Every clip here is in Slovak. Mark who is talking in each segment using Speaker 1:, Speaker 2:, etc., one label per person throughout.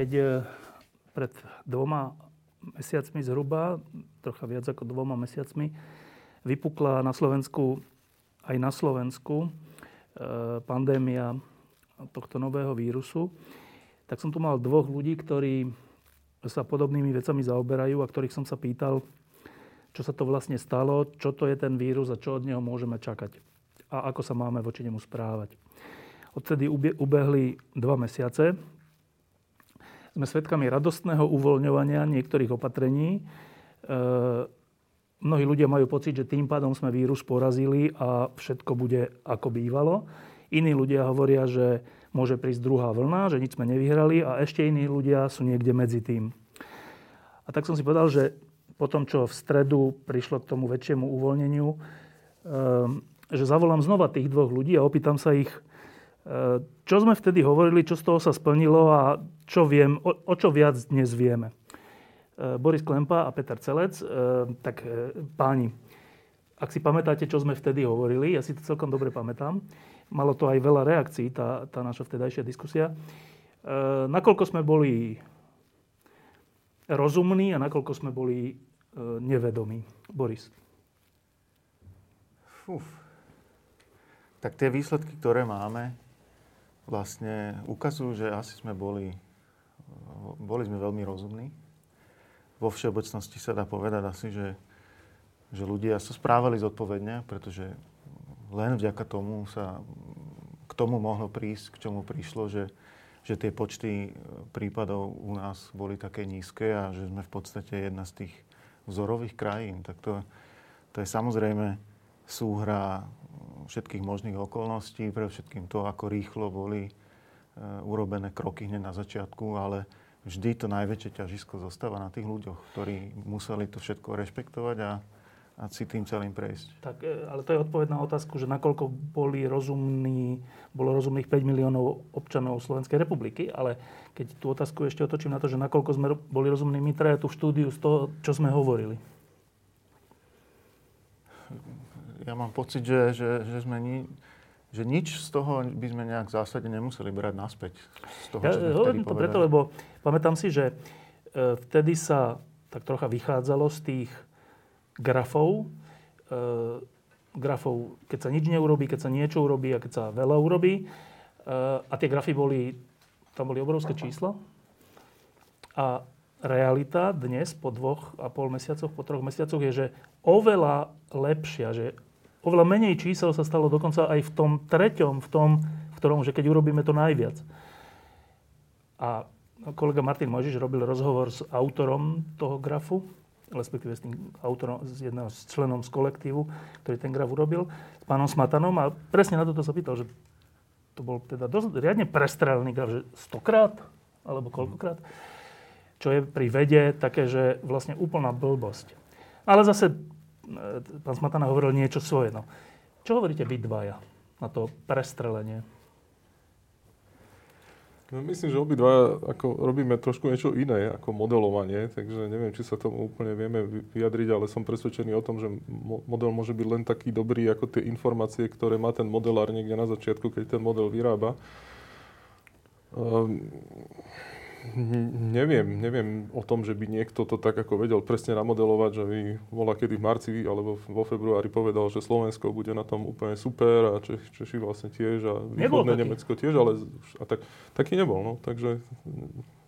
Speaker 1: Keď e, pred dvoma mesiacmi zhruba, trocha viac ako dvoma mesiacmi, vypukla na Slovensku, aj na Slovensku, e, pandémia tohto nového vírusu, tak som tu mal dvoch ľudí, ktorí sa podobnými vecami zaoberajú a ktorých som sa pýtal, čo sa to vlastne stalo, čo to je ten vírus a čo od neho môžeme čakať a ako sa máme voči nemu správať. Odtedy ubehli dva mesiace, sme svedkami radostného uvoľňovania niektorých opatrení. E, mnohí ľudia majú pocit, že tým pádom sme vírus porazili a všetko bude ako bývalo. Iní ľudia hovoria, že môže prísť druhá vlna, že nič sme nevyhrali a ešte iní ľudia sú niekde medzi tým. A tak som si povedal, že po tom, čo v stredu prišlo k tomu väčšiemu uvoľneniu, e, že zavolám znova tých dvoch ľudí a opýtam sa ich, čo sme vtedy hovorili, čo z toho sa splnilo a čo viem, o, o čo viac dnes vieme. E, Boris Klempa a Peter Celec, e, tak e, páni, ak si pamätáte, čo sme vtedy hovorili, ja si to celkom dobre pamätám, malo to aj veľa reakcií, tá, tá naša vtedajšia diskusia, nakoľko sme boli rozumní a nakoľko sme boli nevedomí. Boris.
Speaker 2: Uf. Tak tie výsledky, ktoré máme, vlastne ukazujú, že asi sme boli boli sme veľmi rozumní. Vo všeobecnosti sa dá povedať asi, že, že ľudia sa správali zodpovedne, pretože len vďaka tomu sa k tomu mohlo prísť, k čomu prišlo, že, že tie počty prípadov u nás boli také nízke a že sme v podstate jedna z tých vzorových krajín. Tak to, to je samozrejme súhra všetkých možných okolností, pre všetkým to, ako rýchlo boli Eh, urobené kroky hneď na začiatku, ale vždy to najväčšie ťažisko zostáva na tých ľuďoch, ktorí museli to všetko rešpektovať a, a si tým celým prejsť.
Speaker 1: Tak, eh, ale to je odpoveď na otázku, že nakoľko boli rozumní, bolo rozumných 5 miliónov občanov Slovenskej republiky, ale keď tú otázku ešte otočím na to, že nakoľko sme boli rozumní my traja tú štúdiu z toho, čo sme hovorili.
Speaker 2: Ja mám pocit, že, že, že sme ni, že nič z toho by sme nejak v zásade nemuseli brať naspäť. Z toho,
Speaker 1: ja hovorím to preto, lebo pamätám si, že e, vtedy sa tak trocha vychádzalo z tých grafov, e, grafov, keď sa nič neurobí, keď sa niečo urobí a keď sa veľa urobí. E, a tie grafy boli, tam boli obrovské čísla. A realita dnes, po dvoch a pol mesiacoch, po troch mesiacoch, je, že oveľa lepšia, že oveľa menej čísel sa stalo dokonca aj v tom treťom, v tom, v ktorom, že keď urobíme to najviac. A kolega Martin Mojžiš robil rozhovor s autorom toho grafu, respektíve s tým autorom, s jedného z členom z kolektívu, ktorý ten graf urobil, s pánom Smatanom a presne na toto sa pýtal, že to bol teda dosť riadne prestrelný graf, že stokrát, alebo koľkokrát, čo je pri vede také, že vlastne úplná blbosť. Ale zase pán Smatana hovoril niečo svoje. No. Čo hovoríte vy dvaja na to prestrelenie?
Speaker 3: No, myslím, že obidva ako robíme trošku niečo iné ako modelovanie, takže neviem, či sa tomu úplne vieme vyjadriť, ale som presvedčený o tom, že model môže byť len taký dobrý ako tie informácie, ktoré má ten modelár niekde na začiatku, keď ten model vyrába. Um, Neviem, neviem o tom, že by niekto to tak ako vedel presne namodelovať, že by bola kedy v marci alebo vo februári povedal, že Slovensko bude na tom úplne super a Češi, Češi vlastne tiež a východné Nemecko tiež, ale a tak, taký nebol, no, takže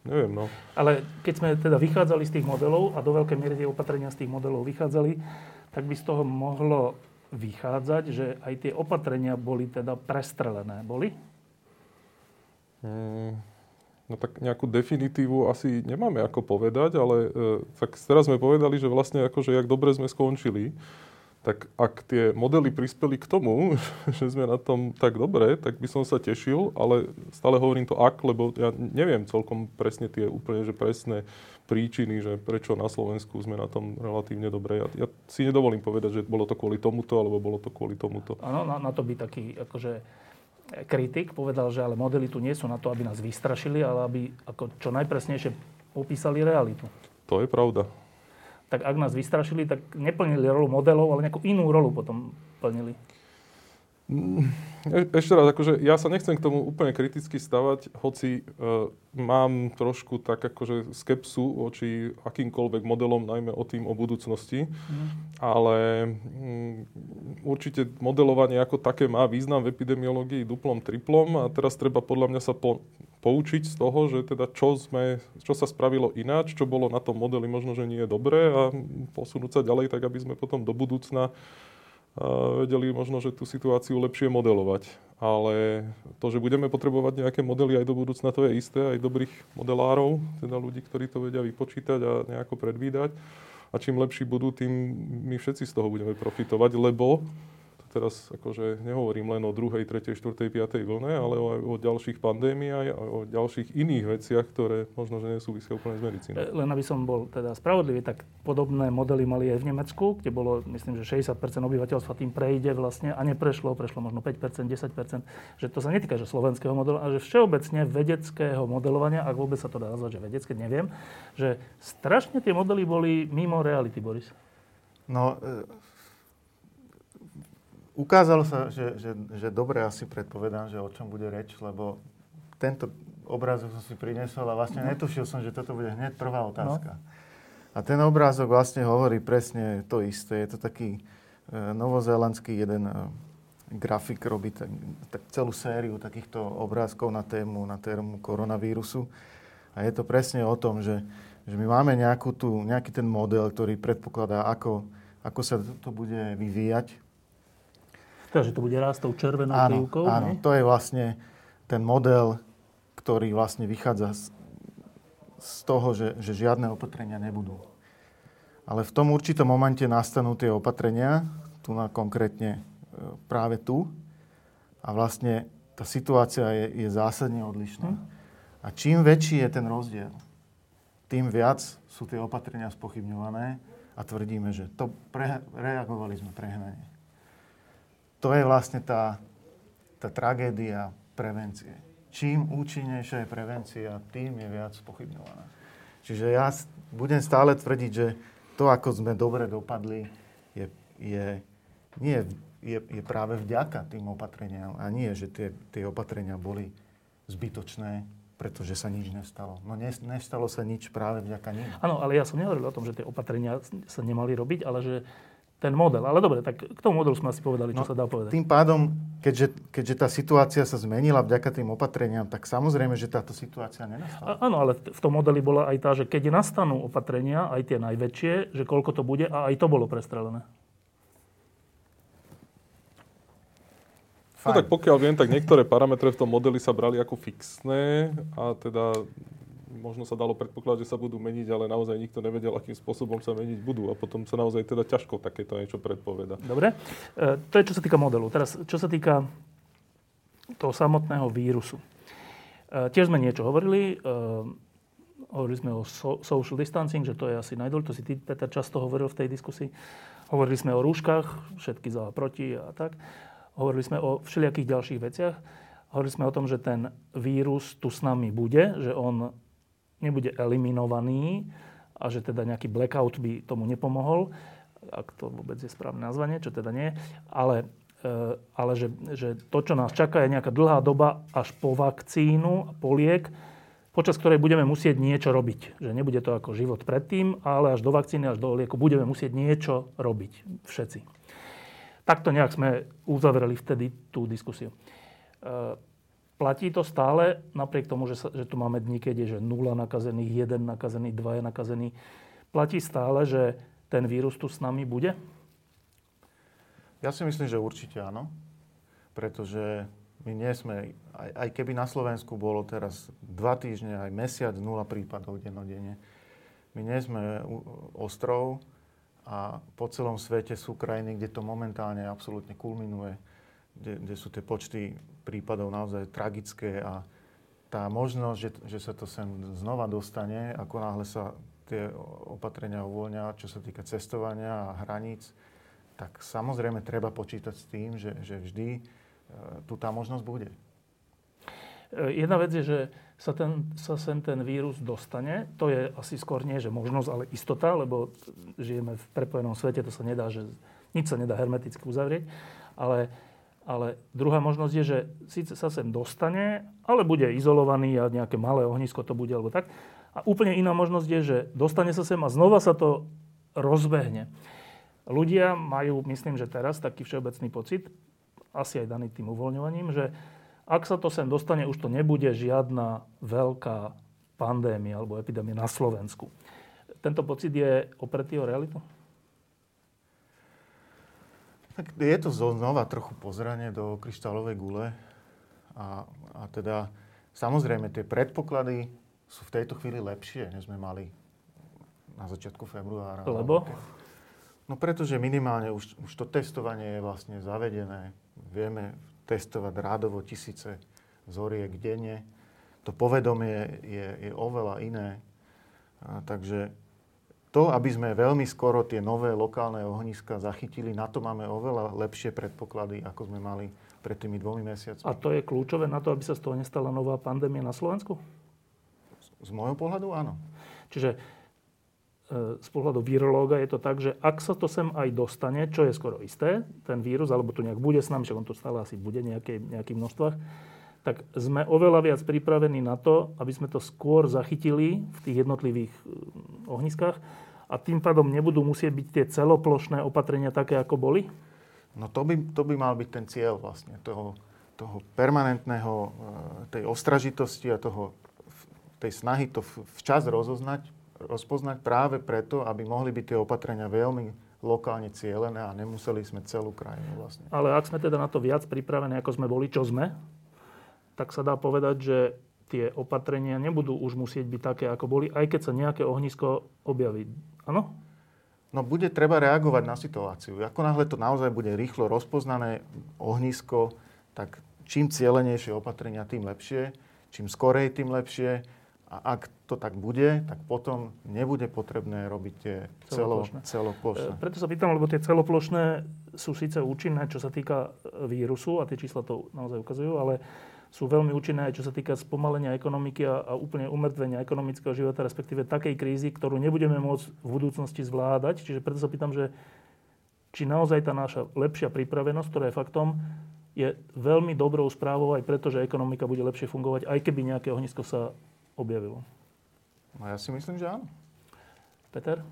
Speaker 3: neviem, no.
Speaker 1: Ale keď sme teda vychádzali z tých modelov a do veľkej miery tie opatrenia z tých modelov vychádzali, tak by z toho mohlo vychádzať, že aj tie opatrenia boli teda prestrelené. Boli?
Speaker 3: Hmm. No tak nejakú definitívu asi nemáme ako povedať, ale e, tak teraz sme povedali, že vlastne akože jak dobre sme skončili. tak ak tie modely prispeli k tomu, že sme na tom tak dobre, tak by som sa tešil, ale stále hovorím to ak, lebo ja neviem celkom presne tie úplne, že presné príčiny, že prečo na Slovensku sme na tom relatívne dobre. Ja, ja si nedovolím povedať, že bolo to kvôli tomuto, alebo bolo to kvôli tomuto.
Speaker 1: Áno, na, na to by taký akože kritik povedal, že ale modely tu nie sú na to, aby nás vystrašili, ale aby ako čo najpresnejšie popísali realitu.
Speaker 3: To je pravda
Speaker 1: tak ak nás vystrašili, tak neplnili rolu modelov, ale nejakú inú rolu potom plnili.
Speaker 3: Mm, e- ešte raz, akože ja sa nechcem k tomu úplne kriticky stavať, hoci e, mám trošku tak akože skepsu voči akýmkoľvek modelom, najmä o tým o budúcnosti, mm. ale mm, určite modelovanie ako také má význam v epidemiológii duplom, triplom a teraz treba podľa mňa sa po, poučiť z toho, že teda čo, sme, čo sa spravilo ináč, čo bolo na tom modeli možno, že nie je dobré a posunúť sa ďalej tak, aby sme potom do budúcna vedeli možno, že tú situáciu lepšie modelovať. Ale to, že budeme potrebovať nejaké modely aj do budúcna, to je isté, aj dobrých modelárov, teda ľudí, ktorí to vedia vypočítať a nejako predvídať. A čím lepší budú, tým my všetci z toho budeme profitovať, lebo teraz akože nehovorím len o druhej, tretej, štvrtej, piatej vlne, ale o, o ďalších pandémiách a o ďalších iných veciach, ktoré možno, že nesúvisia úplne s medicínou.
Speaker 1: E, len aby som bol teda spravodlivý, tak podobné modely mali aj v Nemecku, kde bolo, myslím, že 60% obyvateľstva tým prejde vlastne a neprešlo, prešlo možno 5%, 10%, že to sa netýka že slovenského modelu, ale že všeobecne vedeckého modelovania, ak vôbec sa to dá nazvať, že vedecké, neviem, že strašne tie modely boli mimo reality, Boris.
Speaker 2: No, e- ukázalo sa, že, že, že dobre asi predpovedám, že o čom bude reč, lebo tento obrázok som si prinesol a vlastne no. netušil som, že toto bude hneď prvá otázka. No. A ten obrázok vlastne hovorí presne to isté. Je to taký e, novozélandský jeden e, grafik, robí tak, tak celú sériu takýchto obrázkov na tému, na tému koronavírusu. A je to presne o tom, že, že my máme nejakú tú, nejaký ten model, ktorý predpokladá, ako, ako sa to bude vyvíjať
Speaker 1: teda, že to bude rásť tou červenou
Speaker 2: áno,
Speaker 1: krivkou?
Speaker 2: Áno, ne? to je vlastne ten model, ktorý vlastne vychádza z, z toho, že, že žiadne opatrenia nebudú. Ale v tom určitom momente nastanú tie opatrenia, tu na konkrétne e, práve tu. A vlastne tá situácia je, je zásadne odlišná. Hm. A čím väčší je ten rozdiel, tým viac sú tie opatrenia spochybňované a tvrdíme, že to pre, reagovali sme prehnanie to je vlastne tá, tá tragédia prevencie. Čím účinnejšia je prevencia, tým je viac pochybňovaná. Čiže ja budem stále tvrdiť, že to, ako sme dobre dopadli, je, je, nie, je, je práve vďaka tým opatreniam a nie, že tie, tie opatrenia boli zbytočné, pretože sa nič nestalo. No nestalo sa nič práve vďaka nim.
Speaker 1: Áno, ale ja som nehovoril o tom, že tie opatrenia sa nemali robiť, ale že ten model. Ale dobre, tak k tomu modelu sme asi povedali, čo no, sa dá povedať.
Speaker 2: Tým pádom, keďže, keďže tá situácia sa zmenila vďaka tým opatreniam, tak samozrejme, že táto situácia nenastala.
Speaker 1: áno, ale v tom modeli bola aj tá, že keď nastanú opatrenia, aj tie najväčšie, že koľko to bude a aj to bolo prestrelené.
Speaker 3: No tak pokiaľ viem, tak niektoré parametre v tom modeli sa brali ako fixné a teda možno sa dalo predpokladať, že sa budú meniť, ale naozaj nikto nevedel, akým spôsobom sa meniť budú. A potom sa naozaj teda ťažko takéto niečo predpoveda.
Speaker 1: Dobre. E, to je čo sa týka modelu. Teraz, čo sa týka toho samotného vírusu. E, tiež sme niečo hovorili. E, hovorili sme o so, social distancing, že to je asi najdôležitejšie. To si ty, Peter, často hovoril v tej diskusii. Hovorili sme o rúškach, všetky za a proti a tak. Hovorili sme o všelijakých ďalších veciach. Hovorili sme o tom, že ten vírus tu s nami bude, že on nebude eliminovaný a že teda nejaký blackout by tomu nepomohol, ak to vôbec je správne nazvanie, čo teda nie, ale, e, ale že, že to, čo nás čaká, je nejaká dlhá doba až po vakcínu, po liek, počas ktorej budeme musieť niečo robiť. Že nebude to ako život predtým, ale až do vakcíny, až do lieku budeme musieť niečo robiť. Všetci. Takto nejak sme uzavreli vtedy tú diskusiu. Platí to stále, napriek tomu, že, sa, že tu máme dní, keď je že 0 nakazených, 1 nakazený, 2 je nakazený. Platí stále, že ten vírus tu s nami bude?
Speaker 2: Ja si myslím, že určite áno. Pretože my nie sme, aj, aj keby na Slovensku bolo teraz dva týždne, aj mesiac, nula prípadov dennodenne, my nie sme ostrov a po celom svete sú krajiny, kde to momentálne absolútne kulminuje, kde, kde sú tie počty prípadov naozaj tragické a tá možnosť, že, že sa to sem znova dostane, ako náhle sa tie opatrenia uvoľnia, čo sa týka cestovania a hraníc, tak samozrejme treba počítať s tým, že, že vždy e, tu tá možnosť bude.
Speaker 1: E, jedna vec je, že sa, ten, sa sem ten vírus dostane. To je asi skôr nie, že možnosť, ale istota, lebo žijeme v prepojenom svete, to sa nedá, že nič sa nedá hermeticky uzavrieť. Ale ale druhá možnosť je, že síce sa sem dostane, ale bude izolovaný a nejaké malé ohnisko to bude alebo tak. A úplne iná možnosť je, že dostane sa sem a znova sa to rozbehne. Ľudia majú, myslím, že teraz taký všeobecný pocit, asi aj daný tým uvoľňovaním, že ak sa to sem dostane, už to nebude žiadna veľká pandémia alebo epidémia na Slovensku. Tento pocit je opretý o realitu?
Speaker 2: Tak je to znova trochu pozranie do kryštálovej gule. A, a teda samozrejme tie predpoklady sú v tejto chvíli lepšie, než sme mali na začiatku februára.
Speaker 1: Lebo?
Speaker 2: No pretože minimálne už, už to testovanie je vlastne zavedené. Vieme testovať rádovo tisíce vzoriek denne. To povedomie je, je oveľa iné. A takže to, aby sme veľmi skoro tie nové lokálne ohniska zachytili, na to máme oveľa lepšie predpoklady, ako sme mali pred tými dvomi mesiacmi.
Speaker 1: A to je kľúčové na to, aby sa z toho nestala nová pandémia na Slovensku?
Speaker 2: Z, môjho pohľadu áno.
Speaker 1: Čiže e, z pohľadu virológa je to tak, že ak sa to sem aj dostane, čo je skoro isté, ten vírus, alebo tu nejak bude s nami, však on tu stále asi bude nejaké, nejakých množstvách, tak sme oveľa viac pripravení na to, aby sme to skôr zachytili v tých jednotlivých e, ohniskách a tým pádom nebudú musieť byť tie celoplošné opatrenia také, ako boli?
Speaker 2: No to by, to by mal byť ten cieľ vlastne toho, toho permanentného, e, tej ostražitosti a toho, tej snahy to včas rozoznať, rozpoznať práve preto, aby mohli byť tie opatrenia veľmi lokálne cieľené a nemuseli sme celú krajinu vlastne.
Speaker 1: Ale ak sme teda na to viac pripravení, ako sme boli, čo sme, tak sa dá povedať, že tie opatrenia nebudú už musieť byť také, ako boli, aj keď sa nejaké ohnisko objaví. Áno?
Speaker 2: No bude treba reagovať na situáciu. Ako náhle to naozaj bude rýchlo rozpoznané ohnisko, tak čím cieľenejšie opatrenia, tým lepšie. Čím skorej, tým lepšie. A ak to tak bude, tak potom nebude potrebné robiť tie celoplošné. celoplošné.
Speaker 1: E, preto sa pýtam, lebo tie celoplošné sú síce účinné, čo sa týka vírusu, a tie čísla to naozaj ukazujú, ale sú veľmi účinné aj čo sa týka spomalenia ekonomiky a, a úplne umrtvenia ekonomického života, respektíve takej krízy, ktorú nebudeme môcť v budúcnosti zvládať. Čiže preto sa pýtam, že či naozaj tá naša lepšia pripravenosť, ktorá je faktom, je veľmi dobrou správou aj preto, že ekonomika bude lepšie fungovať, aj keby nejaké ohnisko sa objavilo.
Speaker 2: No ja si myslím, že áno.
Speaker 1: Peter?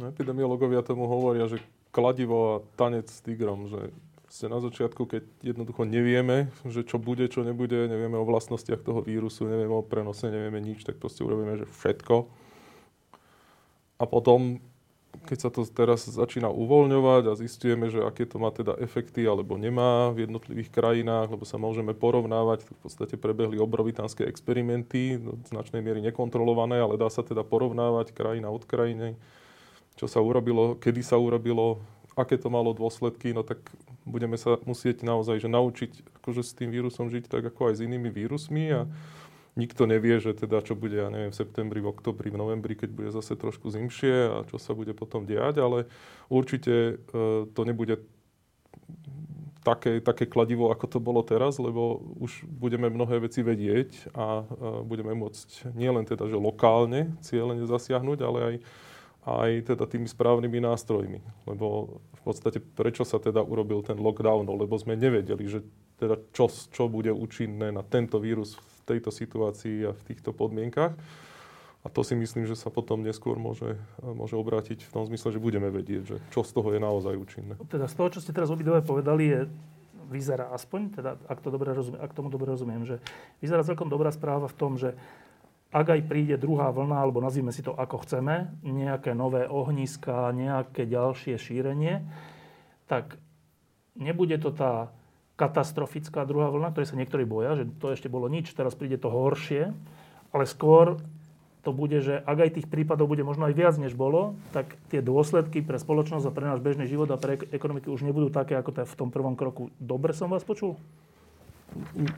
Speaker 3: No, epidemiológovia tomu hovoria, že kladivo a tanec s tigrom, že ste na začiatku, keď jednoducho nevieme, že čo bude, čo nebude, nevieme o vlastnostiach toho vírusu, nevieme o prenose, nevieme nič, tak proste urobíme, že všetko. A potom, keď sa to teraz začína uvoľňovať a zistujeme, že aké to má teda efekty alebo nemá v jednotlivých krajinách, lebo sa môžeme porovnávať, v podstate prebehli obrovitánske experimenty, do značnej miery nekontrolované, ale dá sa teda porovnávať krajina od krajiny, čo sa urobilo, kedy sa urobilo, aké to malo dôsledky, no tak budeme sa musieť naozaj že naučiť akože s tým vírusom žiť tak ako aj s inými vírusmi a nikto nevie, že teda čo bude, ja neviem, v septembri, v oktobri, v novembri, keď bude zase trošku zimšie a čo sa bude potom diať, ale určite e, to nebude také, také kladivo, ako to bolo teraz, lebo už budeme mnohé veci vedieť a e, budeme môcť nielen teda, že lokálne cieľene zasiahnuť, ale aj aj teda tými správnymi nástrojmi. Lebo v podstate prečo sa teda urobil ten lockdown? No, lebo sme nevedeli, že teda čo, čo bude účinné na tento vírus v tejto situácii a v týchto podmienkach. A to si myslím, že sa potom neskôr môže, môže obrátiť v tom zmysle, že budeme vedieť, že čo z toho je naozaj účinné.
Speaker 1: Teda z toho, čo ste teraz obidve povedali, je, vyzerá aspoň, teda ak, to dobre rozumiem, ak tomu dobre rozumiem, že vyzerá celkom dobrá správa v tom, že ak aj príde druhá vlna, alebo nazvime si to ako chceme, nejaké nové ohniska, nejaké ďalšie šírenie, tak nebude to tá katastrofická druhá vlna, ktorej sa niektorí boja, že to ešte bolo nič, teraz príde to horšie, ale skôr to bude, že ak aj tých prípadov bude možno aj viac, než bolo, tak tie dôsledky pre spoločnosť a pre náš bežný život a pre ekonomiku už nebudú také, ako to v tom prvom kroku. Dobre som vás počul?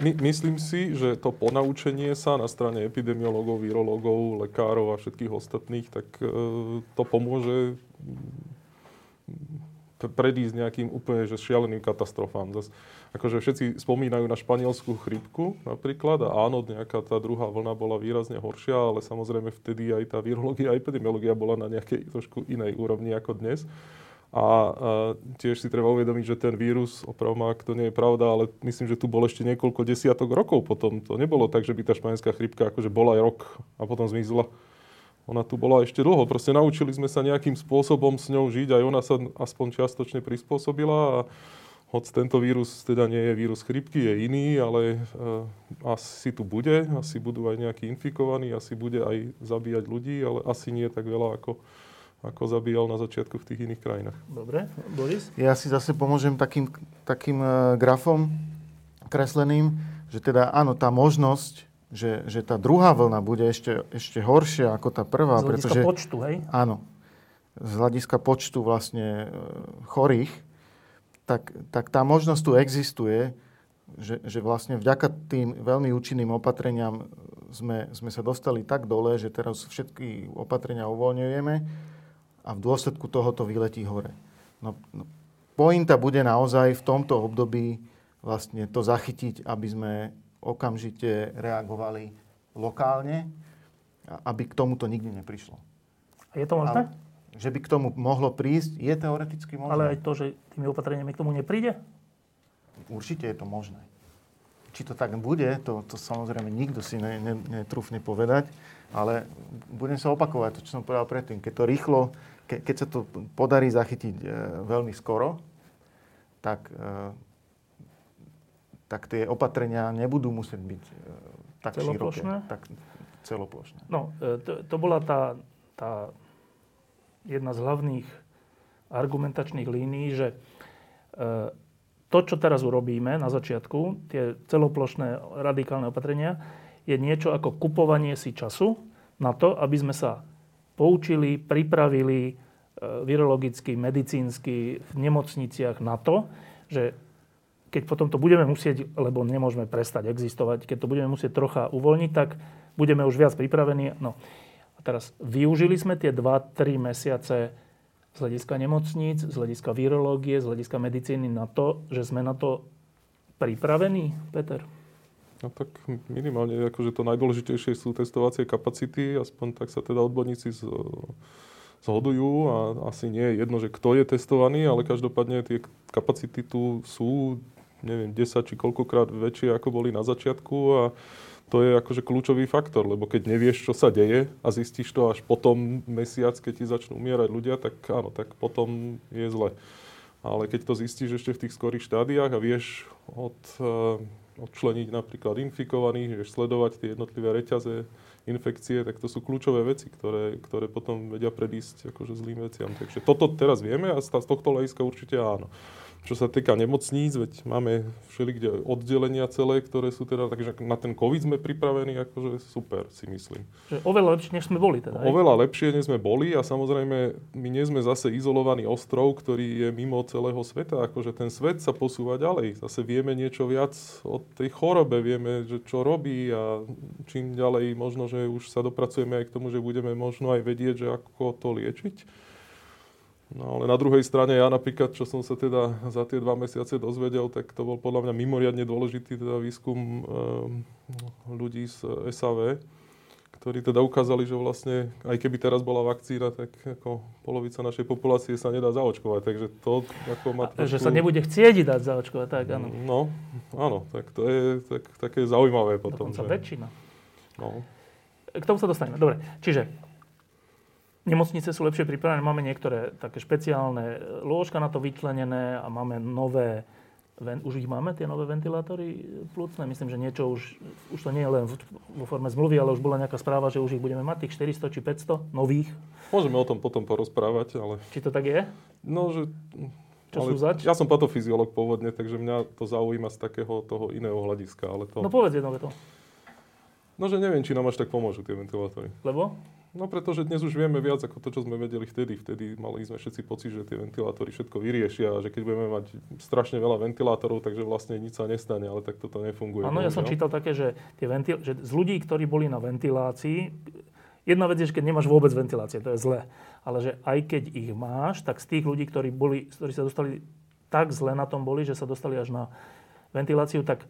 Speaker 3: My, myslím si, že to ponaučenie sa na strane epidemiológov, virológov, lekárov a všetkých ostatných, tak e, to pomôže predísť nejakým úplne že šialeným katastrofám. Zas, akože všetci spomínajú na španielskú chrypku napríklad a áno, nejaká tá druhá vlna bola výrazne horšia, ale samozrejme vtedy aj tá virológia a epidemiológia bola na nejakej trošku inej úrovni ako dnes. A, a tiež si treba uvedomiť, že ten vírus, opravom ak to nie je pravda, ale myslím, že tu bol ešte niekoľko desiatok rokov potom. To nebolo tak, že by tá španielská chrypka akože bola aj rok a potom zmizla. Ona tu bola ešte dlho. Proste naučili sme sa nejakým spôsobom s ňou žiť. Aj ona sa aspoň čiastočne prispôsobila. A hoď tento vírus teda nie je vírus chrypky, je iný, ale uh, asi tu bude. Asi budú aj nejakí infikovaní. Asi bude aj zabíjať ľudí, ale asi nie tak veľa, ako, ako zabíjal na začiatku v tých iných krajinách.
Speaker 1: Dobre. Boris?
Speaker 2: Ja si zase pomôžem takým, takým uh, grafom kresleným, že teda áno, tá možnosť že, že tá druhá vlna bude ešte, ešte horšia ako tá prvá.
Speaker 1: Z hľadiska pretože, počtu, hej?
Speaker 2: Áno. Z hľadiska počtu vlastne e, chorých, tak, tak tá možnosť tu existuje, že, že vlastne vďaka tým veľmi účinným opatreniam sme, sme sa dostali tak dole, že teraz všetky opatrenia uvoľňujeme a v dôsledku toho to vyletí hore. No, no, pointa bude naozaj v tomto období vlastne to zachytiť, aby sme okamžite reagovali lokálne, aby k tomuto nikdy neprišlo.
Speaker 1: A je to možné?
Speaker 2: Ale, že by k tomu mohlo prísť, je teoreticky možné.
Speaker 1: Ale aj to, že tými opatreniami k tomu nepríde?
Speaker 2: Určite je to možné. Či to tak bude, to, to samozrejme nikto si ne, ne, netrúfne povedať, ale budem sa opakovať to, čo som povedal predtým. Keď to rýchlo, ke, keď sa to podarí zachytiť e, veľmi skoro, tak e, tak tie opatrenia nebudú musieť byť e, tak celoplošné? široké. Tak celoplošné.
Speaker 1: No, e, to, to bola tá, tá jedna z hlavných argumentačných línií, že e, to, čo teraz urobíme na začiatku, tie celoplošné radikálne opatrenia, je niečo ako kupovanie si času na to, aby sme sa poučili, pripravili virologicky, medicínsky v nemocniciach na to, že keď potom to budeme musieť, lebo nemôžeme prestať existovať, keď to budeme musieť trocha uvoľniť, tak budeme už viac pripravení. No. A teraz využili sme tie 2-3 mesiace z hľadiska nemocníc, z hľadiska virológie, z hľadiska medicíny na to, že sme na to pripravení, Peter?
Speaker 3: No tak minimálne, akože to najdôležitejšie sú testovacie kapacity, aspoň tak sa teda odborníci z, zhodujú a asi nie je jedno, že kto je testovaný, ale každopádne tie kapacity tu sú neviem, 10 či koľkokrát väčšie, ako boli na začiatku a to je akože kľúčový faktor, lebo keď nevieš, čo sa deje a zistíš to až potom mesiac, keď ti začnú umierať ľudia, tak áno, tak potom je zle. Ale keď to zistíš ešte v tých skorých štádiách a vieš od, uh, odčleniť napríklad infikovaných, vieš sledovať tie jednotlivé reťaze infekcie, tak to sú kľúčové veci, ktoré, ktoré potom vedia predísť akože zlým veciam. Takže toto teraz vieme a z tohto hľadiska určite áno. Čo sa týka nemocníc, veď máme všelikde oddelenia celé, ktoré sú teda, takže na ten COVID sme pripravení, akože super, si myslím.
Speaker 1: Že oveľa lepšie, než sme boli teda.
Speaker 3: Oveľa lepšie, než sme boli a samozrejme my nie sme zase izolovaný ostrov, ktorý je mimo celého sveta, akože ten svet sa posúva ďalej. Zase vieme niečo viac o tej chorobe, vieme, že čo robí a čím ďalej možno, že už sa dopracujeme aj k tomu, že budeme možno aj vedieť, že ako to liečiť. No ale na druhej strane ja napríklad, čo som sa teda za tie dva mesiace dozvedel, tak to bol podľa mňa mimoriadne dôležitý teda výskum e, ľudí z SAV, ktorí teda ukázali, že vlastne, aj keby teraz bola vakcína, tak ako polovica našej populácie sa nedá zaočkovať. Takže to ako má
Speaker 1: trošku... Že sa nebude chcieť dať zaočkovať, tak áno.
Speaker 3: No, áno, tak to je tak, také zaujímavé potom.
Speaker 1: Dokonca že... väčšina. No. K tomu sa dostaneme. Dobre, čiže Nemocnice sú lepšie pripravené, máme niektoré také špeciálne lôžka na to vyčlenené a máme nové, už ich máme, tie nové ventilátory plúcne. Myslím, že niečo už, už to nie je len vo forme zmluvy, ale už bola nejaká správa, že už ich budeme mať, tých 400 či 500 nových.
Speaker 3: Môžeme o tom potom porozprávať, ale...
Speaker 1: Či to tak je?
Speaker 3: No, že...
Speaker 1: Čo ale sú zač?
Speaker 3: Ja som patofyziolog pôvodne, takže mňa to zaujíma z takého toho iného hľadiska. Ale to...
Speaker 1: No povedz jedno to.
Speaker 3: No, že neviem, či nám až tak pomôžu tie ventilátory.
Speaker 1: Lebo?
Speaker 3: No pretože dnes už vieme viac ako to, čo sme vedeli vtedy. Vtedy mali sme všetci pocit, že tie ventilátory všetko vyriešia a že keď budeme mať strašne veľa ventilátorov, takže vlastne nič sa nestane, ale tak toto nefunguje.
Speaker 1: Áno, ja som čítal také, že, tie ventil- že z ľudí, ktorí boli na ventilácii, jedna vec je, že keď nemáš vôbec ventilácie, to je zlé. Ale že aj keď ich máš, tak z tých ľudí, ktorí, boli, ktorí sa dostali tak zle na tom boli, že sa dostali až na ventiláciu, tak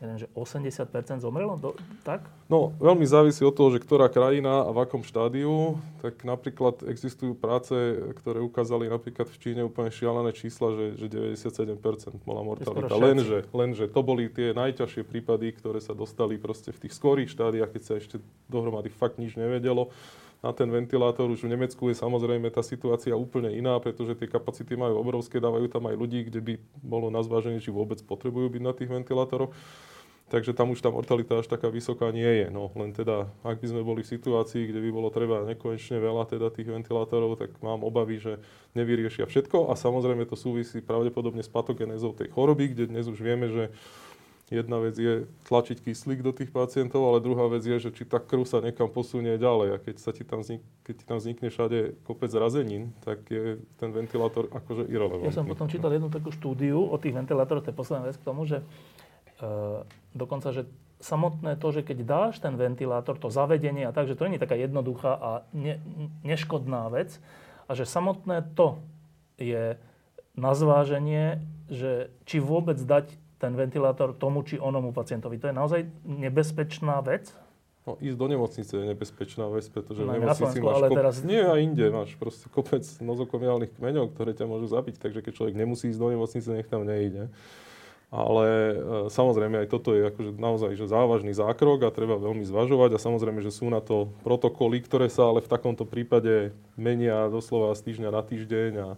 Speaker 1: neviem, že 80% zomrelo? Do, tak?
Speaker 3: No, veľmi závisí od toho, že ktorá krajina a v akom štádiu. Tak napríklad existujú práce, ktoré ukázali napríklad v Číne úplne šialené čísla, že, že 97% bola mortalita. Lenže, lenže to boli tie najťažšie prípady, ktoré sa dostali proste v tých skorých štádiách, keď sa ešte dohromady fakt nič nevedelo na ten ventilátor. Už v Nemecku je samozrejme tá situácia úplne iná, pretože tie kapacity majú obrovské, dávajú tam aj ľudí, kde by bolo na či vôbec potrebujú byť na tých ventilátoroch. Takže tam už tá mortalita až taká vysoká nie je. No, len teda, ak by sme boli v situácii, kde by bolo treba nekonečne veľa teda tých ventilátorov, tak mám obavy, že nevyriešia všetko. A samozrejme to súvisí pravdepodobne s patogenézou tej choroby, kde dnes už vieme, že jedna vec je tlačiť kyslík do tých pacientov, ale druhá vec je, že či tá krv sa niekam posunie ďalej. A keď, sa ti tam, vznik, keď ti tam vznikne všade kopec razenín, tak je ten ventilátor akože irrelevantný.
Speaker 1: Ja som potom čítal jednu takú štúdiu o tých ventilátorov, to je posledná vec k tomu, že uh, dokonca, že samotné to, že keď dáš ten ventilátor, to zavedenie a tak, že to nie je taká jednoduchá a ne, neškodná vec a že samotné to je na zváženie, že či vôbec dať ten ventilátor tomu či onomu pacientovi. To je naozaj nebezpečná vec?
Speaker 3: No, ísť do nemocnice je nebezpečná vec, pretože
Speaker 1: no,
Speaker 3: v nemocnici máš...
Speaker 1: Ale kop... teraz...
Speaker 3: Nie, a inde máš proste kopec nozokomiálnych kmeňov, ktoré ťa môžu zabiť, takže keď človek nemusí ísť do nemocnice, nech tam nejde. Ale e, samozrejme aj toto je akože naozaj že závažný zákrok a treba veľmi zvažovať a samozrejme, že sú na to protokoly, ktoré sa ale v takomto prípade menia doslova z týždňa na týždeň a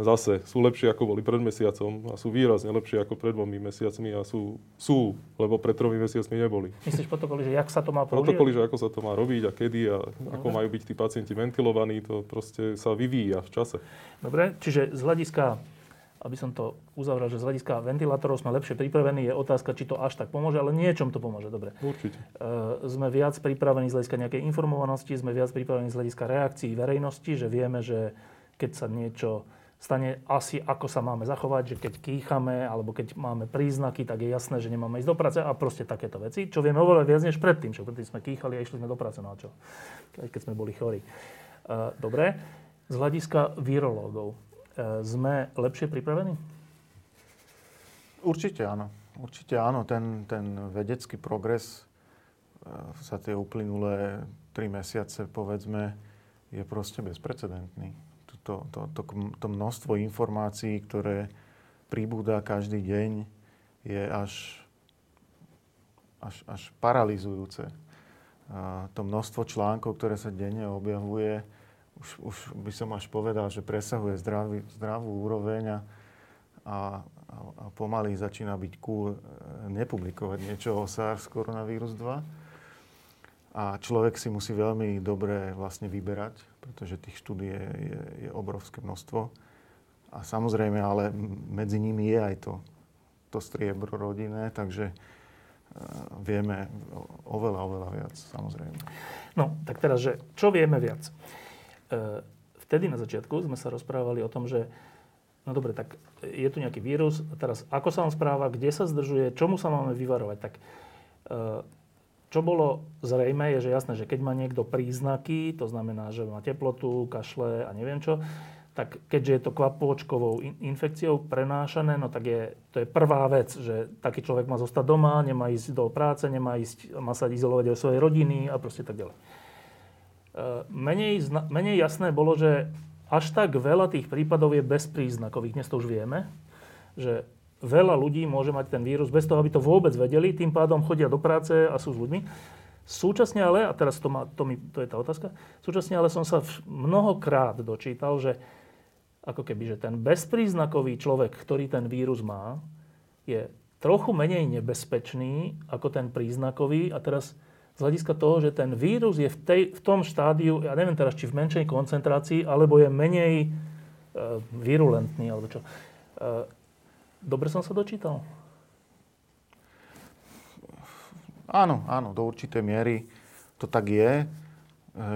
Speaker 3: zase sú lepšie ako boli pred mesiacom a sú výrazne lepšie ako pred dvomi mesiacmi a sú, sú lebo pred tromi mesiacmi neboli.
Speaker 1: Myslíš protokoly, že jak sa to má
Speaker 3: použiť? Protokoly, že ako sa to má robiť a kedy a Dobre. ako majú byť tí pacienti ventilovaní, to proste sa vyvíja v čase.
Speaker 1: Dobre, čiže z hľadiska aby som to uzavrel, že z hľadiska ventilátorov sme lepšie pripravení, je otázka, či to až tak pomôže, ale niečom to pomôže, dobre.
Speaker 3: Určite.
Speaker 1: E, sme viac pripravení z hľadiska nejakej informovanosti, sme viac pripravení z hľadiska reakcií verejnosti, že vieme, že keď sa niečo stane asi, ako sa máme zachovať, že keď kýchame alebo keď máme príznaky, tak je jasné, že nemáme ísť do práce a proste takéto veci, čo vieme oveľa viac než predtým, čo predtým sme kýchali a išli sme do práce, no a čo, keď sme boli chorí. E, dobre, z hľadiska virológov, E, sme lepšie pripravení?
Speaker 2: Určite áno. Určite áno. Ten, ten vedecký progres za e, tie uplynulé tri mesiace, povedzme, je proste bezprecedentný. To, to, to, to množstvo informácií, ktoré pribúda každý deň, je až, až, až paralizujúce. A to množstvo článkov, ktoré sa denne objavuje, už, už by som až povedal, že presahuje zdravý, zdravú úroveň a, a, a pomaly začína byť cool e, nepublikovať niečo o SARS koronavírus 2. A človek si musí veľmi dobre vlastne vyberať, pretože tých štúdí je, je, obrovské množstvo. A samozrejme, ale medzi nimi je aj to, to striebro rodinné, takže uh, vieme oveľa, oveľa viac, samozrejme.
Speaker 1: No, tak teraz, že čo vieme viac? E, vtedy na začiatku sme sa rozprávali o tom, že no dobre, tak je tu nejaký vírus, a teraz ako sa on správa, kde sa zdržuje, čomu sa máme vyvarovať, tak e, čo bolo zrejme, je, že jasné, že keď má niekto príznaky, to znamená, že má teplotu, kašle a neviem čo, tak keďže je to kvapôčkovou infekciou prenášané, no tak je, to je prvá vec, že taký človek má zostať doma, nemá ísť do práce, nemá ísť, má sa izolovať od svojej rodiny a proste tak ďalej. Eh, menej, menej jasné bolo, že až tak veľa tých prípadov je bezpríznakových. Dnes to už vieme, že veľa ľudí môže mať ten vírus bez toho, aby to vôbec vedeli, tým pádom chodia do práce a sú s ľuďmi. Súčasne ale, a teraz to, má, to, mi, to je tá otázka, súčasne ale som sa mnohokrát dočítal, že ako keby, že ten bezpríznakový človek, ktorý ten vírus má, je trochu menej nebezpečný ako ten príznakový a teraz z hľadiska toho, že ten vírus je v, tej, v tom štádiu, ja neviem teraz, či v menšej koncentrácii, alebo je menej e, virulentný, alebo čo. E, dobre som sa dočítal?
Speaker 2: Áno, áno, do určitej miery to tak je,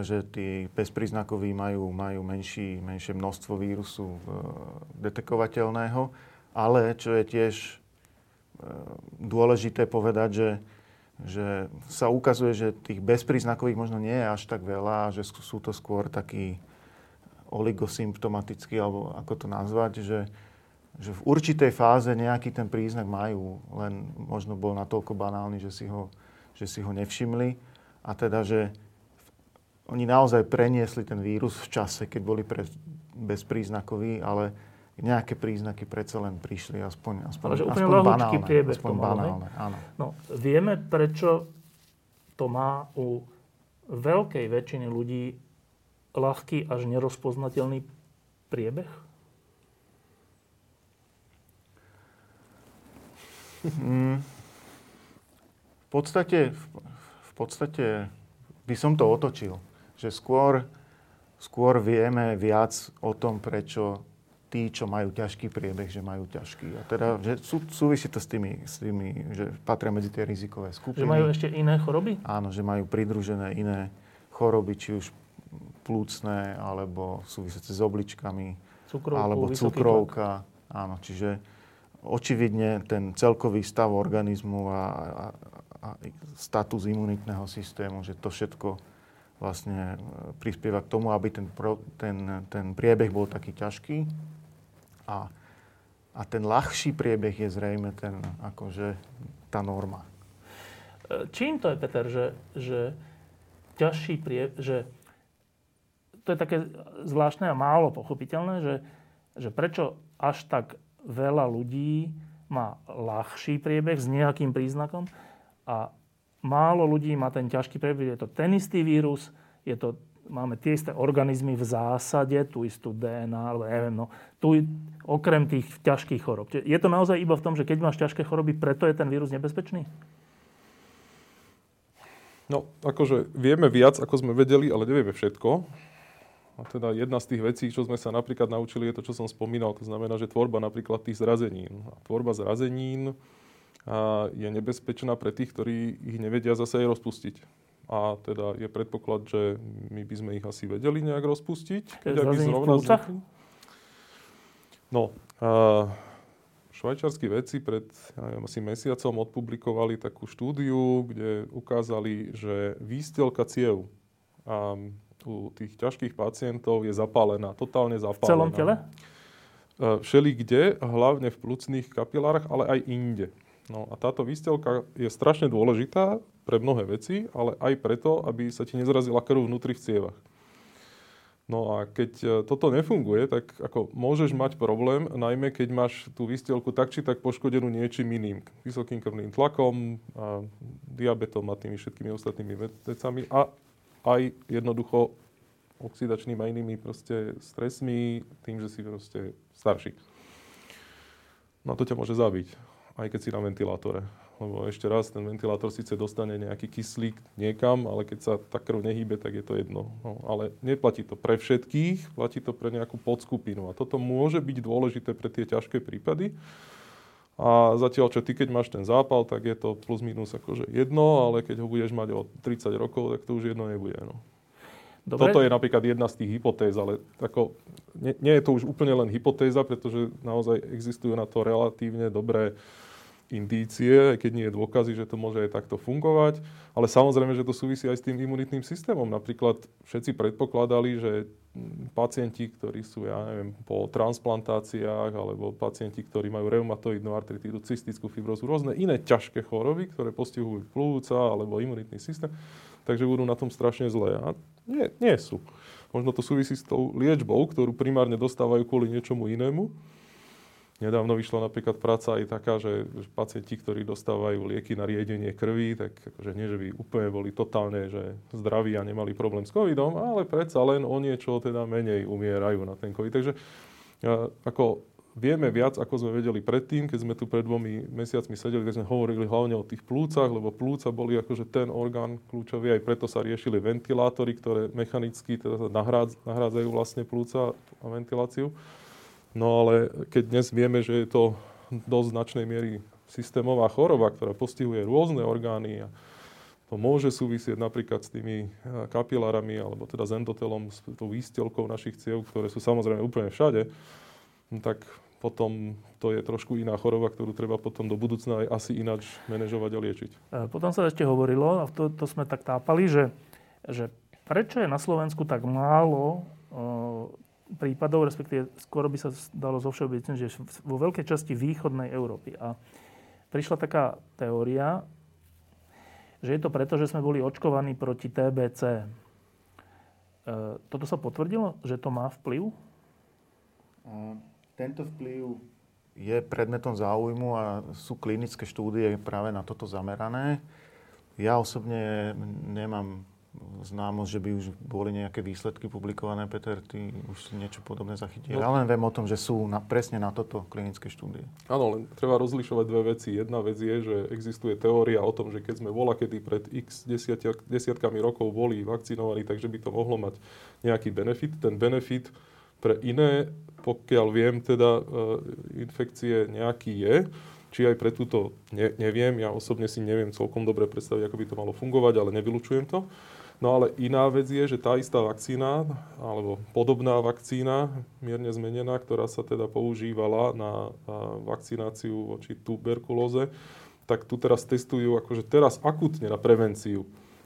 Speaker 2: že tí bezpríznakoví majú, majú menší, menšie množstvo vírusu detekovateľného, ale čo je tiež dôležité povedať, že, že sa ukazuje, že tých bezpríznakových možno nie je až tak veľa, že sú to skôr takí oligosymptomatickí, alebo ako to nazvať, že, že v určitej fáze nejaký ten príznak majú, len možno bol natoľko banálny, že si ho, že si ho nevšimli. A teda, že oni naozaj preniesli ten vírus v čase, keď boli pre, bezpríznakoví, ale nejaké príznaky predsa len prišli, aspoň, aspoň,
Speaker 1: Ale že
Speaker 2: aspoň
Speaker 1: banálne.
Speaker 2: Priebeh aspoň to banálne, áno.
Speaker 1: No, vieme, prečo to má u veľkej väčšiny ľudí ľahký až nerozpoznateľný priebeh?
Speaker 2: Mm, v podstate, v podstate by som to otočil. Že skôr, skôr vieme viac o tom, prečo tí, čo majú ťažký priebeh, že majú ťažký. A teda, že sú, súvisí to s tými, s tými, že patria medzi tie rizikové skupiny.
Speaker 1: Že majú ešte iné choroby?
Speaker 2: Áno, že majú pridružené iné choroby, či už plúcne, alebo súvisiace s obličkami, Cukrovku, alebo cukrovka. Tlak. Áno, čiže očividne ten celkový stav organizmu a, a, a status imunitného systému, že to všetko vlastne e, prispieva k tomu, aby ten, ten, ten priebeh bol taký ťažký. A, a ten ľahší priebeh je zrejme ten, akože, tá norma.
Speaker 1: E, čím to je, Peter, že, že ťažší priebeh, že to je také zvláštne a málo pochopiteľné, že, že prečo až tak veľa ľudí má ľahší priebeh s nejakým príznakom a málo ľudí má ten ťažký priebeh. Je to ten istý vírus, je to, máme tie isté organizmy v zásade, tú istú DNA, alebo neviem, no, tu, okrem tých ťažkých chorob. Je to naozaj iba v tom, že keď máš ťažké choroby, preto je ten vírus nebezpečný?
Speaker 3: No, akože vieme viac, ako sme vedeli, ale nevieme všetko. A teda jedna z tých vecí, čo sme sa napríklad naučili, je to, čo som spomínal. To znamená, že tvorba napríklad tých zrazenín. A tvorba zrazenín a je nebezpečná pre tých, ktorí ich nevedia zase aj rozpustiť. A teda je predpoklad, že my by sme ich asi vedeli nejak rozpustiť.
Speaker 1: Keď by zrovna
Speaker 3: No, a švajčiarskí vedci pred neviem, asi mesiacom odpublikovali takú štúdiu, kde ukázali, že výstelka ciev a u tých ťažkých pacientov je zapálená, totálne zapálená. V
Speaker 1: celom tele?
Speaker 3: Všeli kde, hlavne v plúcnych kapilárach, ale aj inde. No a táto výstelka je strašne dôležitá pre mnohé veci, ale aj preto, aby sa ti nezrazila krv vnútri v cievach. No a keď e, toto nefunguje, tak ako môžeš mať problém, najmä keď máš tú výstielku tak či tak poškodenú niečím iným. Vysokým krvným tlakom, a diabetom a tými všetkými ostatnými vecami a aj jednoducho oxidačnými a inými proste stresmi, tým, že si proste starší. No to ťa môže zabiť aj keď si na ventilátore. Lebo ešte raz, ten ventilátor síce dostane nejaký kyslík niekam, ale keď sa tá krv nehýbe, tak je to jedno. No, ale neplatí to pre všetkých, platí to pre nejakú podskupinu. A toto môže byť dôležité pre tie ťažké prípady. A zatiaľ, čo ty keď máš ten zápal, tak je to plus minus akože jedno, ale keď ho budeš mať o 30 rokov, tak to už jedno nebude. No. Dobre. Toto je napríklad jedna z tých hypotéz, ale ako, nie, nie je to už úplne len hypotéza, pretože naozaj existujú na to relatívne dobré indície, aj keď nie je dôkazy, že to môže aj takto fungovať. Ale samozrejme, že to súvisí aj s tým imunitným systémom. Napríklad všetci predpokladali, že pacienti, ktorí sú, ja neviem, po transplantáciách, alebo pacienti, ktorí majú reumatoidnú artritídu, cystickú fibrozu, rôzne iné ťažké choroby, ktoré postihujú plúca alebo imunitný systém, takže budú na tom strašne zlé. A nie, nie sú. Možno to súvisí s tou liečbou, ktorú primárne dostávajú kvôli niečomu inému. Nedávno vyšla napríklad práca aj taká, že pacienti, ktorí dostávajú lieky na riedenie krvi, tak akože nie, že by úplne boli totálne že zdraví a nemali problém s covidom, ale predsa len o niečo teda menej umierajú na ten covid. Takže ako vieme viac, ako sme vedeli predtým, keď sme tu pred dvomi mesiacmi sedeli, keď sme hovorili hlavne o tých plúcach, lebo plúca boli akože ten orgán kľúčový, aj preto sa riešili ventilátory, ktoré mechanicky teda nahrádzajú vlastne plúca a ventiláciu. No ale keď dnes vieme, že je to dosť značnej miery systémová choroba, ktorá postihuje rôzne orgány a to môže súvisieť napríklad s tými eh, kapilárami, alebo teda s endotelom, s tou výstelkou našich ciev, ktoré sú samozrejme úplne všade, no tak potom to je trošku iná choroba, ktorú treba potom do budúcna aj asi ináč manažovať a liečiť.
Speaker 1: Potom sa ešte hovorilo, a to, to sme tak tápali, že, že prečo je na Slovensku tak málo prípadov, respektíve skoro by sa dalo zo všeobecne, že vo veľkej časti východnej Európy. A prišla taká teória, že je to preto, že sme boli očkovaní proti TBC. E, toto sa potvrdilo, že to má vplyv?
Speaker 2: Tento vplyv je predmetom záujmu a sú klinické štúdie práve na toto zamerané. Ja osobne nemám známosť, že by už boli nejaké výsledky publikované. Peter, ty už si niečo podobné zachytil. No. Ja len viem o tom, že sú na, presne na toto klinické štúdie.
Speaker 3: Áno, len treba rozlišovať dve veci. Jedna vec je, že existuje teória o tom, že keď sme vola kedy pred x desiatia, desiatkami rokov boli vakcinovaní, takže by to mohlo mať nejaký benefit. Ten benefit pre iné, pokiaľ viem, teda e, infekcie nejaký je. Či aj pre túto ne, neviem, ja osobne si neviem celkom dobre predstaviť, ako by to malo fungovať, ale nevylučujem to. No ale iná vec je, že tá istá vakcína, alebo podobná vakcína, mierne zmenená, ktorá sa teda používala na, vakcináciu voči tuberkulóze, tak tu teraz testujú akože teraz akutne na prevenciu.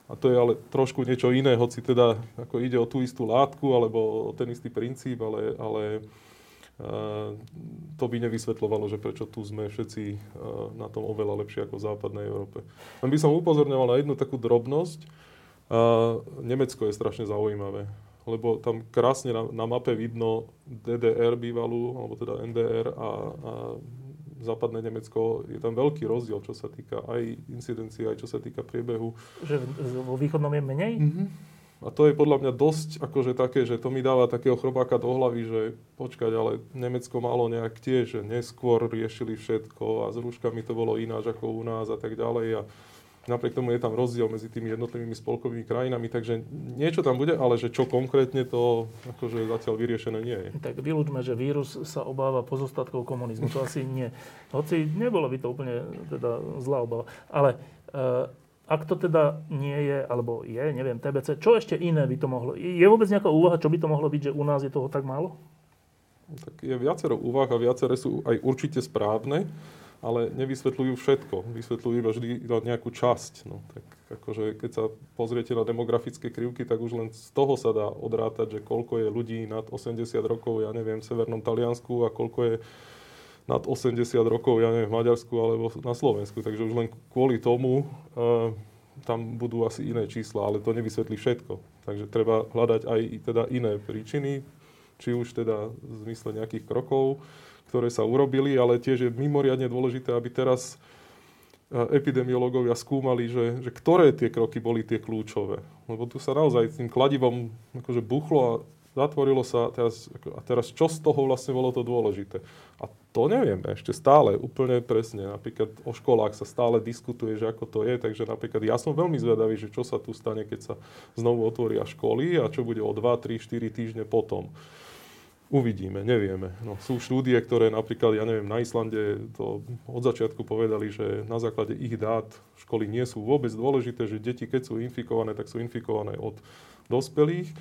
Speaker 3: A to je ale trošku niečo iné, hoci teda ako ide o tú istú látku alebo o ten istý princíp, ale, ale uh, to by nevysvetľovalo, že prečo tu sme všetci uh, na tom oveľa lepšie ako v západnej Európe. Len by som upozorňoval na jednu takú drobnosť, Nemecko je strašne zaujímavé, lebo tam krásne na, na mape vidno DDR bývalú, alebo teda NDR a, a západné Nemecko. Je tam veľký rozdiel, čo sa týka aj incidencie, aj čo sa týka priebehu.
Speaker 1: Že vo východnom je menej?
Speaker 3: Mm-hmm. A to je podľa mňa dosť akože také, že to mi dáva takého chrobáka do hlavy, že počkať, ale Nemecko malo nejak tiež, že neskôr riešili všetko a s rúškami to bolo ináč ako u nás a tak ďalej. A Napriek tomu je tam rozdiel medzi tými jednotlivými spolkovými krajinami, takže niečo tam bude, ale že čo konkrétne to akože zatiaľ vyriešené nie je.
Speaker 1: Tak vylúčme, že vírus sa obáva pozostatkov komunizmu. To asi nie. Hoci nebolo by to úplne teda zlá obava. Ale e, ak to teda nie je, alebo je, neviem, TBC, čo ešte iné by to mohlo? Je vôbec nejaká úvaha, čo by to mohlo byť, že u nás je toho tak málo?
Speaker 3: Tak je viacero úvah a viaceré sú aj určite správne ale nevysvetľujú všetko. Vysvetľujú iba vždy nejakú časť. No, tak akože keď sa pozriete na demografické krivky, tak už len z toho sa dá odrátať, že koľko je ľudí nad 80 rokov, ja neviem, v Severnom Taliansku a koľko je nad 80 rokov, ja neviem, v Maďarsku alebo na Slovensku. Takže už len kvôli tomu uh, tam budú asi iné čísla, ale to nevysvetlí všetko. Takže treba hľadať aj teda iné príčiny, či už teda v zmysle nejakých krokov, ktoré sa urobili, ale tiež je mimoriadne dôležité, aby teraz e, epidemiológovia skúmali, že, že ktoré tie kroky boli tie kľúčové. Lebo tu sa naozaj tým kladivom akože buchlo a zatvorilo sa a teraz, a teraz čo z toho vlastne bolo to dôležité. A to nevieme ešte stále úplne presne. Napríklad o školách sa stále diskutuje, že ako to je, takže napríklad ja som veľmi zvedavý, že čo sa tu stane, keď sa znovu otvoria školy a čo bude o 2, 3, 4 týždne potom. Uvidíme, nevieme. No, sú štúdie, ktoré napríklad, ja neviem, na Islande to od začiatku povedali, že na základe ich dát školy nie sú vôbec dôležité, že deti, keď sú infikované, tak sú infikované od dospelých.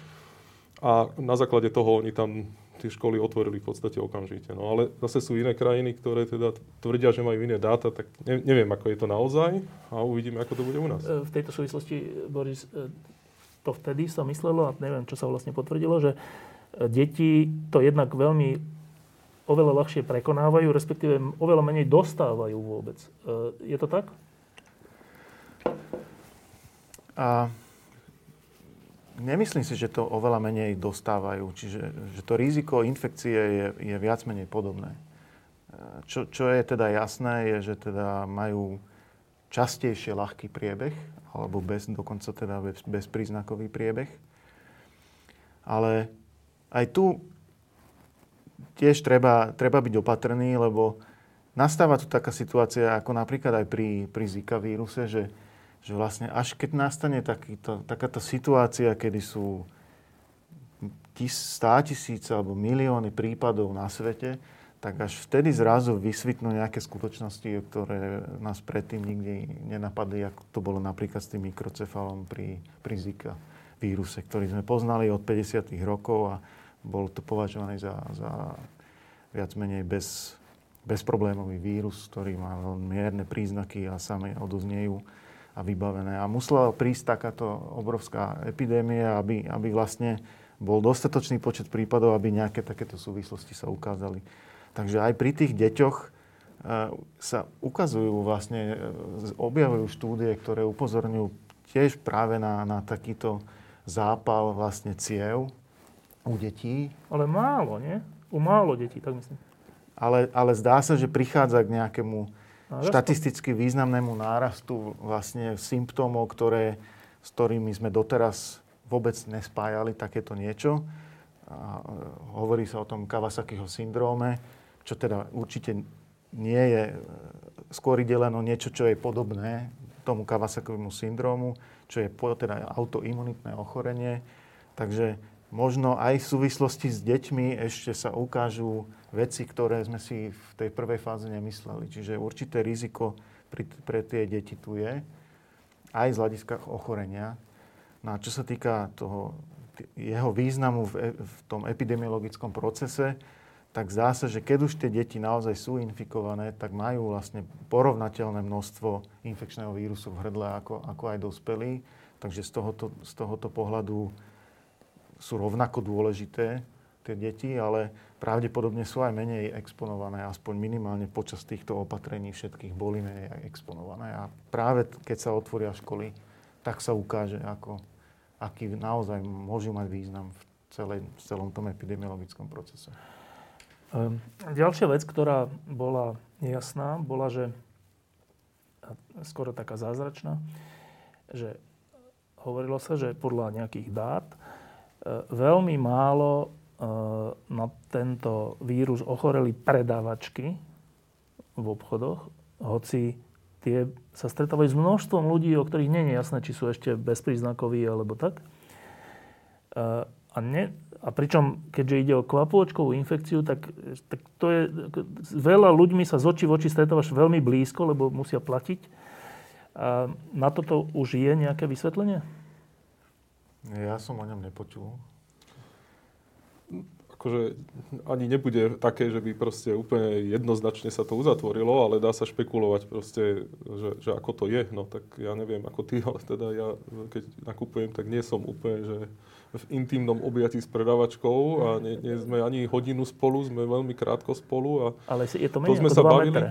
Speaker 3: A na základe toho oni tam tie školy otvorili v podstate okamžite. No ale zase sú iné krajiny, ktoré teda tvrdia, že majú iné dáta, tak neviem, ako je to naozaj a uvidíme, ako to bude u nás.
Speaker 1: E, v tejto súvislosti, Boris, e, to vtedy sa myslelo, a neviem, čo sa vlastne potvrdilo, že deti to jednak veľmi oveľa ľahšie prekonávajú, respektíve oveľa menej dostávajú vôbec. E, je to tak?
Speaker 2: A nemyslím si, že to oveľa menej dostávajú. Čiže že to riziko infekcie je, je viac menej podobné. E, čo, čo je teda jasné, je, že teda majú častejšie ľahký priebeh, alebo bez, dokonca teda bez, bezpríznakový priebeh. Ale aj tu tiež treba, treba byť opatrný, lebo nastáva tu taká situácia, ako napríklad aj pri, pri Zika víruse, že, že vlastne až keď nastane takýto, takáto situácia, kedy sú stá tisíce alebo milióny prípadov na svete, tak až vtedy zrazu vysvetnú nejaké skutočnosti, ktoré nás predtým nikdy nenapadli, ako to bolo napríklad s tým mikrocefalom pri, pri Zika víruse, ktorý sme poznali od 50. rokov a bol to považovaný za, za viac menej bez, bezproblémový vírus, ktorý má veľmi mierne príznaky a same odozniejú a vybavené. A musela prísť takáto obrovská epidémia, aby, aby vlastne bol dostatočný počet prípadov, aby nejaké takéto súvislosti sa ukázali. Takže aj pri tých deťoch e, sa ukazujú vlastne, e, objavujú štúdie, ktoré upozorňujú tiež práve na, na takýto zápal vlastne ciev u detí.
Speaker 1: Ale málo, nie? U málo detí, tak myslím.
Speaker 2: Ale, ale zdá sa, že prichádza k nejakému Nárastu. štatisticky významnému nárastu vlastne symptómov, ktoré, s ktorými sme doteraz vôbec nespájali takéto niečo. A e, hovorí sa o tom Kawasakiho syndróme, čo teda určite nie je, e, skôr ide len o niečo, čo je podobné tomu Kawasakovému syndrómu, čo je teda autoimunitné ochorenie. Takže možno aj v súvislosti s deťmi ešte sa ukážu veci, ktoré sme si v tej prvej fáze nemysleli. Čiže určité riziko pri, pre tie deti tu je, aj z hľadiska ochorenia. No a čo sa týka toho, jeho významu v, e, v tom epidemiologickom procese, tak zdá sa, že keď už tie deti naozaj sú infikované, tak majú vlastne porovnateľné množstvo infekčného vírusu v hrdle ako, ako aj dospelí. Takže z tohoto, z tohoto pohľadu sú rovnako dôležité tie deti, ale pravdepodobne sú aj menej exponované, aspoň minimálne počas týchto opatrení všetkých boli menej exponované. A práve keď sa otvoria školy, tak sa ukáže, ako, aký naozaj môžu mať význam v, celej, v celom tom epidemiologickom procese.
Speaker 1: Ehm, ďalšia vec, ktorá bola nejasná, bola, že skoro taká zázračná, že hovorilo sa, že podľa nejakých dát veľmi málo e, na tento vírus ochoreli predávačky v obchodoch, hoci tie sa stretávajú s množstvom ľudí, o ktorých nie je jasné, či sú ešte bezpríznakoví alebo tak. E, a ne, a pričom, keďže ide o kvapôčkovú infekciu, tak, tak to je... Veľa ľuďmi sa z očí v oči stretávaš veľmi blízko, lebo musia platiť. A na toto už je nejaké vysvetlenie?
Speaker 2: Ja som o ňom nepočul.
Speaker 3: Akože ani nebude také, že by proste úplne jednoznačne sa to uzatvorilo, ale dá sa špekulovať proste, že, že ako to je. No tak ja neviem ako ty, ale teda ja keď nakupujem, tak nie som úplne, že v intimnom objatí s predavačkou a nie, nie sme ani hodinu spolu, sme veľmi krátko spolu. A
Speaker 1: Ale je to menej to sme ako sa 2 bavili. metre.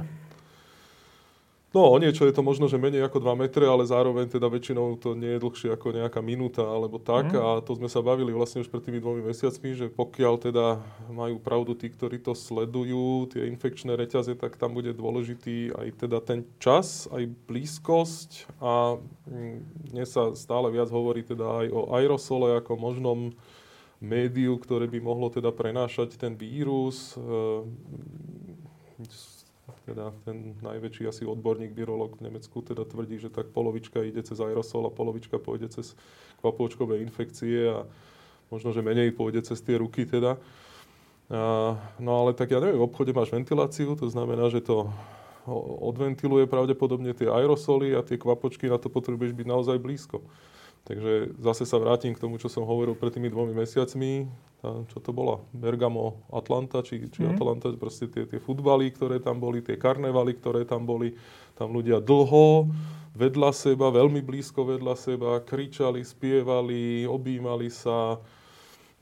Speaker 3: No, o niečo je to možno, že menej ako 2 metre, ale zároveň teda väčšinou to nie je dlhšie ako nejaká minúta alebo tak. Mm. A to sme sa bavili vlastne už pred tými dvomi mesiacmi, že pokiaľ teda majú pravdu tí, ktorí to sledujú, tie infekčné reťaze, tak tam bude dôležitý aj teda ten čas, aj blízkosť. A mm, dnes sa stále viac hovorí teda aj o aerosole ako možnom médiu, ktoré by mohlo teda prenášať ten vírus teda ten najväčší asi odborník, virológ v Nemecku, teda tvrdí, že tak polovička ide cez aerosol a polovička pôjde cez kvapôčkové infekcie a možno, že menej pôjde cez tie ruky teda. A, no ale tak ja neviem, v obchode máš ventiláciu, to znamená, že to odventiluje pravdepodobne tie aerosoly a tie kvapočky, na to potrebuješ byť naozaj blízko. Takže zase sa vrátim k tomu, čo som hovoril pred tými dvomi mesiacmi. Tá, čo to bola? Bergamo, Atlanta, či, či mm. Atlanta, proste tie, tie futbaly, ktoré tam boli, tie karnevaly, ktoré tam boli. Tam ľudia dlho, vedľa seba, veľmi blízko vedľa seba, kričali, spievali, objímali sa.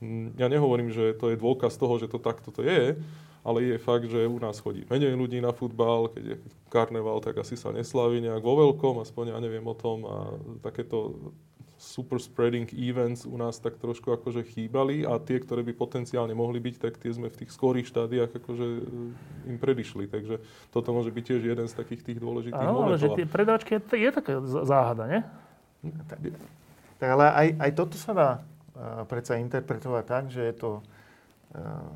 Speaker 3: Mm, ja nehovorím, že to je dôkaz toho, že to takto to je, ale je fakt, že u nás chodí menej ľudí na futbal, keď je karneval, tak asi sa neslaví nejak vo veľkom, aspoň ja neviem o tom a takéto super spreading events u nás tak trošku akože chýbali a tie, ktoré by potenciálne mohli byť, tak tie sme v tých skorých štádiách akože e, im predišli. Takže toto môže byť tiež jeden z takých tých dôležitých Áno,
Speaker 1: ale že tie predáčky je, je taká záhada, nie?
Speaker 2: Tak, tak ale aj, aj toto sa dá uh, predsa interpretovať tak, že je to, uh,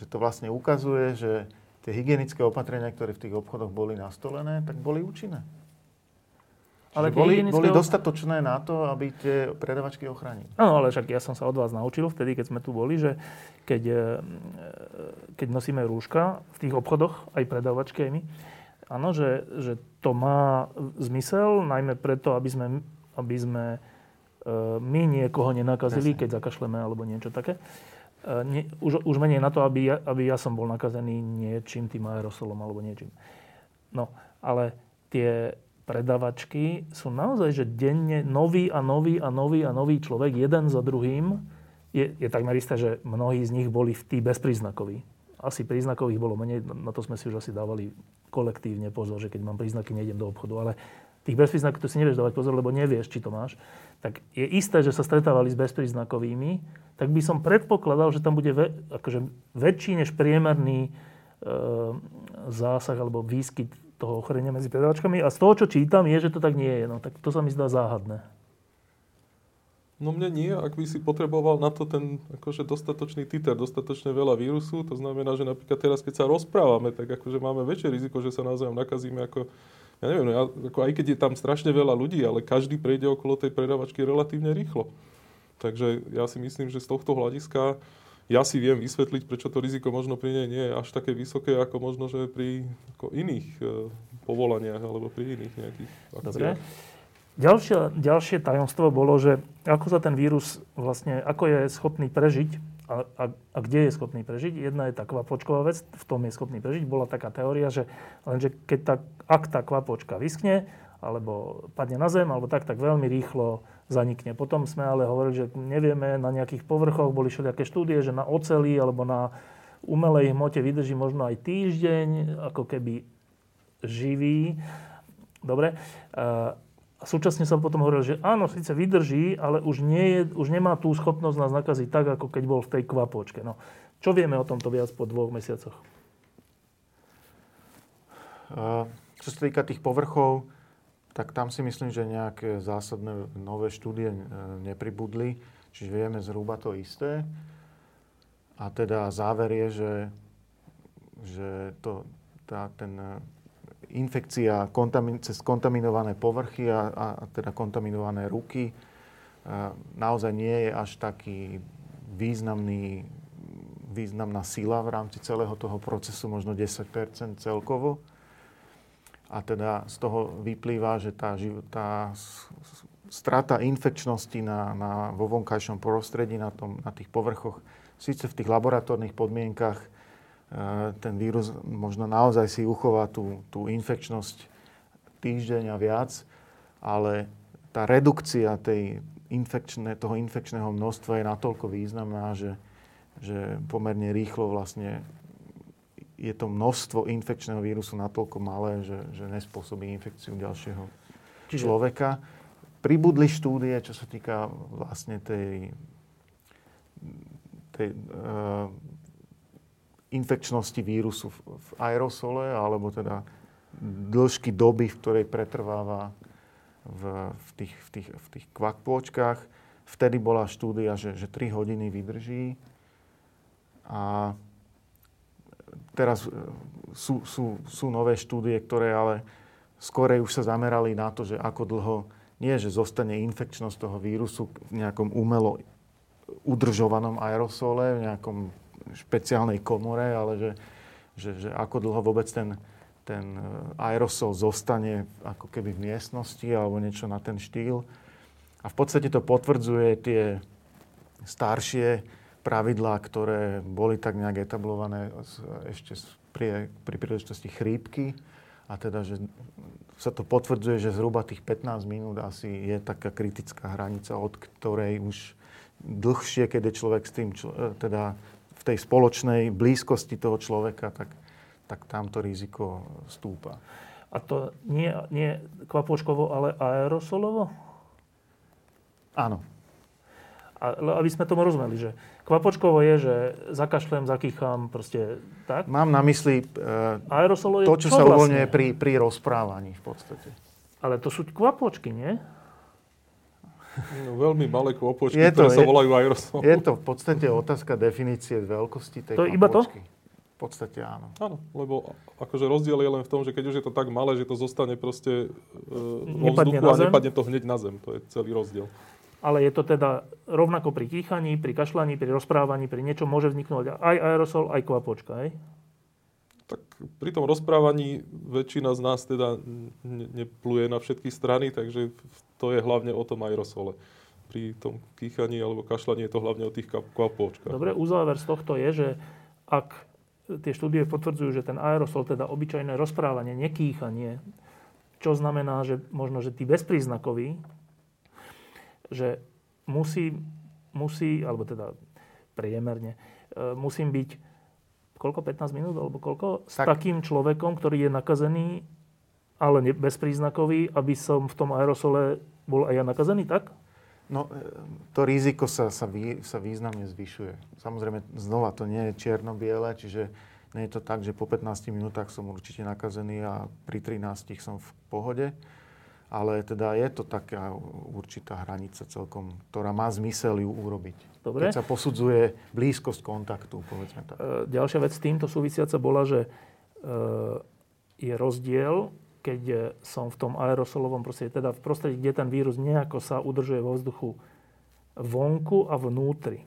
Speaker 2: že to vlastne ukazuje, že tie hygienické opatrenia, ktoré v tých obchodoch boli nastolené, tak boli účinné. Ale boli, boli dostatočné na to, aby tie predavačky ochránili.
Speaker 1: Áno, ale však ja som sa od vás naučil vtedy, keď sme tu boli, že keď, e, keď nosíme rúška v tých obchodoch, aj predavačky, aj my, áno, že, že to má zmysel, najmä preto, aby sme, aby sme e, my niekoho nenakazili, keď zakašleme alebo niečo také. E, nie, už, už menej na to, aby ja, aby ja som bol nakazený niečím, tým aerosolom alebo niečím. No, ale tie predavačky sú naozaj, že denne nový a nový a nový a nový človek, jeden za druhým. Je, je takmer isté, že mnohí z nich boli v tí bezpríznakoví. Asi príznakových bolo menej, na to sme si už asi dávali kolektívne pozor, že keď mám príznaky, nejdem do obchodu. Ale tých bezpríznakov to si nevieš dávať pozor, lebo nevieš, či to máš. Tak je isté, že sa stretávali s bezpríznakovými, tak by som predpokladal, že tam bude ve, akože väčší než priemerný e, zásah alebo výskyt toho ochorenia medzi predavačkami. A z toho, čo čítam, je, že to tak nie je. No, tak to sa mi zdá záhadné.
Speaker 3: No mne nie, ak by si potreboval na to ten akože dostatočný titer, dostatočne veľa vírusu, to znamená, že napríklad teraz, keď sa rozprávame, tak akože máme väčšie riziko, že sa navzájom nakazíme ako, ja neviem, no ja, ako aj keď je tam strašne veľa ľudí, ale každý prejde okolo tej predavačky relatívne rýchlo. Takže ja si myslím, že z tohto hľadiska ja si viem vysvetliť, prečo to riziko možno pri nej nie je až také vysoké, ako možno, že pri ako iných e, povolaniach alebo pri iných nejakých akciách. Dobre.
Speaker 1: Ďalšie, ďalšie tajomstvo bolo, že ako sa ten vírus vlastne, ako je schopný prežiť a, a, a kde je schopný prežiť. Jedna je tá kvapočková vec, v tom je schopný prežiť. Bola taká teória, že lenže keď tá, ak tá kvapočka vyschne, alebo padne na zem, alebo tak, tak veľmi rýchlo zanikne. Potom sme ale hovorili, že nevieme, na nejakých povrchoch boli všelijaké štúdie, že na oceli alebo na umelej hmote vydrží možno aj týždeň, ako keby živý. Dobre. A súčasne sa potom hovoril, že áno, síce vydrží, ale už, nie je, už nemá tú schopnosť nás nakaziť tak, ako keď bol v tej kvapočke. No, čo vieme o tomto viac po dvoch mesiacoch?
Speaker 2: Čo sa týka tých povrchov, tak tam si myslím, že nejaké zásadné nové štúdie e, nepribudli. Čiže vieme zhruba to isté. A teda záver je, že, že to, tá, ten e, infekcia kontamin, cez kontaminované povrchy a, a, a teda kontaminované ruky a e, naozaj nie je až taký významný, významná sila v rámci celého toho procesu, možno 10% celkovo. A teda z toho vyplýva, že tá, tá strata infekčnosti na, na, vo vonkajšom prostredí, na, tom, na tých povrchoch, síce v tých laboratórnych podmienkach e, ten vírus možno naozaj si uchová tú, tú infekčnosť týždeň a viac, ale tá redukcia tej infekčné, toho infekčného množstva je natoľko významná, že, že pomerne rýchlo vlastne je to množstvo infekčného vírusu natoľko malé, že, že nespôsobí infekciu ďalšieho Čiže... človeka. Pribudli štúdie, čo sa týka vlastne tej, tej uh, infekčnosti vírusu v, v aerosole, alebo teda dĺžky doby, v ktorej pretrváva v, v, tých, v, tých, v tých kvakpôčkach. Vtedy bola štúdia, že, že 3 hodiny vydrží. A teraz e, sú, sú, sú nové štúdie, ktoré ale skorej už sa zamerali na to, že ako dlho nie, že zostane infekčnosť toho vírusu v nejakom umelo udržovanom aerosole, v nejakom špeciálnej komore, ale že, že, že ako dlho vôbec ten, ten e, aerosol zostane ako keby v miestnosti alebo niečo na ten štýl. A v podstate to potvrdzuje tie staršie pravidlá, ktoré boli tak nejak etablované ešte pri, pri príležitosti chrípky. A teda, že sa to potvrdzuje, že zhruba tých 15 minút asi je taká kritická hranica, od ktorej už dlhšie, keď je človek s tým, teda v tej spoločnej blízkosti toho človeka, tak, tak tam to riziko stúpa.
Speaker 1: A to nie, nie kvapočkovo, ale aerosolovo?
Speaker 2: Áno.
Speaker 1: A, aby sme tomu rozumeli, že kvapočkovo je, že zakašlem, zakýcham, proste tak?
Speaker 2: Mám na mysli je to, čo, čo sa vlastne? uvoľňuje pri, pri rozprávaní v podstate.
Speaker 1: Ale to sú kvapočky, nie?
Speaker 3: No, veľmi malé kvapočky, je to, ktoré je, sa volajú aerosol.
Speaker 2: Je to v podstate otázka definície veľkosti tej
Speaker 1: to kvapočky. Iba to?
Speaker 2: V podstate áno.
Speaker 3: Áno, lebo akože rozdiel je len v tom, že keď už je to tak malé, že to zostane proste e, vo vzduchu a nepadne to hneď na zem. To je celý rozdiel.
Speaker 1: Ale je to teda rovnako pri kýchaní, pri kašľaní, pri rozprávaní, pri niečom môže vzniknúť aj aerosol, aj kvapočka, hej?
Speaker 3: Tak pri tom rozprávaní väčšina z nás teda nepluje na všetky strany, takže to je hlavne o tom aerosole. Pri tom kýchaní alebo kašľaní je to hlavne o tých kvapôčkach.
Speaker 1: Dobre, uzáver z tohto je, že ak tie štúdie potvrdzujú, že ten aerosol, teda obyčajné rozprávanie, nekýchanie, čo znamená, že možno, že tí bezpríznakoví, že musí, musí, alebo teda priemerne, e, musím byť koľko, 15 minút alebo koľko, s tak. takým človekom, ktorý je nakazený, ale ne, bezpríznakový, aby som v tom aerosole bol aj ja nakazený, tak?
Speaker 2: No, e, to riziko sa, sa, vý, sa významne zvyšuje. Samozrejme, znova to nie je čierno-biele, čiže nie je to tak, že po 15 minútach som určite nakazený a pri 13 som v pohode ale teda je to taká určitá hranica celkom, ktorá má zmysel ju urobiť. Dobre. Keď sa posudzuje blízkosť kontaktu, povedzme tak.
Speaker 1: E, ďalšia vec s týmto súvisiaca bola, že e, je rozdiel, keď som v tom aerosolovom prostredí, teda v prostredí, kde ten vírus nejako sa udržuje vo vzduchu vonku a vnútri. E,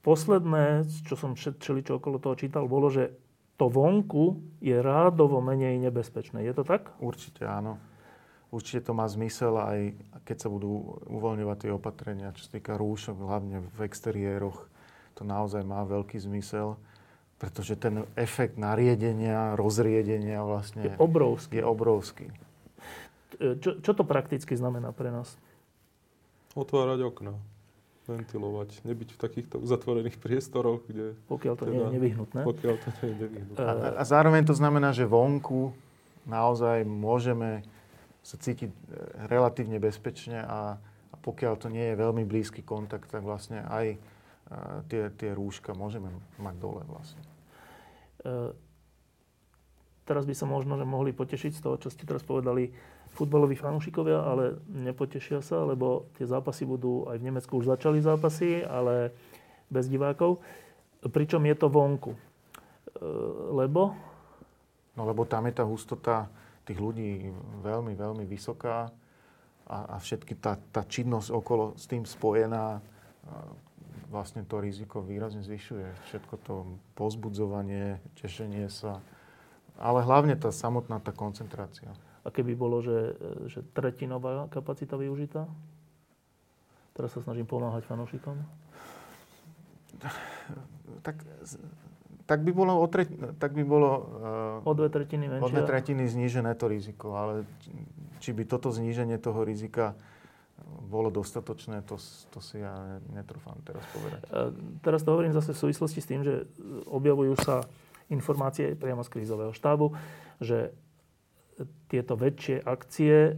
Speaker 1: posledné, čo som čo okolo toho čítal, bolo, že to vonku je rádovo menej nebezpečné. Je to tak?
Speaker 2: Určite áno. Určite to má zmysel aj keď sa budú uvoľňovať tie opatrenia, čo sa týka rúšok, hlavne v exteriéroch. To naozaj má veľký zmysel, pretože ten efekt nariedenia, rozriedenia vlastne
Speaker 1: je obrovský.
Speaker 2: Je obrovský.
Speaker 1: Čo, čo to prakticky znamená pre nás?
Speaker 3: Otvárať okna ventilovať, nebyť v takýchto zatvorených priestoroch, kde...
Speaker 1: Pokiaľ to teda, nie je nevyhnutné.
Speaker 3: Pokiaľ to nie je nevyhnutné.
Speaker 2: A, a zároveň to znamená, že vonku naozaj môžeme sa cítiť e, relatívne bezpečne a, a pokiaľ to nie je veľmi blízky kontakt, tak vlastne aj a, e, tie, tie rúška môžeme mať dole vlastne. E,
Speaker 1: teraz by sa možno že mohli potešiť z toho, čo ste teraz povedali, futbaloví fanúšikovia, ale nepotešia sa, lebo tie zápasy budú, aj v Nemecku už začali zápasy, ale bez divákov. Pričom je to vonku. E, lebo?
Speaker 2: No lebo tam je tá hustota tých ľudí veľmi, veľmi vysoká a, a všetky tá, tá činnosť okolo s tým spojená vlastne to riziko výrazne zvyšuje. Všetko to pozbudzovanie, tešenie sa, ale hlavne tá samotná tá koncentrácia.
Speaker 1: A keby bolo, že, že tretinová kapacita využitá? Teraz sa snažím pomáhať fanúšikom.
Speaker 2: Tak, tak by bolo, o tre, tak by bolo
Speaker 1: uh, o dve tretiny menšie.
Speaker 2: O dve tretiny znížené to riziko, ale či by toto zníženie toho rizika bolo dostatočné, to, to si ja netrúfam teraz povedať. Uh,
Speaker 1: teraz to hovorím zase v súvislosti s tým, že objavujú sa informácie priamo z krízového štábu, že tieto väčšie akcie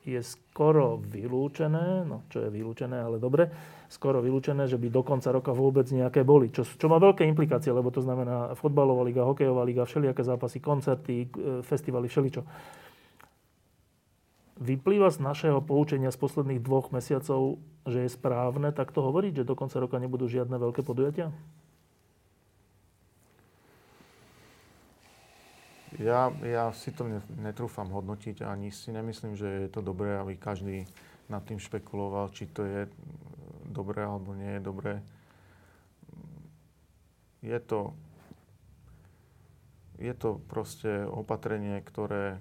Speaker 1: je skoro vylúčené, no čo je vylúčené, ale dobre, skoro vylúčené, že by do konca roka vôbec nejaké boli. Čo, čo má veľké implikácie, lebo to znamená fotbalová liga, hokejová liga, všelijaké zápasy, koncerty, e, festivaly, všeličo. Vyplýva z našeho poučenia z posledných dvoch mesiacov, že je správne takto hovoriť, že do konca roka nebudú žiadne veľké podujatia?
Speaker 2: Ja, ja si to netrúfam hodnotiť ani si nemyslím, že je to dobré, aby každý nad tým špekuloval, či to je dobré alebo nie je dobré. Je to, je to proste opatrenie, ktoré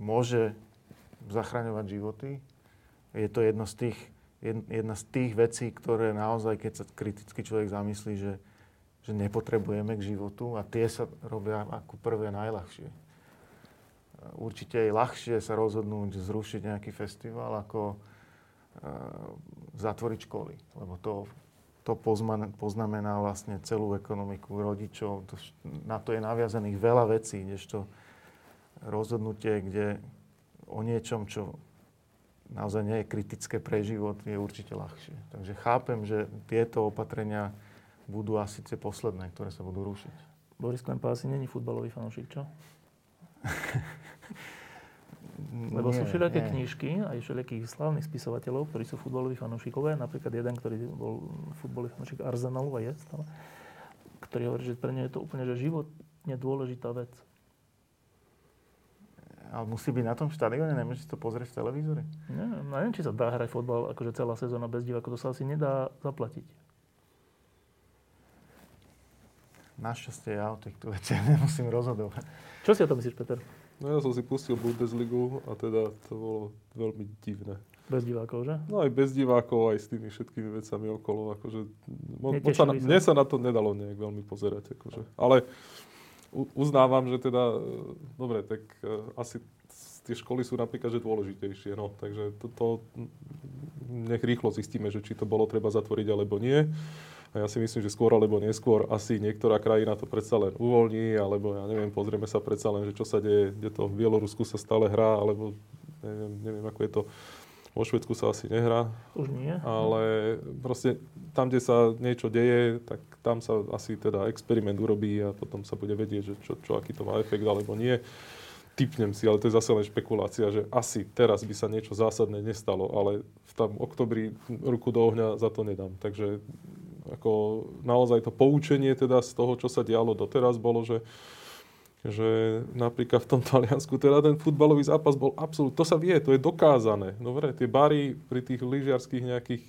Speaker 2: môže zachraňovať životy. Je to jedno z tých, jedna z tých vecí, ktoré naozaj, keď sa kriticky človek zamyslí, že že nepotrebujeme k životu a tie sa robia ako prvé najľahšie. Určite je ľahšie sa rozhodnúť zrušiť nejaký festival, ako uh, zatvoriť školy, lebo to, to poznamená vlastne celú ekonomiku rodičov. To, na to je naviazaných veľa vecí, kdežto rozhodnutie, kde o niečom, čo naozaj nie je kritické pre život, je určite ľahšie. Takže chápem, že tieto opatrenia budú asi tie posledné, ktoré sa budú rušiť.
Speaker 1: Boris Klempa asi není futbalový fanúšik, čo? Lebo nie, sú všelijaké nie. knižky, aj všelijakých slavných spisovateľov, ktorí sú futbaloví fanúšikovia. Napríklad jeden, ktorý bol futbalový fanúšik Arsenalu a je stále. ktorý hovorí, že pre ne je to úplne že životne dôležitá vec.
Speaker 2: Ale musí byť na tom štadióne, nemôžeš to pozrieť v televízore?
Speaker 1: Nie, neviem, či sa dá hrať fotbal akože celá sezóna bez divákov, to sa asi nedá zaplatiť.
Speaker 2: Našťastie ja o týchto veciach nemusím rozhodovať.
Speaker 1: Čo si o tom myslíš, Peter?
Speaker 3: No ja som si pustil Bundesligu a teda to bolo veľmi divné.
Speaker 1: Bez divákov, že?
Speaker 3: No aj bez divákov, aj s tými všetkými vecami okolo. Akože, mo, sa, na, mne sa na to nedalo nejak veľmi pozerať. Akože. Ale uznávam, že teda, e, dobre, tak uh, asi tie školy sú napríklad že dôležitejšie. No, takže to, to nech rýchlo zistíme, že či to bolo treba zatvoriť alebo nie. A ja si myslím, že skôr alebo neskôr asi niektorá krajina to predsa len uvoľní, alebo ja neviem, pozrieme sa predsa len, že čo sa deje, kde to v Bielorusku sa stále hrá, alebo neviem, neviem ako je to vo Švedsku sa asi nehrá.
Speaker 1: Už nie.
Speaker 3: Ale proste tam, kde sa niečo deje, tak tam sa asi teda experiment urobí a potom sa bude vedieť, že čo, čo aký to má efekt alebo nie. Typnem si, ale to je zase len špekulácia, že asi teraz by sa niečo zásadné nestalo, ale v tam oktobri ruku do ohňa za to nedám. Takže ako naozaj to poučenie teda z toho, čo sa dialo doteraz, bolo, že že napríklad v tom Taliansku teda ten futbalový zápas bol absolútne, to sa vie, to je dokázané. Dobre, tie bary pri tých lyžiarských nejakých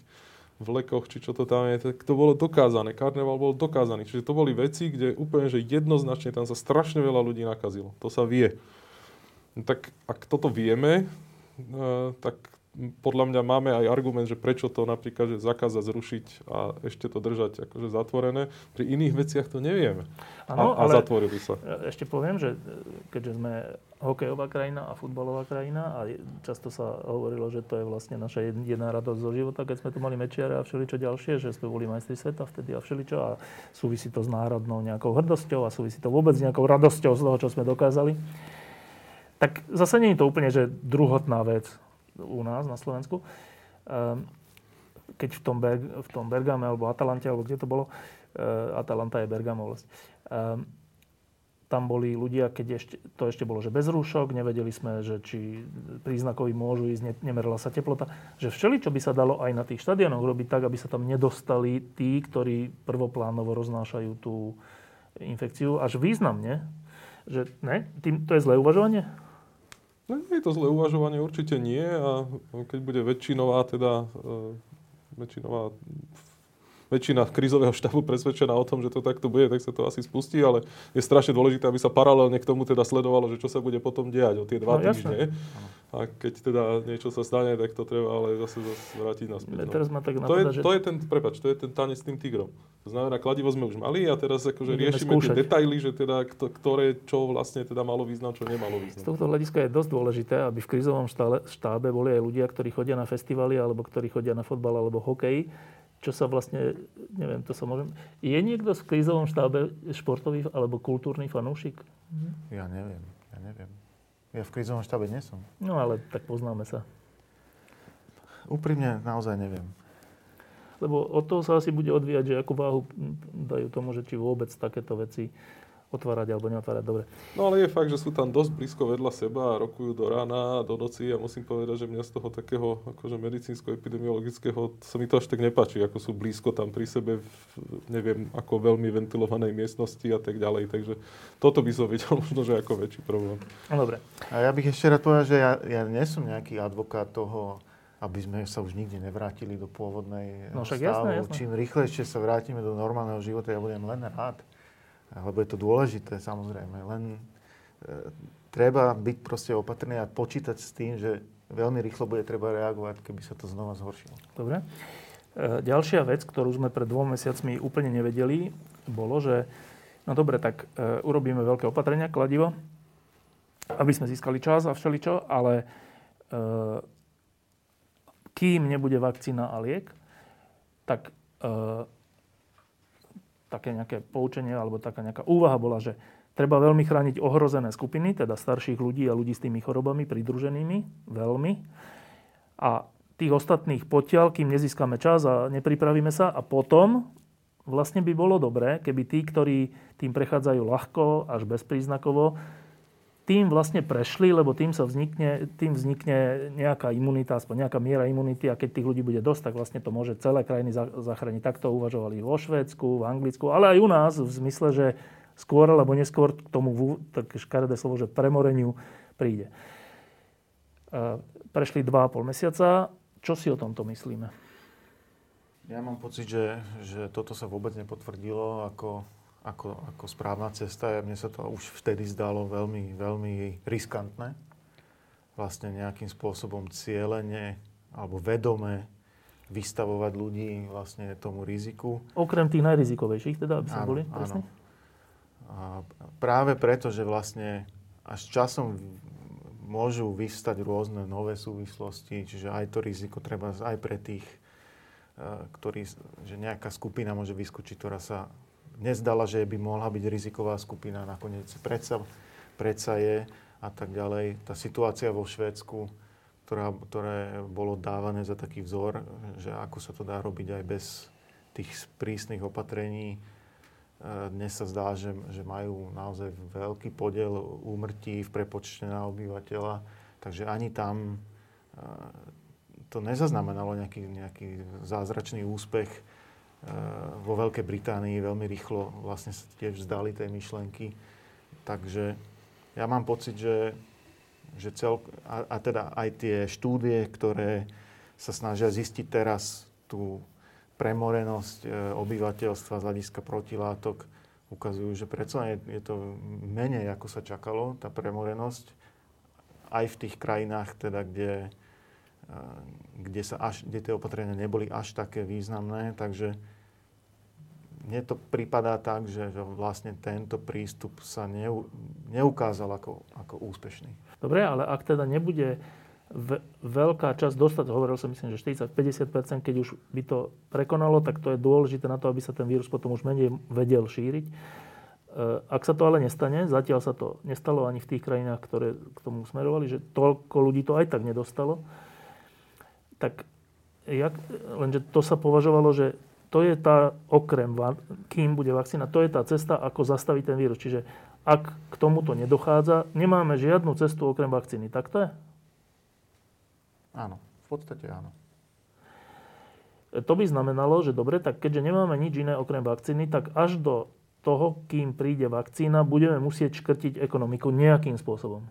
Speaker 3: vlekoch, či čo to tam je, tak to bolo dokázané. Karneval bol dokázaný. Čiže to boli veci, kde úplne, že jednoznačne tam sa strašne veľa ľudí nakazilo. To sa vie. No tak ak toto vieme, eh, tak podľa mňa máme aj argument, že prečo to napríklad že zakázať, zrušiť a ešte to držať akože zatvorené. Pri iných veciach to nevieme. Ano, a, a zatvorili sa.
Speaker 1: Ešte poviem, že keďže sme hokejová krajina a futbalová krajina a často sa hovorilo, že to je vlastne naša jedna radosť zo života, keď sme tu mali mečiare a všeličo ďalšie, že sme boli majstri sveta vtedy a všeličo a súvisí to s národnou nejakou hrdosťou a súvisí to vôbec s nejakou radosťou z toho, čo sme dokázali. Tak zase nie je to úplne, že druhotná vec u nás na Slovensku. Ehm, keď v tom, Berg, v tom Bergame alebo Atalante, alebo kde to bolo, ehm, Atalanta je Bergamo vlastne, ehm, tam boli ľudia, keď ešte, to ešte bolo, že bez rúšok, nevedeli sme, že či príznakovi môžu ísť, ne, nemerala sa teplota, že všeli, čo by sa dalo aj na tých štadionoch robiť tak, aby sa tam nedostali tí, ktorí prvoplánovo roznášajú tú infekciu až významne. Že ne? Tým, to je zlé uvažovanie?
Speaker 3: No, je to zlé uvažovanie, určite nie. A keď bude väčšinová, teda, e, väčšinová väčšina krízového štábu presvedčená o tom, že to takto bude, tak sa to asi spustí, ale je strašne dôležité, aby sa paralelne k tomu teda sledovalo, že čo sa bude potom diať o tie dva no, týždne. A keď teda niečo sa stane, tak to treba ale zase, zase vrátiť naspäť. No.
Speaker 1: Teraz ma tak
Speaker 3: to, je, že... to je ten, prepač, to je ten tanec s tým tigrom. To znamená, kladivo sme už mali a teraz akože riešime skúšať. tie detaily, že teda ktoré, čo vlastne teda malo význam, čo nemalo význam.
Speaker 1: Z tohto hľadiska je dosť dôležité, aby v krízovom štále, štábe boli aj ľudia, ktorí chodia na festivaly alebo ktorí chodia na fotbal alebo hokej, čo sa vlastne, neviem, to sa môžem... Je niekto v krízovom štábe športový alebo kultúrny fanúšik?
Speaker 2: Ja neviem, ja neviem. Ja v krízovom štábe nie som.
Speaker 1: No ale tak poznáme sa.
Speaker 2: Úprimne naozaj neviem.
Speaker 1: Lebo od toho sa asi bude odvíjať, že akú váhu dajú tomu, že či vôbec takéto veci otvárať alebo neotvárať. Dobre.
Speaker 3: No ale je fakt, že sú tam dosť blízko vedľa seba a rokujú do rána a do noci a musím povedať, že mňa z toho takého akože medicínsko-epidemiologického sa mi to až tak nepáči, ako sú blízko tam pri sebe v, neviem, ako veľmi ventilovanej miestnosti a tak ďalej. Takže toto by som videl možno, že ako väčší problém.
Speaker 1: No, dobre.
Speaker 2: A ja bych ešte rád povedal, že ja, ja nie som nejaký advokát toho, aby sme sa už nikdy nevrátili do pôvodnej no, stavu. Jasné, jasné. Čím rýchlejšie sa vrátime do normálneho života, ja budem len rád lebo je to dôležité samozrejme, len e, treba byť proste opatrný a počítať s tým, že veľmi rýchlo bude treba reagovať, keby sa to znova zhoršilo.
Speaker 1: Dobre. E, ďalšia vec, ktorú sme pred dvomi mesiacmi úplne nevedeli, bolo, že no dobre, tak e, urobíme veľké opatrenia, kladivo, aby sme získali čas a všeličo, ale e, kým nebude vakcína a liek, tak e, také nejaké poučenie alebo taká nejaká úvaha bola, že treba veľmi chrániť ohrozené skupiny, teda starších ľudí a ľudí s tými chorobami pridruženými, veľmi. A tých ostatných potiaľ, kým nezískame čas a nepripravíme sa a potom vlastne by bolo dobré, keby tí, ktorí tým prechádzajú ľahko až bezpríznakovo, tým vlastne prešli, lebo tým, sa vznikne, tým vznikne nejaká imunita, aspoň nejaká miera imunity a keď tých ľudí bude dosť, tak vlastne to môže celé krajiny zachrániť. Takto uvažovali vo Švédsku, v Anglicku, ale aj u nás v zmysle, že skôr alebo neskôr k tomu, tak škaredé slovo, že premoreniu príde. E, prešli 2,5 mesiaca. Čo si o tomto myslíme?
Speaker 2: Ja mám pocit, že, že toto sa vôbec nepotvrdilo ako ako, ako správna cesta. Mne sa to už vtedy zdalo veľmi, veľmi riskantné. Vlastne nejakým spôsobom cieľene alebo vedome vystavovať ľudí vlastne tomu riziku.
Speaker 1: Okrem tých najrizikovejších teda, aby sme boli presne?
Speaker 2: A práve preto, že vlastne až časom môžu vystať rôzne nové súvislosti, čiže aj to riziko treba aj pre tých, eh, ktorí, že nejaká skupina môže vyskočiť, ktorá sa nezdala, že by mohla byť riziková skupina, nakoniec predsa, predsa je a tak ďalej. Tá situácia vo Švédsku, ktorá, ktoré bolo dávané za taký vzor, že ako sa to dá robiť aj bez tých prísnych opatrení, e, dnes sa zdá, že, že majú naozaj veľký podiel úmrtí v prepočte na obyvateľa, takže ani tam e, to nezaznamenalo nejaký, nejaký zázračný úspech vo Veľkej Británii veľmi rýchlo vlastne sa tiež vzdali tej myšlenky. Takže ja mám pocit, že, že cel, a, a teda aj tie štúdie, ktoré sa snažia zistiť teraz tú premorenosť e, obyvateľstva z hľadiska protilátok, ukazujú, že predsa je, je to menej, ako sa čakalo, tá premorenosť. Aj v tých krajinách, teda, kde, kde, sa až, kde tie opatrenia neboli až také významné. Takže mne to prípadá tak, že, vlastne tento prístup sa neu, neukázal ako, ako úspešný.
Speaker 1: Dobre, ale ak teda nebude veľká časť dostať, hovoril som myslím, že 40-50%, keď už by to prekonalo, tak to je dôležité na to, aby sa ten vírus potom už menej vedel šíriť. E, ak sa to ale nestane, zatiaľ sa to nestalo ani v tých krajinách, ktoré k tomu smerovali, že toľko ľudí to aj tak nedostalo, tak jak, lenže to sa považovalo, že to je tá, okrem, kým bude vakcína, to je tá cesta, ako zastaviť ten vírus. Čiže ak k tomuto nedochádza, nemáme žiadnu cestu okrem vakcíny. Tak to je?
Speaker 2: Áno, v podstate áno.
Speaker 1: To by znamenalo, že dobre, tak keďže nemáme nič iné okrem vakcíny, tak až do toho, kým príde vakcína, budeme musieť škrtiť ekonomiku nejakým spôsobom.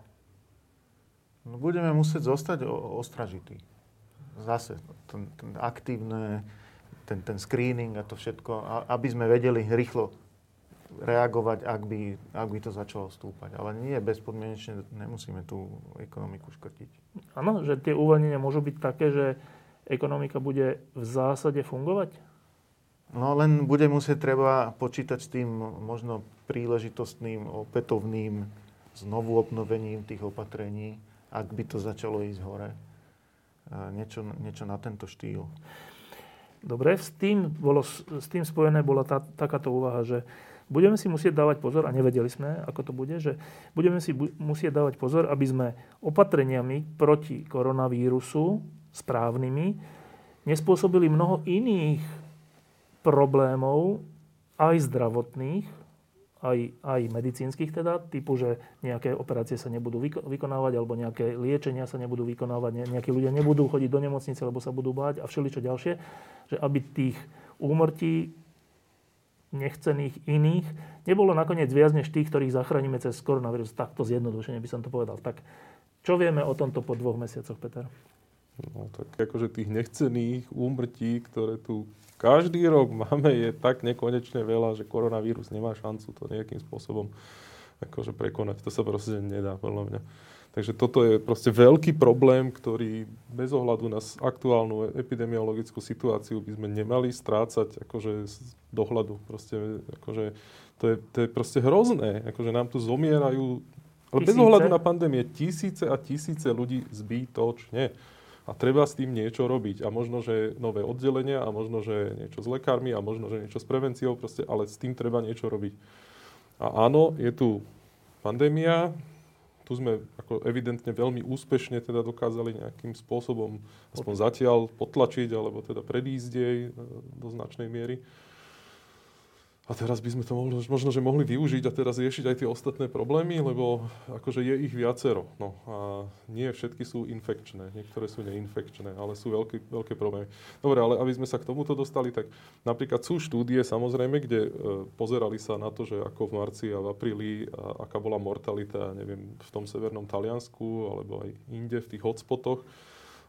Speaker 2: No, budeme musieť zostať ostražití. Zase, ten, ten aktívne ten, ten screening a to všetko, aby sme vedeli rýchlo reagovať, ak by, ak by to začalo stúpať. Ale nie bezpodmienečne nemusíme tú ekonomiku škrtiť.
Speaker 1: Áno, že tie uvoľnenia môžu byť také, že ekonomika bude v zásade fungovať?
Speaker 2: No len bude musieť treba počítať s tým možno príležitostným, opätovným znovu obnovením tých opatrení, ak by to začalo ísť hore. Niečo, niečo na tento štýl.
Speaker 1: Dobre, s tým, bolo, s tým spojené bola tá, takáto úvaha, že budeme si musieť dávať pozor, a nevedeli sme, ako to bude, že budeme si bu- musieť dávať pozor, aby sme opatreniami proti koronavírusu správnymi nespôsobili mnoho iných problémov, aj zdravotných, aj, aj medicínskych teda, typu, že nejaké operácie sa nebudú vykonávať, alebo nejaké liečenia sa nebudú vykonávať, nejakí ľudia nebudú chodiť do nemocnice, lebo sa budú báť a všeličo ďalšie, že aby tých úmrtí nechcených iných nebolo nakoniec viac než tých, ktorých zachránime cez koronavírus. Takto zjednodušene by som to povedal. Tak čo vieme o tomto po dvoch mesiacoch, Peter?
Speaker 3: No tak akože tých nechcených úmrtí, ktoré tu každý rok máme, je tak nekonečne veľa, že koronavírus nemá šancu to nejakým spôsobom akože prekonať. To sa proste nedá, podľa mňa. Takže toto je proste veľký problém, ktorý bez ohľadu na aktuálnu epidemiologickú situáciu by sme nemali strácať akože z dohľadu. Proste, akože, to, je, to je proste hrozné. Akože nám tu zomierajú, ale bez ohľadu na pandémie, tisíce a tisíce ľudí zbytočne. A treba s tým niečo robiť. A možno, že nové oddelenia, a možno, že niečo s lekármi, a možno, že niečo s prevenciou, proste, ale s tým treba niečo robiť. A áno, je tu pandémia, tu sme ako evidentne veľmi úspešne teda dokázali nejakým spôsobom, aspoň zatiaľ, potlačiť, alebo teda predísť jej e, do značnej miery. A teraz by sme to mohli, možno, že mohli využiť a teraz riešiť aj tie ostatné problémy, lebo akože je ich viacero. No a nie všetky sú infekčné, niektoré sú neinfekčné, ale sú veľké, veľké problémy. Dobre, ale aby sme sa k tomuto dostali, tak napríklad sú štúdie samozrejme, kde e, pozerali sa na to, že ako v marci a v apríli, a aká bola mortalita, neviem, v tom severnom Taliansku alebo aj inde v tých hotspotoch,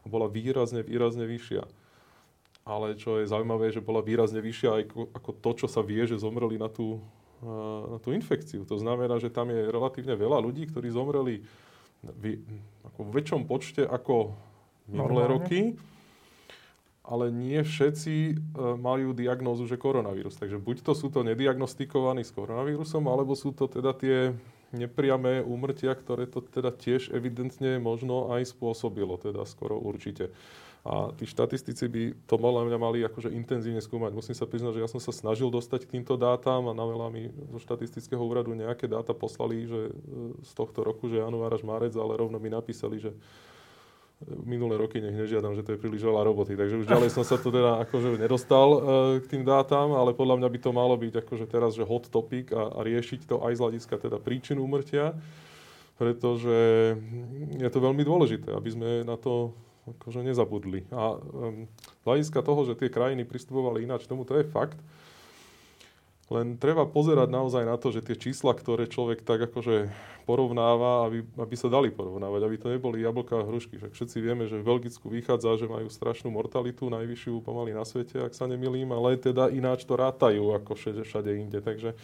Speaker 3: bola výrazne, výrazne vyššia ale čo je zaujímavé, že bola výrazne vyššia aj ako to, čo sa vie, že zomreli na tú, na tú infekciu. To znamená, že tam je relatívne veľa ľudí, ktorí zomreli v, ako v väčšom počte ako minulé Normálne. roky, ale nie všetci e, majú diagnózu, že koronavírus. Takže buď to sú to nediagnostikovaní s koronavírusom, alebo sú to teda tie nepriamé úmrtia, ktoré to teda tiež evidentne možno aj spôsobilo, teda skoro určite. A tí štatistici by to podľa mňa mali akože intenzívne skúmať. Musím sa priznať, že ja som sa snažil dostať k týmto dátam a na veľa mi zo štatistického úradu nejaké dáta poslali, že e, z tohto roku, že január až marec, ale rovno mi napísali, že e, minulé roky nech nežiadam, že to je príliš veľa roboty. Takže už ďalej som sa to teda akože nedostal uh, k tým dátam, ale podľa mňa by to malo byť akože teraz, že hot topic a, a riešiť to aj z hľadiska teda príčin úmrtia, pretože je to veľmi dôležité, aby sme na to akože nezabudli. A um, hľadiska toho, že tie krajiny pristupovali ináč, tomu to je fakt. Len treba pozerať naozaj na to, že tie čísla, ktoré človek tak akože porovnáva, aby, aby sa dali porovnávať, aby to neboli jablká a hrušky. Však všetci vieme, že v Belgicku vychádza, že majú strašnú mortalitu, najvyššiu pomaly na svete, ak sa nemilím, ale teda ináč to rátajú ako všade, všade inde. Takže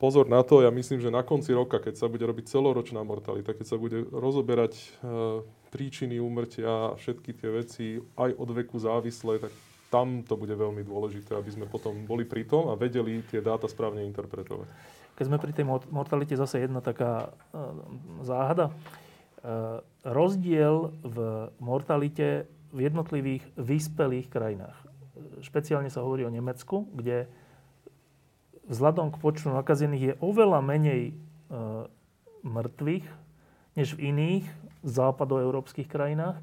Speaker 3: pozor na to, ja myslím, že na konci roka, keď sa bude robiť celoročná mortalita, keď sa bude rozoberať uh, príčiny úmrtia a všetky tie veci aj od veku závislé, tak tam to bude veľmi dôležité, aby sme potom boli pri tom a vedeli tie dáta správne interpretovať.
Speaker 1: Keď sme pri tej mortalite zase jedna taká e, záhada. E, rozdiel v mortalite v jednotlivých vyspelých krajinách. Špeciálne sa hovorí o Nemecku, kde vzhľadom k počtu nakazených je oveľa menej e, mŕtvych než v iných západoeurópskych krajinách.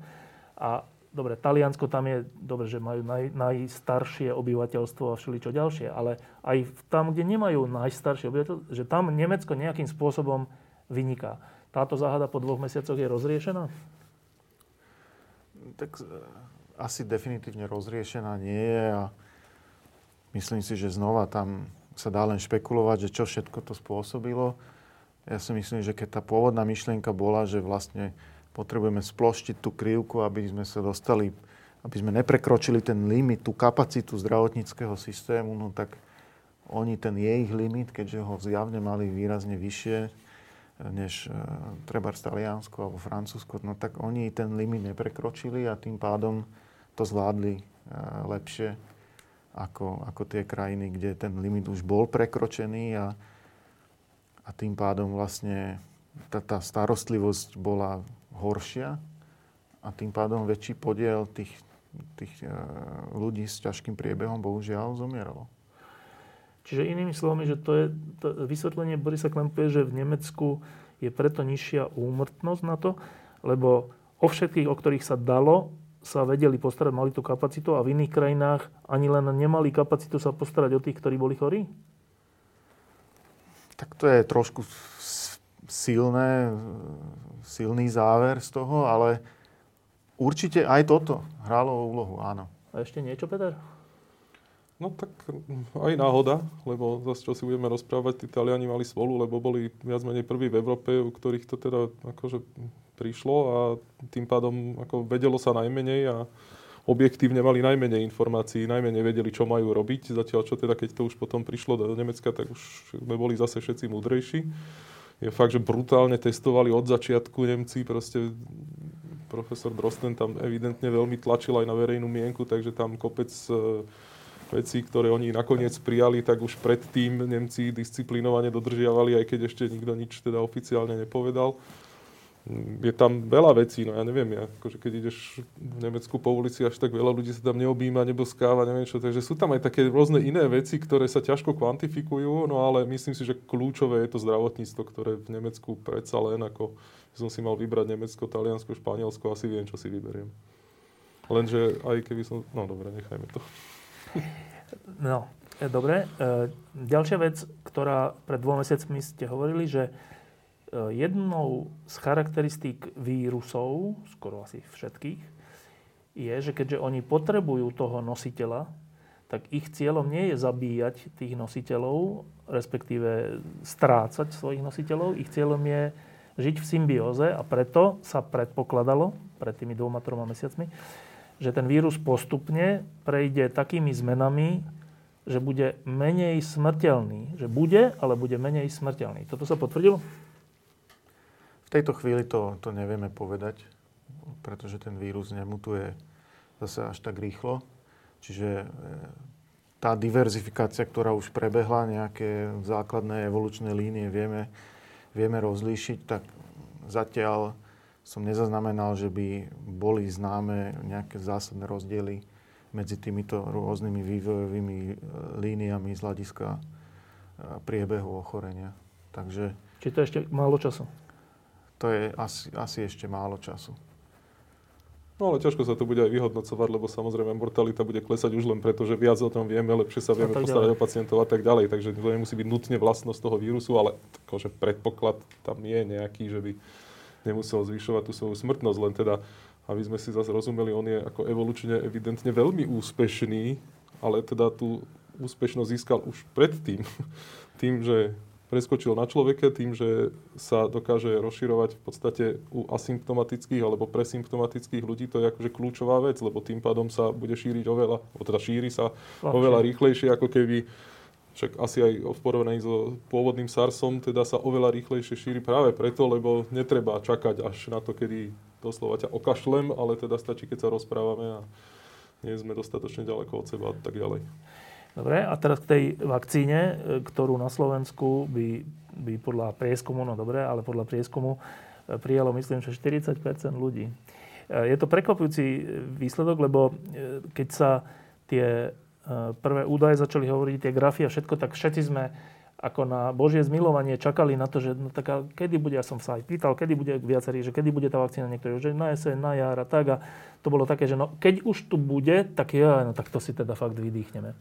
Speaker 1: A dobre, Taliansko tam je, dobre, že majú naj, najstaršie obyvateľstvo a všeličo ďalšie, ale aj tam, kde nemajú najstaršie obyvateľstvo, že tam Nemecko nejakým spôsobom vyniká. Táto záhada po dvoch mesiacoch je rozriešená?
Speaker 2: Tak e, asi definitívne rozriešená nie je a myslím si, že znova tam sa dá len špekulovať, že čo všetko to spôsobilo. Ja si myslím, že keď tá pôvodná myšlienka bola, že vlastne potrebujeme sploštiť tú krivku, aby sme sa dostali, aby sme neprekročili ten limit, tú kapacitu zdravotníckého systému, no tak oni ten je ich limit, keďže ho zjavne mali výrazne vyššie eh, než e, treba v Taliansku alebo Francúzsku, no tak oni ten limit neprekročili a tým pádom to zvládli e, lepšie ako, ako tie krajiny, kde ten limit už bol prekročený a, a tým pádom vlastne tá, tá starostlivosť bola horšia a tým pádom väčší podiel tých, tých e, ľudí s ťažkým priebehom bohužiaľ zomieralo.
Speaker 1: Čiže inými slovami, že to je to vysvetlenie Borisa Klempu je, že v Nemecku je preto nižšia úmrtnosť na to, lebo o všetkých, o ktorých sa dalo, sa vedeli postarať, mali tú kapacitu a v iných krajinách ani len nemali kapacitu sa postarať o tých, ktorí boli chorí?
Speaker 2: Tak to je trošku silné, silný záver z toho, ale určite aj toto hralo úlohu, áno.
Speaker 1: A ešte niečo, Peter?
Speaker 3: No tak aj náhoda, lebo zase čo si budeme rozprávať, tí Taliani mali spolu, lebo boli viac menej prví v Európe, u ktorých to teda akože prišlo a tým pádom ako vedelo sa najmenej a objektívne mali najmenej informácií, najmenej vedeli, čo majú robiť. Zatiaľ, čo teda, keď to už potom prišlo do Nemecka, tak už sme boli zase všetci múdrejší. Je fakt, že brutálne testovali od začiatku Nemci, proste profesor Drosten tam evidentne veľmi tlačil aj na verejnú mienku, takže tam kopec e, vecí, ktoré oni nakoniec prijali, tak už predtým Nemci disciplinovane dodržiavali, aj keď ešte nikto nič teda oficiálne nepovedal je tam veľa vecí, no ja neviem, ja, akože keď ideš v Nemecku po ulici, až tak veľa ľudí sa tam neobjíma, neboskáva, neviem čo, takže sú tam aj také rôzne iné veci, ktoré sa ťažko kvantifikujú, no ale myslím si, že kľúčové je to zdravotníctvo, ktoré v Nemecku predsa len ako som si mal vybrať Nemecko, Taliansko, Španielsko, asi viem, čo si vyberiem. Lenže aj keby som... No dobre, nechajme to.
Speaker 1: No, Dobre. Ďalšia vec, ktorá pred dvoma mesiacmi ste hovorili, že jednou z charakteristík vírusov, skoro asi všetkých, je, že keďže oni potrebujú toho nositeľa, tak ich cieľom nie je zabíjať tých nositeľov, respektíve strácať svojich nositeľov. Ich cieľom je žiť v symbióze a preto sa predpokladalo pred tými dvoma, troma mesiacmi, že ten vírus postupne prejde takými zmenami, že bude menej smrteľný. Že bude, ale bude menej smrteľný. Toto sa potvrdilo?
Speaker 2: V tejto chvíli to, to nevieme povedať, pretože ten vírus nemutuje zase až tak rýchlo. Čiže e, tá diverzifikácia, ktorá už prebehla, nejaké základné evolučné línie vieme, vieme rozlíšiť, tak zatiaľ som nezaznamenal, že by boli známe nejaké zásadné rozdiely medzi týmito rôznymi vývojovými e, líniami z hľadiska e, priebehu ochorenia. Takže...
Speaker 1: Čiže to ešte málo času?
Speaker 2: To je asi, asi ešte málo času.
Speaker 3: No ale ťažko sa to bude aj vyhodnocovať, lebo samozrejme mortalita bude klesať už len preto, že viac o tom vieme, lepšie sa vieme postarať o pacientov a tak ďalej. Takže to nemusí byť nutne vlastnosť toho vírusu, ale akože predpoklad tam je nejaký, že by nemusel zvyšovať tú svoju smrtnosť, len teda, aby sme si zase rozumeli, on je ako evolučne evidentne veľmi úspešný, ale teda tú úspešnosť získal už predtým. Tým, že preskočil na človeka tým, že sa dokáže rozširovať v podstate u asymptomatických alebo presymptomatických ľudí. To je akože kľúčová vec, lebo tým pádom sa bude šíriť oveľa, teda šíri sa oveľa rýchlejšie, ako keby však asi aj v porovnaní so pôvodným SARSom, teda sa oveľa rýchlejšie šíri práve preto, lebo netreba čakať až na to, kedy doslova ťa okašlem, ale teda stačí, keď sa rozprávame a nie sme dostatočne ďaleko od seba a tak ďalej.
Speaker 1: Dobre, a teraz k tej vakcíne, e, ktorú na Slovensku by, by podľa prieskumu, no dobre, ale podľa prieskumu e, prijalo, myslím, že 40 ľudí. E, je to prekvapujúci výsledok, lebo keď sa tie prvé údaje začali hovoriť, tie grafy a všetko, tak všetci sme ako na Božie zmilovanie čakali na to, že no tak kedy bude, ja som sa aj pýtal, kedy bude viacerý, že kedy bude tá vakcína niektorý, že na jeseň, na jar a tak. A to bolo také, že no keď už tu bude, tak ja, no tak to si teda fakt vydýchneme.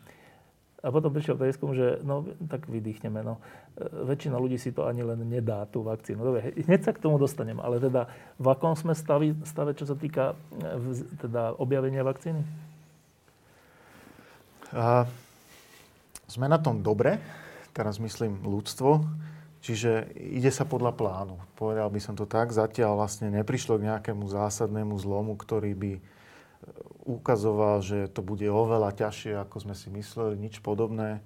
Speaker 1: A potom prišiel prieskum, že no, tak vydýchneme. No. Väčšina ľudí si to ani len nedá, tú vakcínu. Dobre, hneď sa k tomu dostanem, ale teda v akom sme stavi, stave, čo sa týka e, teda objavenia vakcíny?
Speaker 2: A, sme na tom dobre, teraz myslím ľudstvo, čiže ide sa podľa plánu. Povedal by som to tak, zatiaľ vlastne neprišlo k nejakému zásadnému zlomu, ktorý by ukazoval, že to bude oveľa ťažšie, ako sme si mysleli, nič podobné.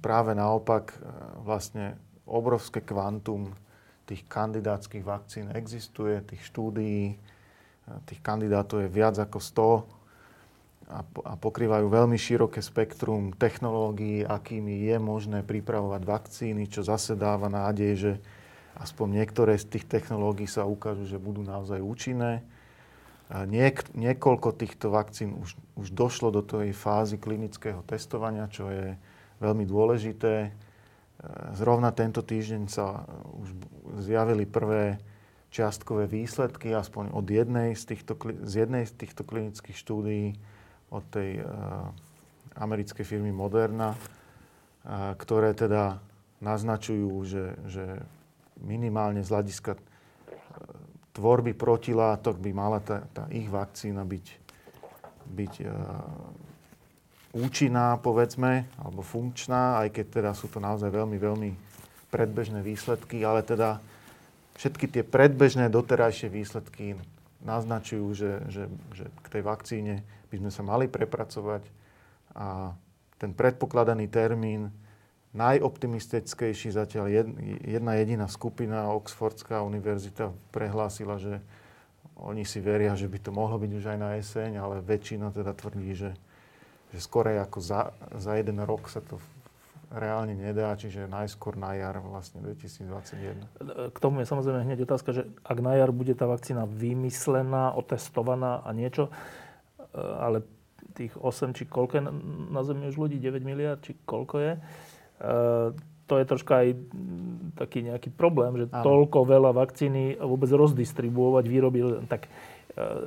Speaker 2: Práve naopak, vlastne obrovské kvantum tých kandidátskych vakcín existuje, tých štúdií, tých kandidátov je viac ako 100 a pokrývajú veľmi široké spektrum technológií, akými je možné pripravovať vakcíny, čo zase dáva nádej, že aspoň niektoré z tých technológií sa ukážu, že budú naozaj účinné. Niek- niekoľko týchto vakcín už, už došlo do tej fázy klinického testovania, čo je veľmi dôležité. E, zrovna tento týždeň sa už zjavili prvé čiastkové výsledky, aspoň od jednej z týchto, z jednej z týchto klinických štúdií, od tej uh, americkej firmy Moderna, uh, ktoré teda naznačujú, že, že minimálne z hľadiska tvorby protilátok by mala tá, tá ich vakcína byť, byť uh, účinná, povedzme, alebo funkčná, aj keď teda sú to naozaj veľmi, veľmi predbežné výsledky, ale teda všetky tie predbežné doterajšie výsledky naznačujú, že, že, že k tej vakcíne by sme sa mali prepracovať a ten predpokladaný termín najoptimistickejší zatiaľ jedna jediná skupina, Oxfordská univerzita, prehlásila, že oni si veria, že by to mohlo byť už aj na jeseň, ale väčšina teda tvrdí, že, že skorej ako za, za jeden rok sa to reálne nedá, čiže najskôr na jar vlastne 2021.
Speaker 1: K tomu je samozrejme hneď otázka, že ak na jar bude tá vakcína vymyslená, otestovaná a niečo, e, ale tých 8 či koľko je na Zemi už ľudí, 9 miliard, či koľko je, to je troška aj taký nejaký problém, že Áno. toľko veľa vakcíny vôbec rozdistribuovať, výroby, tak uh,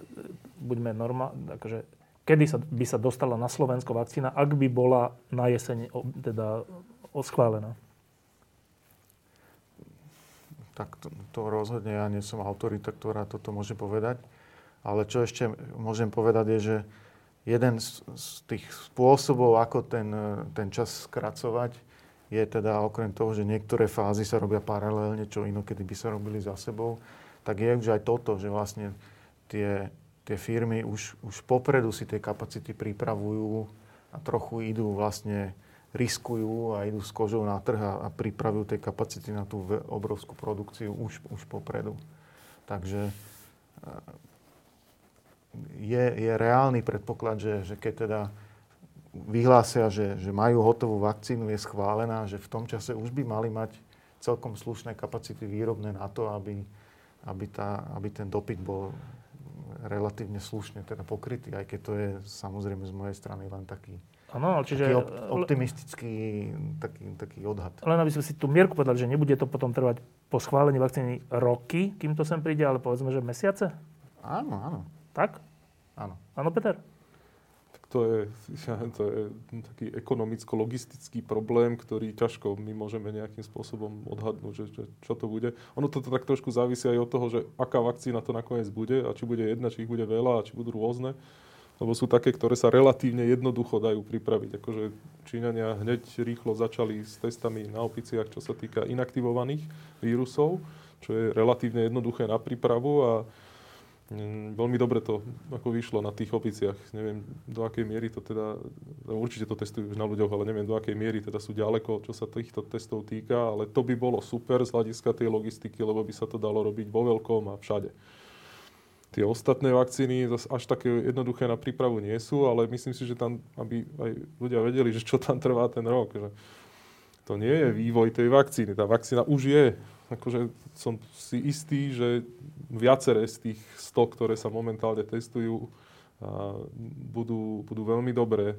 Speaker 1: buďme normálne, akože kedy sa, by sa dostala na Slovensko vakcína, ak by bola na jeseň teda schválená?
Speaker 2: Tak to, to rozhodne ja nie som autorita, ktorá toto môže povedať. Ale čo ešte môžem povedať je, že jeden z, z tých spôsobov, ako ten, ten čas skracovať, je teda okrem toho, že niektoré fázy sa robia paralelne, čo inokedy by sa robili za sebou, tak je už aj toto, že vlastne tie, tie firmy už, už popredu si tie kapacity pripravujú a trochu idú vlastne riskujú a idú s kožou na trh a, a pripravujú tie kapacity na tú obrovskú produkciu už, už popredu. Takže eh, je, je reálny predpoklad, že, že keď teda vyhlásia, že, že majú hotovú vakcínu, je schválená, že v tom čase už by mali mať celkom slušné kapacity výrobné na to, aby, aby, tá, aby ten dopyt bol relatívne slušne teda pokrytý, aj keď to je samozrejme z mojej strany len taký
Speaker 1: Áno, čiže... Taký
Speaker 2: op- optimistický taký, taký odhad.
Speaker 1: Len aby sme si tú mierku povedali, že nebude to potom trvať po schválení vakcíny roky, kým to sem príde, ale povedzme, že mesiace?
Speaker 2: Áno, áno.
Speaker 1: Tak?
Speaker 2: Áno.
Speaker 1: Áno, Peter?
Speaker 3: To je, to je taký ekonomicko-logistický problém, ktorý ťažko my môžeme nejakým spôsobom odhadnúť, že, že čo to bude. Ono to tak trošku závisí aj od toho, že aká vakcína to nakoniec bude a či bude jedna, či ich bude veľa a či budú rôzne lebo sú také, ktoré sa relatívne jednoducho dajú pripraviť. Akože Číňania hneď rýchlo začali s testami na opiciach, čo sa týka inaktivovaných vírusov, čo je relatívne jednoduché na prípravu a veľmi dobre to ako vyšlo na tých opiciach. Neviem, do akej miery to teda, no, určite to testujú už na ľuďoch, ale neviem, do akej miery teda sú ďaleko, čo sa týchto testov týka, ale to by bolo super z hľadiska tej logistiky, lebo by sa to dalo robiť vo veľkom a všade. Tie ostatné vakcíny až také jednoduché na prípravu nie sú, ale myslím si, že tam, aby aj ľudia vedeli, že čo tam trvá ten rok. Že to nie je vývoj tej vakcíny. Tá vakcína už je. Akože som si istý, že viaceré z tých 100, ktoré sa momentálne testujú, budú, budú veľmi dobré.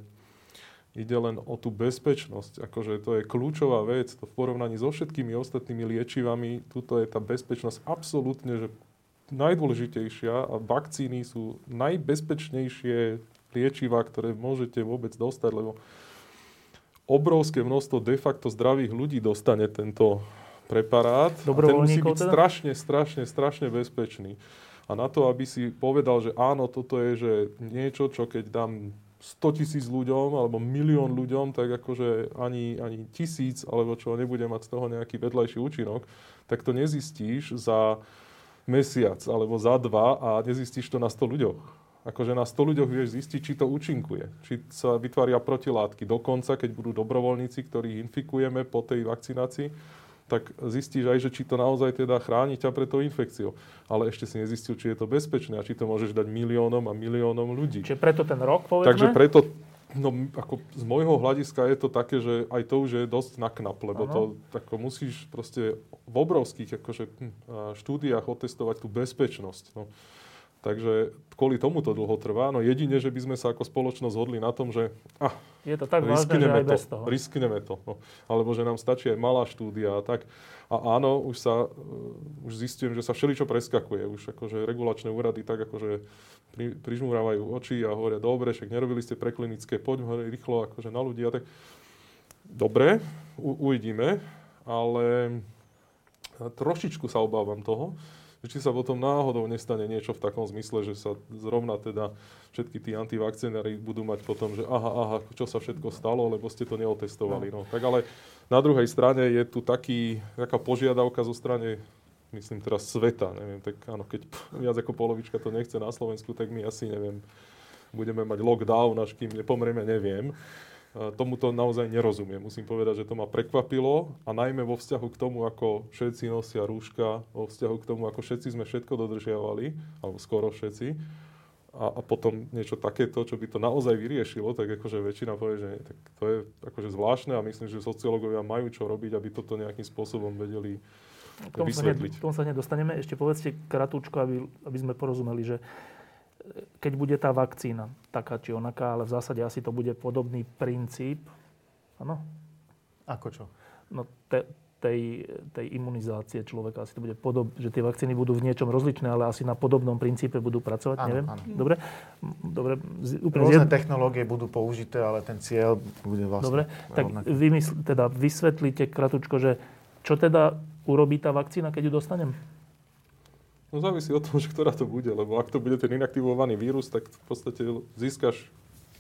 Speaker 3: Ide len o tú bezpečnosť. Akože to je kľúčová vec. To v porovnaní so všetkými ostatnými liečivami, tuto je tá bezpečnosť absolútne že najdôležitejšia a vakcíny sú najbezpečnejšie liečivá, ktoré môžete vôbec dostať, lebo obrovské množstvo de facto zdravých ľudí dostane tento preparát. A ten musí byť teda? strašne, strašne, strašne bezpečný. A na to, aby si povedal, že áno, toto je že niečo, čo keď dám 100 tisíc ľuďom alebo milión ľuďom, tak akože ani, ani tisíc, alebo čo nebude mať z toho nejaký vedľajší účinok, tak to nezistíš za mesiac alebo za dva a nezistíš to na 100 ľuďoch. Akože na 100 ľuďoch vieš zistiť, či to účinkuje. Či sa vytvária protilátky. Dokonca, keď budú dobrovoľníci, ktorých infikujeme po tej vakcinácii, tak zistíš aj, že či to naozaj teda chráni ťa pred tou infekciou. Ale ešte si nezistil, či je to bezpečné a či to môžeš dať miliónom a miliónom ľudí.
Speaker 1: Čiže preto ten rok, povedzme?
Speaker 3: Takže preto No, ako z môjho hľadiska je to také, že aj to už je dosť na knap, lebo ano. to ako musíš proste v obrovských akože, hm, štúdiách otestovať tú bezpečnosť. No. Takže kvôli tomu to dlho trvá. No jedine, že by sme sa ako spoločnosť zhodli na tom, že ah,
Speaker 1: je to tak vážne, že aj
Speaker 3: to,
Speaker 1: bez toho.
Speaker 3: Riskneme to. No. Alebo že nám stačí aj malá štúdia a tak. A áno, už sa, uh, už zistujem, že sa všeličo preskakuje. Už akože regulačné úrady tak akože pri, prižmúravajú oči a hovoria, dobre, však nerobili ste preklinické, poďme rýchlo akože na ľudí a tak. Dobre, u, uvidíme, ale trošičku sa obávam toho, či sa potom náhodou nestane niečo v takom zmysle, že sa zrovna teda všetky tí antivakcinári budú mať potom, že aha, aha, čo sa všetko stalo, lebo ste to neotestovali. No. Tak ale na druhej strane je tu taký, taká požiadavka zo strany myslím teraz sveta, neviem, tak áno, keď viac ako polovička to nechce na Slovensku, tak my asi, neviem, budeme mať lockdown, až kým nepomrieme, neviem. Tomuto naozaj nerozumiem. Musím povedať, že to ma prekvapilo a najmä vo vzťahu k tomu, ako všetci nosia rúška, vo vzťahu k tomu, ako všetci sme všetko dodržiavali, alebo skoro všetci, a, a potom niečo takéto, čo by to naozaj vyriešilo, tak akože väčšina povie, že tak to je akože zvláštne a myslím, že sociológovia majú čo robiť, aby toto nejakým spôsobom vedeli k tomu vysvetliť.
Speaker 1: Sa, ne, tomu sa nedostaneme. Ešte povedzte kratúčko, aby, aby sme porozumeli, že keď bude tá vakcína taká či onaká, ale v zásade asi to bude podobný princíp. Áno?
Speaker 2: Ako čo?
Speaker 1: No, te, tej, tej imunizácie človeka. Asi to bude podob, že tie vakcíny budú v niečom rozličné, ale asi na podobnom princípe budú pracovať, áno, neviem. Áno. Dobre?
Speaker 2: Dobre. Úplne Rôzne zjed... technológie budú použité, ale ten cieľ bude vlastne
Speaker 1: Dobre, tak vymysl, teda vysvetlíte kratučko, že čo teda urobí tá vakcína, keď ju dostanem?
Speaker 3: No závisí od toho, že ktorá to bude, lebo ak to bude ten inaktivovaný vírus, tak v podstate získaš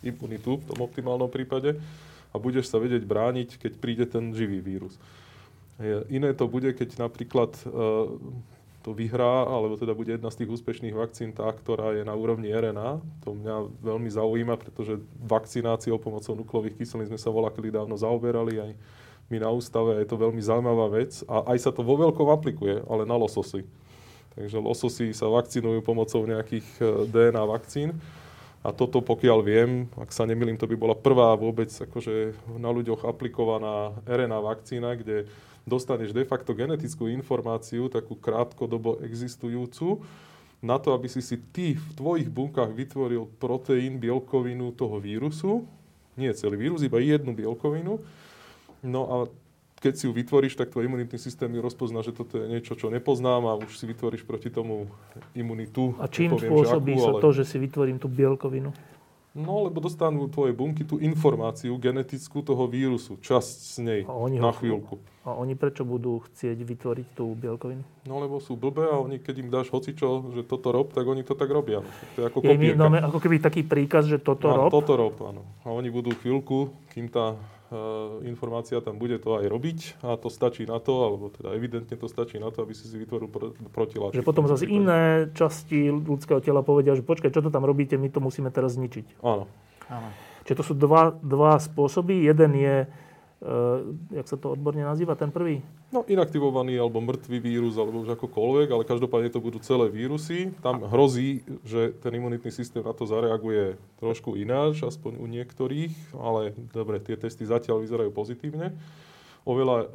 Speaker 3: imunitu v tom optimálnom prípade a budeš sa vedieť brániť, keď príde ten živý vírus. Iné to bude, keď napríklad e, to vyhrá, alebo teda bude jedna z tých úspešných vakcín tá, ktorá je na úrovni RNA. To mňa veľmi zaujíma, pretože vakcináciou pomocou nuklových kyselín sme sa volakili dávno zaoberali aj my na ústave. Je to veľmi zaujímavá vec a aj sa to vo veľkom aplikuje, ale na lososy. Takže lososy sa vakcinujú pomocou nejakých e, DNA vakcín. A toto, pokiaľ viem, ak sa nemýlim, to by bola prvá vôbec akože na ľuďoch aplikovaná RNA vakcína, kde dostaneš de facto genetickú informáciu, takú krátkodobo existujúcu, na to, aby si si ty v tvojich bunkách vytvoril proteín, bielkovinu toho vírusu, nie celý vírus, iba jednu bielkovinu. No a keď si ju vytvoríš, tak tvoj imunitný systém ju rozpozná, že toto je niečo, čo nepoznám a už si vytvoríš proti tomu imunitu.
Speaker 1: A čím spôsobí akú, sa ale... to, že si vytvorím tú bielkovinu?
Speaker 3: No, lebo dostanú tvoje bunky tú informáciu genetickú toho vírusu, časť z nej a oni na chvíľku.
Speaker 1: A oni prečo budú chcieť vytvoriť tú bielkovinu?
Speaker 3: No, lebo sú blbé a oni, keď im dáš hocičo, že toto rob, tak oni to tak robia. To je ako
Speaker 1: je mi ako keby taký príkaz, že toto
Speaker 3: no,
Speaker 1: rob?
Speaker 3: toto rob, áno. A oni budú chvíľku, kým tá informácia tam bude to aj robiť a to stačí na to, alebo teda evidentne to stačí na to, aby si si vytvoril pr- protiláčky.
Speaker 1: Že potom zase iné časti ľudského tela povedia, že počkaj, čo to tam robíte, my to musíme teraz zničiť.
Speaker 3: Áno.
Speaker 1: Áno. Čiže to sú dva, dva spôsoby. Jeden je jak sa to odborne nazýva, ten prvý?
Speaker 3: No, inaktivovaný alebo mŕtvý vírus, alebo už akokoľvek, ale každopádne to budú celé vírusy. Tam hrozí, že ten imunitný systém na to zareaguje trošku ináč, aspoň u niektorých, ale dobre, tie testy zatiaľ vyzerajú pozitívne. Oveľa uh,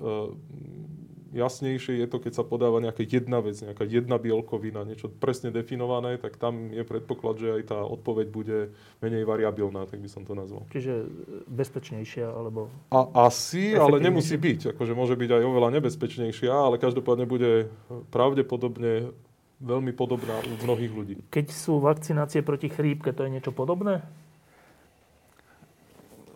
Speaker 3: jasnejšie je to, keď sa podáva nejaká jedna vec, nejaká jedna bielkovina, niečo presne definované, tak tam je predpoklad, že aj tá odpoveď bude menej variabilná, tak by som to nazval.
Speaker 1: Čiže bezpečnejšia, alebo...
Speaker 3: A, asi, ale nemusí byť. Akože môže byť aj oveľa nebezpečnejšia, ale každopádne bude pravdepodobne veľmi podobná u mnohých ľudí.
Speaker 1: Keď sú vakcinácie proti chrípke, to je niečo podobné?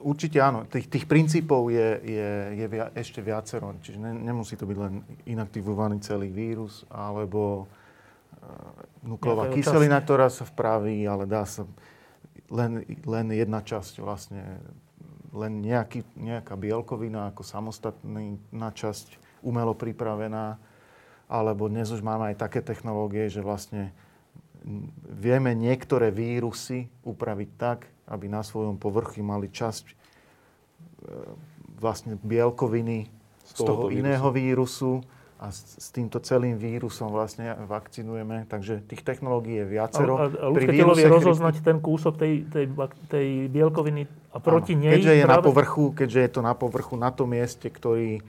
Speaker 2: Určite áno. Tých, tých princípov je, je, je via, ešte viacero. Čiže ne, nemusí to byť len inaktivovaný celý vírus, alebo uh, nukleová kyselina, ktorá sa vpraví, ale dá sa len, len jedna časť vlastne, len nejaký, nejaká bielkovina ako samostatná časť umelo pripravená, alebo dnes už máme aj také technológie, že vlastne vieme niektoré vírusy upraviť tak, aby na svojom povrchu mali časť e, vlastne bielkoviny z toho, z toho iného vírusu a s, s týmto celým vírusom vlastne vakcinujeme. Takže tých technológií je viacero.
Speaker 1: A, a ľudské telo vie rozoznať ten kúsok tej, tej, tej bielkoviny a proti
Speaker 2: Áno. nej... Keďže je práve... na povrchu, keďže je to na povrchu, na tom mieste, ktorý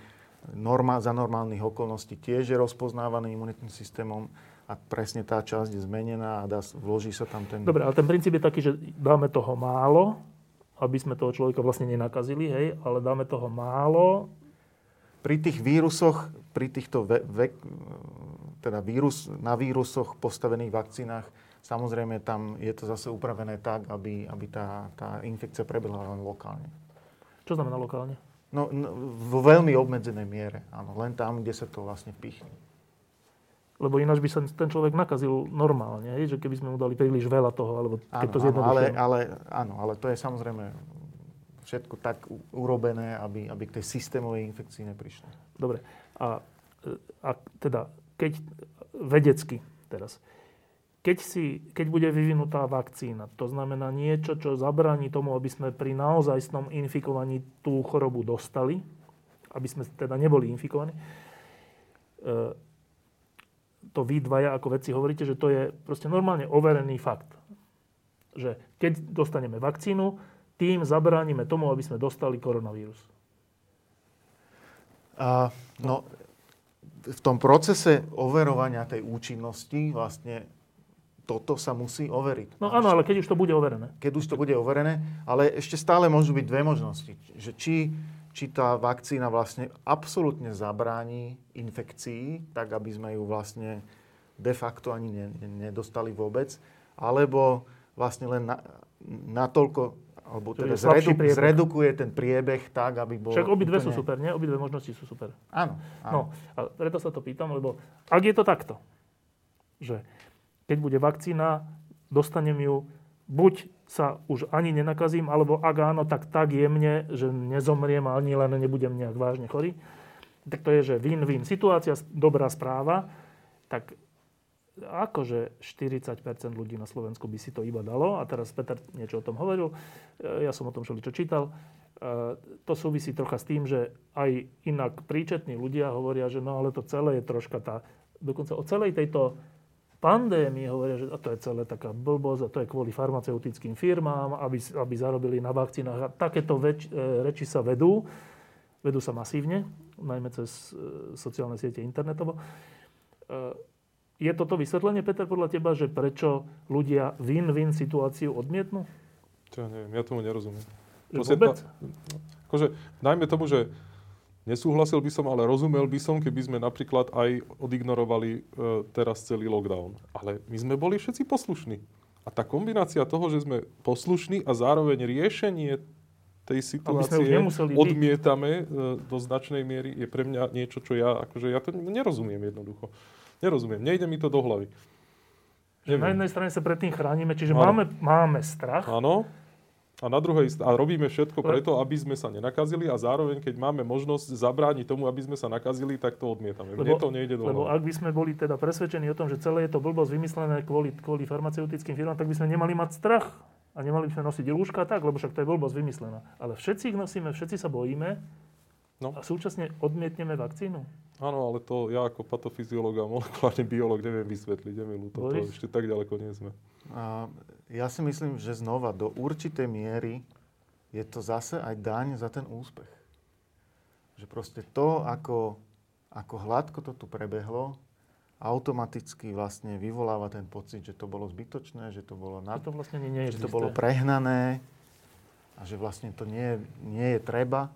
Speaker 2: norma, za normálnych okolností tiež je rozpoznávaný imunitným systémom, a presne tá časť je zmenená a dá, vloží sa tam ten...
Speaker 1: Dobre, ale ten princíp je taký, že dáme toho málo, aby sme toho človeka vlastne nenakazili, hej, ale dáme toho málo.
Speaker 2: Pri tých vírusoch, pri týchto ve, ve, teda vírus, na vírusoch postavených vakcínach, samozrejme tam je to zase upravené tak, aby, aby tá, tá infekcia prebehla len lokálne.
Speaker 1: Čo znamená lokálne?
Speaker 2: No, no, vo veľmi obmedzenej miere, áno. Len tam, kde sa to vlastne pichne.
Speaker 1: Lebo ináč by sa ten človek nakazil normálne, hej? že keby sme mu dali príliš veľa toho, alebo keď áno, to
Speaker 2: áno, ale, ale, áno, ale to je samozrejme všetko tak urobené, aby, aby k tej systémovej infekcii neprišlo.
Speaker 1: Dobre. A, a teda, keď vedecky teraz, keď, si, keď bude vyvinutá vakcína, to znamená niečo, čo zabráni tomu, aby sme pri naozajstnom infikovaní tú chorobu dostali, aby sme teda neboli infikovaní, e, to vy dvaja ako vedci hovoríte, že to je proste normálne overený fakt. Že keď dostaneme vakcínu, tým zabránime tomu, aby sme dostali koronavírus.
Speaker 2: A, no, v tom procese overovania tej účinnosti vlastne toto sa musí overiť.
Speaker 1: No áno, ale keď už to bude overené.
Speaker 2: Keď už to bude overené, ale ešte stále môžu byť dve možnosti. Že či, či tá vakcína vlastne absolútne zabráni infekcii, tak aby sme ju vlastne de facto ani ne, nedostali vôbec, alebo vlastne len na, natoľko, alebo teda zredu, zredukuje ten priebeh tak, aby bol...
Speaker 1: Však obidve úplne... sú super, nie? Obidve možnosti sú super.
Speaker 2: Áno,
Speaker 1: áno. No, a preto sa to pýtam, lebo ak je to takto, že keď bude vakcína, dostanem ju, buď sa už ani nenakazím, alebo ak áno, tak tak jemne, že nezomriem ani len nebudem nejak vážne chorý. Tak to je, že win-win situácia, dobrá správa. Tak akože 40% ľudí na Slovensku by si to iba dalo. A teraz Peter niečo o tom hovoril. Ja som o tom čo čítal. To súvisí trocha s tým, že aj inak príčetní ľudia hovoria, že no ale to celé je troška tá... Dokonca o celej tejto pandémii hovoria, že to je celé taká blbosť a to je kvôli farmaceutickým firmám, aby, aby zarobili na vakcínach. A takéto več, e, reči sa vedú. Vedú sa masívne, najmä cez e, sociálne siete internetovo. E, je toto vysvetlenie, Peter, podľa teba, že prečo ľudia win-win situáciu odmietnú?
Speaker 3: Čo ja neviem, ja tomu nerozumiem.
Speaker 1: Že vôbec?
Speaker 3: Akože, najmä tomu, že Nesúhlasil by som, ale rozumel by som, keby sme napríklad aj odignorovali e, teraz celý lockdown. Ale my sme boli všetci poslušní. A tá kombinácia toho, že sme poslušní a zároveň riešenie tej situácie odmietame e, do značnej miery, je pre mňa niečo, čo ja, akože ja to nerozumiem jednoducho. Nerozumiem, nejde mi to do hlavy.
Speaker 1: Neviem. Na jednej strane sa pred tým chránime, čiže máme, máme strach.
Speaker 3: Áno. A na druhej a robíme všetko preto, aby sme sa nenakazili a zároveň, keď máme možnosť zabrániť tomu, aby sme sa nakazili, tak to odmietame. Lebo, Mne to nejde do
Speaker 1: Lebo ak by sme boli teda presvedčení o tom, že celé je to blbosť vymyslené kvôli, kvôli farmaceutickým firmám, tak by sme nemali mať strach. A nemali by sme nosiť rúška tak, lebo však to je blbosť vymyslená. Ale všetci ich nosíme, všetci sa bojíme no. a súčasne odmietneme vakcínu.
Speaker 3: Áno, ale to ja ako patofyziológ a molekulárny biológ neviem vysvetliť. Neviem, to, to ešte tak ďaleko nie sme.
Speaker 2: A ja si myslím, že znova do určitej miery je to zase aj daň za ten úspech. Že proste to, ako, ako hladko to tu prebehlo, automaticky vlastne vyvoláva ten pocit, že to bolo zbytočné, že to bolo, nad,
Speaker 1: to vlastne nie
Speaker 2: že to bolo prehnané a že vlastne to nie, nie je treba.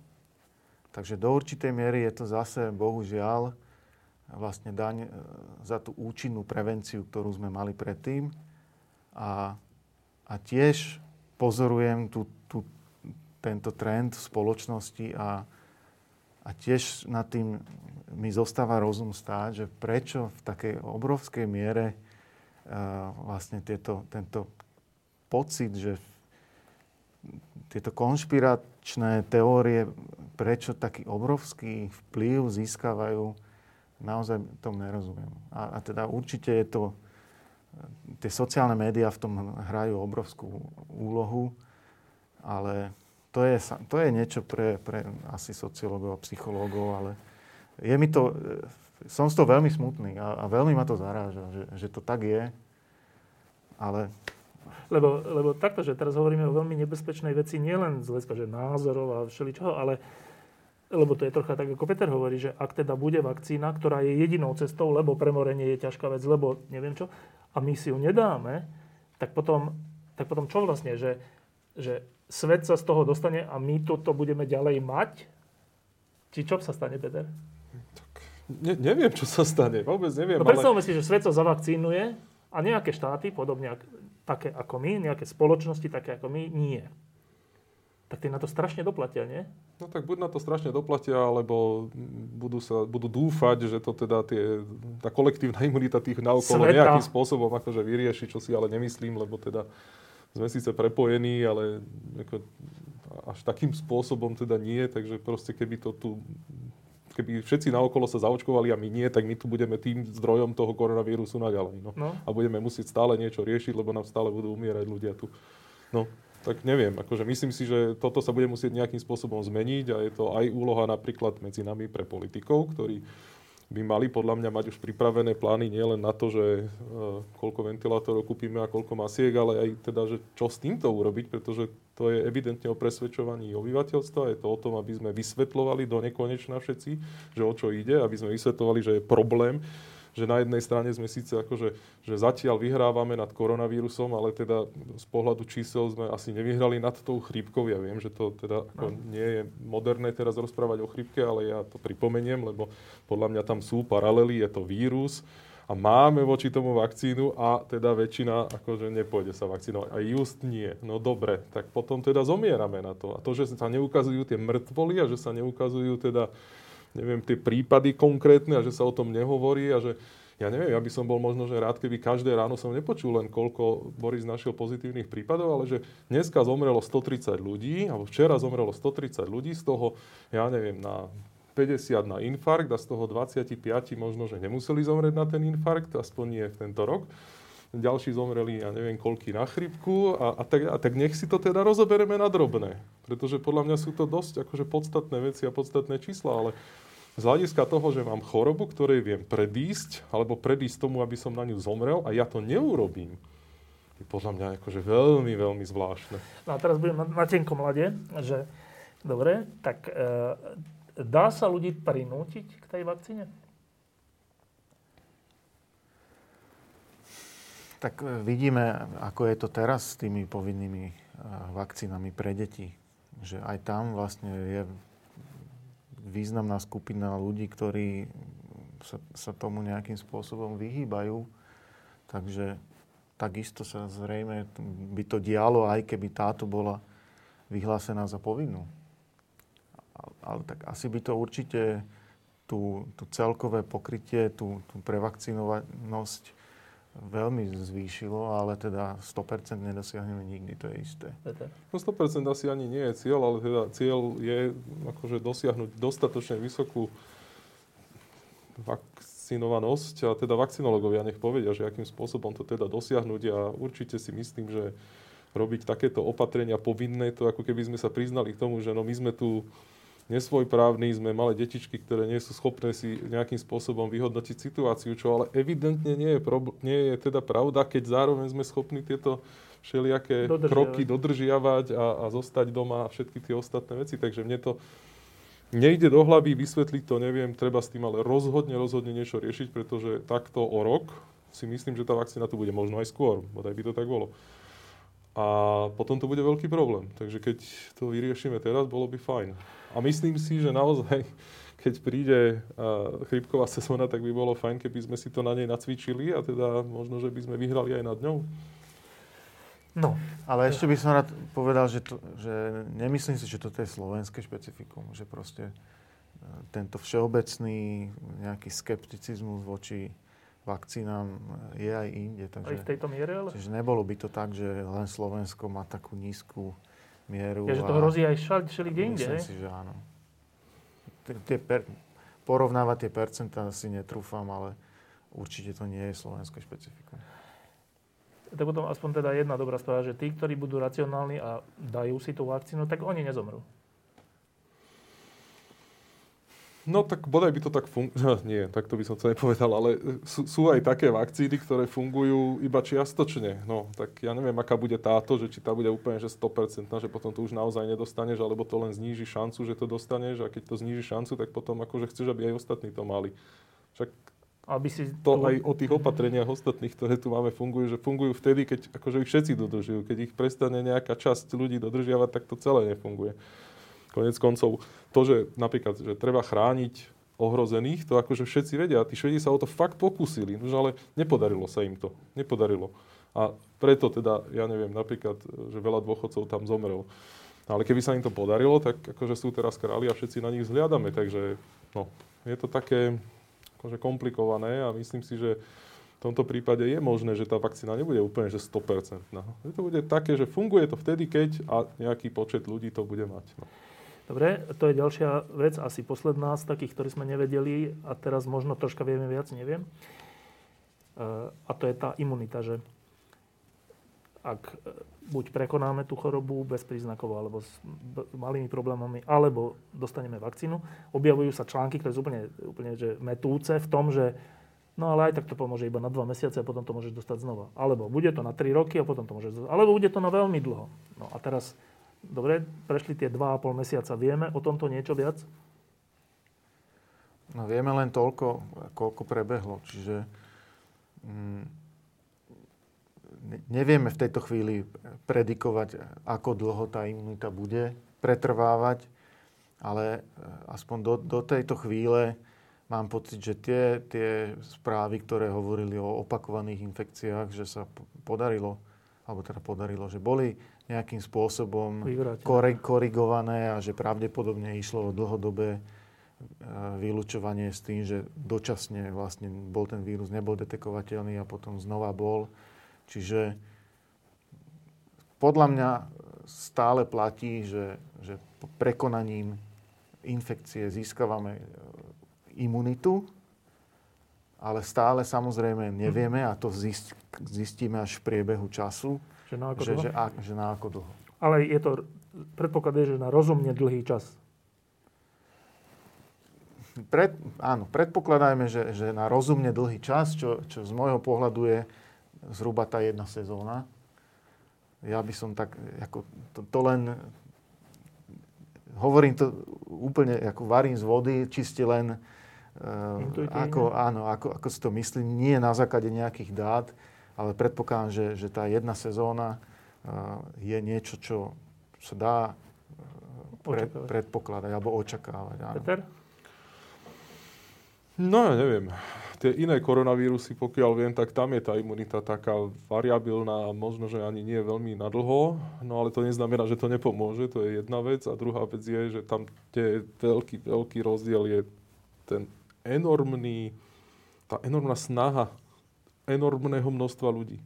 Speaker 2: Takže do určitej miery je to zase, bohužiaľ, vlastne daň e, za tú účinnú prevenciu, ktorú sme mali predtým. A, a tiež pozorujem tu, tu, tento trend v spoločnosti a, a tiež nad tým mi zostáva rozum stáť, že prečo v takej obrovskej miere uh, vlastne tieto, tento pocit, že tieto konšpiračné teórie, prečo taký obrovský vplyv získavajú, naozaj tomu nerozumiem. A, a teda určite je to tie sociálne médiá v tom hrajú obrovskú úlohu, ale to je, to je niečo pre, pre asi sociológov a psychológov, ale je mi to, som z toho veľmi smutný a, a veľmi ma to zaráža, že, že to tak je, ale...
Speaker 1: Lebo, lebo takto, že teraz hovoríme o veľmi nebezpečnej veci, nielen z hľadiska, názorov a všeličoho, ale lebo to je trocha tak, ako Peter hovorí, že ak teda bude vakcína, ktorá je jedinou cestou, lebo premorenie je ťažká vec, lebo neviem čo, a my si ju nedáme, tak potom, tak potom čo vlastne? Že, že svet sa z toho dostane a my toto budeme ďalej mať? Či čo sa stane, Peter?
Speaker 3: Tak, ne, neviem, čo sa stane. Vôbec neviem.
Speaker 1: No predstavme ale... si, že svet sa zavakcínuje a nejaké štáty, podobne ak, také ako my, nejaké spoločnosti také ako my, nie tak tie na to strašne doplatia, nie?
Speaker 3: No tak buď na to strašne doplatia, alebo budú, sa, budú dúfať, že to teda tie, tá kolektívna imunita tých naokolo Sveta. nejakým spôsobom akože vyrieši, čo si ale nemyslím, lebo teda sme síce prepojení, ale ako, až takým spôsobom teda nie, takže proste keby to tu keby všetci naokolo sa zaočkovali a my nie, tak my tu budeme tým zdrojom toho koronavírusu naďalej. No. No. A budeme musieť stále niečo riešiť, lebo nám stále budú umierať ľudia tu. No tak neviem. Akože myslím si, že toto sa bude musieť nejakým spôsobom zmeniť a je to aj úloha napríklad medzi nami pre politikov, ktorí by mali podľa mňa mať už pripravené plány nielen na to, že uh, koľko ventilátorov kúpime a koľko masiek, ale aj teda, že čo s týmto urobiť, pretože to je evidentne o presvedčovaní obyvateľstva, je to o tom, aby sme vysvetlovali do nekonečna všetci, že o čo ide, aby sme vysvetlovali, že je problém že na jednej strane sme síce akože, že zatiaľ vyhrávame nad koronavírusom, ale teda z pohľadu čísel sme asi nevyhrali nad tou chrípkou. Ja viem, že to teda ako no. nie je moderné teraz rozprávať o chrípke, ale ja to pripomeniem, lebo podľa mňa tam sú paralely, je to vírus, a máme voči tomu vakcínu a teda väčšina akože nepôjde sa vakcinovať. A just nie. No dobre, tak potom teda zomierame na to. A to, že sa neukazujú tie mŕtvoly a že sa neukazujú teda, neviem, tie prípady konkrétne a že sa o tom nehovorí a že ja neviem, ja by som bol možno, že rád, keby každé ráno som nepočul len, koľko Boris našiel pozitívnych prípadov, ale že dneska zomrelo 130 ľudí, alebo včera zomrelo 130 ľudí, z toho, ja neviem, na 50 na infarkt a z toho 25 možno, že nemuseli zomrieť na ten infarkt, aspoň nie v tento rok. Ďalší zomreli, ja neviem, koľky na chrypku a, a, tak, a tak nech si to teda rozoberieme na drobné. Pretože podľa mňa sú to dosť akože podstatné veci a podstatné čísla, ale z hľadiska toho, že mám chorobu, ktorej viem predísť, alebo predísť tomu, aby som na ňu zomrel a ja to neurobím, je podľa mňa akože veľmi, veľmi zvláštne.
Speaker 1: No a teraz budem na, na tenkom lade, že dobre, tak e, Dá sa ľudí prinútiť k tej vakcíne?
Speaker 2: Tak e, vidíme, ako je to teraz s tými povinnými e, vakcínami pre deti. Že aj tam vlastne je významná skupina ľudí, ktorí sa, sa tomu nejakým spôsobom vyhýbajú. Takže takisto sa zrejme by to dialo, aj keby táto bola vyhlásená za povinnú ale tak asi by to určite tú, tú celkové pokrytie, tú, tú prevakcinovanosť veľmi zvýšilo, ale teda 100% nedosiahneme nikdy, to je isté.
Speaker 3: No 100% asi ani nie je cieľ, ale teda cieľ je akože dosiahnuť dostatočne vysokú vakcinovanosť a teda vakcinológovia nech povedia, že akým spôsobom to teda dosiahnuť a určite si myslím, že robiť takéto opatrenia povinné, to ako keby sme sa priznali k tomu, že no my sme tu nesvojprávni, sme malé detičky, ktoré nie sú schopné si nejakým spôsobom vyhodnotiť situáciu, čo ale evidentne nie je, probl- nie je teda pravda, keď zároveň sme schopní tieto všelijaké dodržiavať. kroky dodržiavať a, a zostať doma a všetky tie ostatné veci. Takže mne to nejde do hlavy vysvetliť to, neviem, treba s tým ale rozhodne, rozhodne niečo riešiť, pretože takto o rok si myslím, že tá vakcína tu bude možno aj skôr, bodaj by to tak bolo. A potom to bude veľký problém. Takže keď to vyriešime teraz, bolo by fajn. A myslím si, že naozaj, keď príde chrypková sezóna, tak by bolo fajn, keby sme si to na nej nacvičili a teda možno, že by sme vyhrali aj nad ňou.
Speaker 2: No. Ale ešte by som rád povedal, že, to, že nemyslím si, že toto je slovenské špecifikum. Že proste e, tento všeobecný nejaký skepticizmus voči vakcínám je aj inde.
Speaker 1: Takže, aj v tejto miere? Ale...
Speaker 2: Čiže nebolo by to tak, že len Slovensko má takú nízku mieru.
Speaker 1: Ja, že to hrozí aj všeli kde inde,
Speaker 2: Myslím si, že áno. Tie per, porovnávať tie percentá si netrúfam, ale určite to nie je slovenské špecifikum.
Speaker 1: Tak potom aspoň teda jedna dobrá správa, že tí, ktorí budú racionálni a dajú si tú vakcínu, tak oni nezomrú.
Speaker 3: No tak bodaj by to tak fungovalo. Nie, tak to by som to nepovedal, ale sú, sú aj také vakcíny, ktoré fungujú iba čiastočne. No, tak ja neviem, aká bude táto, že či tá bude úplne že 100%, že potom to už naozaj nedostaneš, alebo to len zníži šancu, že to dostaneš a keď to zníži šancu, tak potom akože chceš, aby aj ostatní to mali. Však aby si to aj o tých opatreniach ostatných, ktoré tu máme, fungujú, že fungujú vtedy, keď akože ich všetci dodržujú. Keď ich prestane nejaká časť ľudí dodržiavať, tak to celé nefunguje. Konec koncov, to, že napríklad, že treba chrániť ohrozených, to akože všetci vedia. Tí Švedi sa o to fakt pokúsili, no, ale nepodarilo sa im to. Nepodarilo. A preto teda, ja neviem, napríklad, že veľa dôchodcov tam zomrelo. Ale keby sa im to podarilo, tak akože sú teraz králi a všetci na nich zhliadame. Takže no, je to také akože komplikované a myslím si, že v tomto prípade je možné, že tá vakcína nebude úplne že 100%. No. Že to bude také, že funguje to vtedy, keď a nejaký počet ľudí to bude mať. No.
Speaker 1: Dobre, to je ďalšia vec, asi posledná z takých, ktorí sme nevedeli a teraz možno troška vieme viac, neviem. E, a to je tá imunita, že ak e, buď prekonáme tú chorobu bez príznakov alebo s malými problémami, alebo dostaneme vakcínu, objavujú sa články, ktoré sú úplne, úplne že metúce v tom, že no ale aj tak to pomôže iba na dva mesiace a potom to môžeš dostať znova. Alebo bude to na 3 roky a potom to môžeš dostať. Alebo bude to na veľmi dlho. No a teraz Dobre, prešli tie 2,5 mesiaca. Vieme o tomto niečo viac?
Speaker 2: No vieme len toľko, koľko prebehlo. Čiže mm, nevieme v tejto chvíli predikovať, ako dlho tá imunita bude pretrvávať, ale e, aspoň do, do tejto chvíle mám pocit, že tie, tie správy, ktoré hovorili o opakovaných infekciách, že sa podarilo, alebo teda podarilo, že boli nejakým spôsobom korigované a že pravdepodobne išlo o dlhodobé vylúčovanie s tým, že dočasne vlastne bol ten vírus, nebol detekovateľný a potom znova bol. Čiže podľa mňa stále platí, že, že prekonaním infekcie získavame e, imunitu, ale stále samozrejme nevieme a to zist, zistíme až v priebehu času,
Speaker 1: že na ako
Speaker 2: že, dlho? Že, a, že na ako dlho.
Speaker 1: Ale je to, predpoklad je, že na rozumne dlhý čas.
Speaker 2: Pred, áno, predpokladajme, že, že na rozumne dlhý čas, čo, čo z môjho pohľadu je zhruba tá jedna sezóna. Ja by som tak, ako to, to len, hovorím to úplne, ako varím z vody, čiste len, uh, ako, áno, ako, ako si to myslím, nie na základe nejakých dát, ale predpokladám, že, že tá jedna sezóna uh, je niečo, čo sa dá uh, pred, predpokladať alebo očakávať. Áno.
Speaker 1: Peter?
Speaker 3: No ja neviem. Tie iné koronavírusy, pokiaľ viem, tak tam je tá imunita taká variabilná, možno, že ani nie veľmi nadlho, no ale to neznamená, že to nepomôže, to je jedna vec. A druhá vec je, že tam je veľký, veľký rozdiel je ten enormný, tá enormná snaha enormného množstva ľudí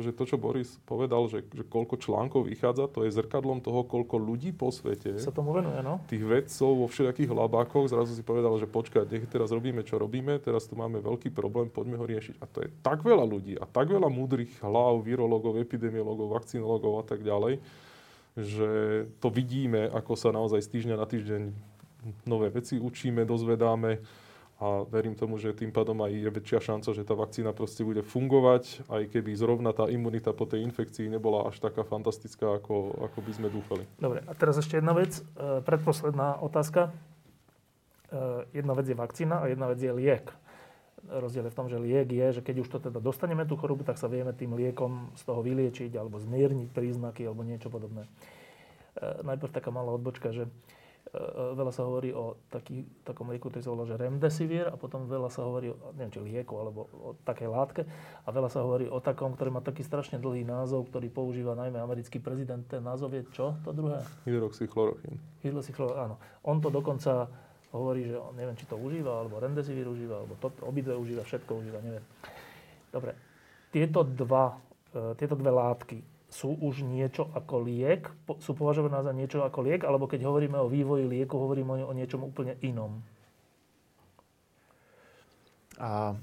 Speaker 3: akože to, čo Boris povedal, že, že koľko článkov vychádza, to je zrkadlom toho, koľko ľudí po svete
Speaker 1: sa tomu venuje, no?
Speaker 3: tých vedcov vo všetkých labákoch zrazu si povedal, že počkať, nech teraz robíme, čo robíme, teraz tu máme veľký problém, poďme ho riešiť. A to je tak veľa ľudí a tak veľa múdrych hlav, virológov, epidemiológov, vakcinológov a tak ďalej, že to vidíme, ako sa naozaj z týždňa na týždeň nové veci učíme, dozvedáme a verím tomu, že tým pádom aj je väčšia šanca, že tá vakcína proste bude fungovať, aj keby zrovna tá imunita po tej infekcii nebola až taká fantastická, ako, ako by sme dúfali.
Speaker 1: Dobre, a teraz ešte jedna vec, e, predposledná otázka. E, jedna vec je vakcína a jedna vec je liek. Rozdiel je v tom, že liek je, že keď už to teda dostaneme tú chorobu, tak sa vieme tým liekom z toho vyliečiť alebo zmierniť príznaky alebo niečo podobné. E, najprv taká malá odbočka, že veľa sa hovorí o taký, takom lieku, ktorý sa volá, že remdesivir a potom veľa sa hovorí o, neviem, či lieku alebo o takej látke a veľa sa hovorí o takom, ktorý má taký strašne dlhý názov, ktorý používa najmä americký prezident. Ten názov je čo? To druhé?
Speaker 3: Hydroxychlorochín.
Speaker 1: Hydroxychlorochín, áno. On to dokonca hovorí, že on, neviem, či to užíva, alebo remdesivir užíva, alebo to, obidve užíva, všetko užíva, neviem. Dobre. Tieto dva, e, tieto dve látky sú už niečo ako liek, sú považované za niečo ako liek, alebo keď hovoríme o vývoji lieku, hovoríme o niečom úplne inom?
Speaker 2: A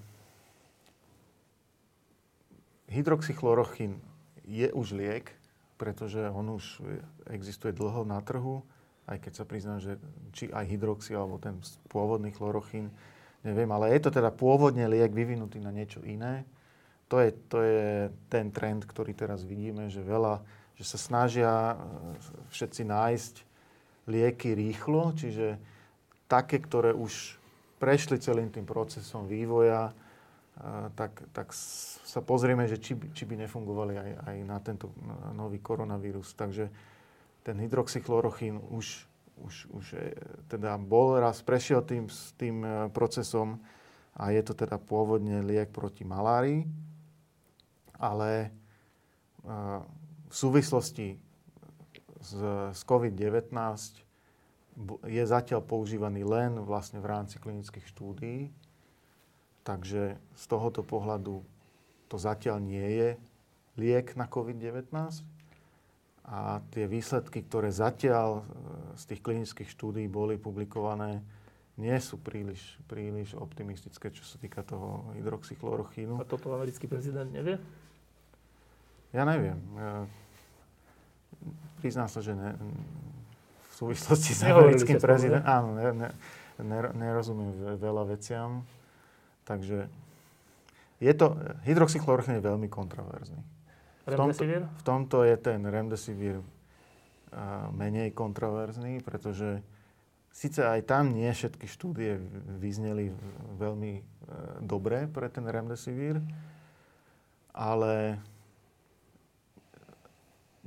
Speaker 2: hydroxychlorochín je už liek, pretože on už existuje dlho na trhu, aj keď sa priznám, že či aj hydroxy, alebo ten pôvodný chlorochín, neviem, ale je to teda pôvodne liek vyvinutý na niečo iné to je, to je ten trend, ktorý teraz vidíme, že veľa, že sa snažia e, všetci nájsť lieky rýchlo, čiže také, ktoré už prešli celým tým procesom vývoja, e, tak, tak sa pozrieme, že či, či by nefungovali aj, aj na tento nový koronavírus. Takže ten hydroxychlorochín už, už, už teda bol raz, prešiel tým, tým e, procesom a je to teda pôvodne liek proti malárii ale v súvislosti s, s COVID-19 je zatiaľ používaný len vlastne v rámci klinických štúdií. Takže z tohoto pohľadu to zatiaľ nie je liek na COVID-19. A tie výsledky, ktoré zatiaľ e, z tých klinických štúdií boli publikované, nie sú príliš, príliš optimistické, čo sa týka toho hydroxychlorochínu.
Speaker 1: A toto americký prezident nevie?
Speaker 2: Ja neviem. Priznám sa, že ne, v súvislosti s americkým prezidentom, áno, ne, ne, ne, nerozumiem veľa veciam. Takže je to, hydroxychlorochín je veľmi kontroverzný.
Speaker 1: V tomto,
Speaker 2: v tomto je ten remdesivir menej kontroverzný, pretože Sice aj tam nie všetky štúdie vyzneli veľmi e, dobre pre ten remdesivir, ale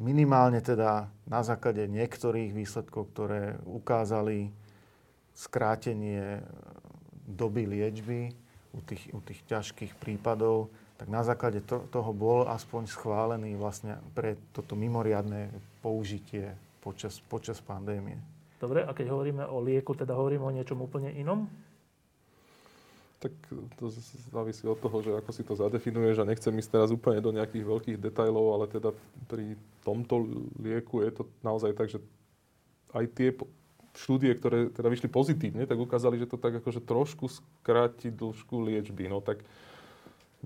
Speaker 2: minimálne teda na základe niektorých výsledkov, ktoré ukázali skrátenie doby liečby u tých, u tých ťažkých prípadov, tak na základe to, toho bol aspoň schválený vlastne pre toto mimoriadné použitie počas, počas pandémie.
Speaker 1: Dobre, a keď hovoríme o lieku, teda hovoríme o niečom úplne inom?
Speaker 3: Tak to závisí od toho, že ako si to zadefinuješ a nechcem ísť teraz úplne do nejakých veľkých detajlov, ale teda pri tomto lieku je to naozaj tak, že aj tie štúdie, ktoré teda vyšli pozitívne, tak ukázali, že to tak akože trošku skráti dĺžku liečby. No tak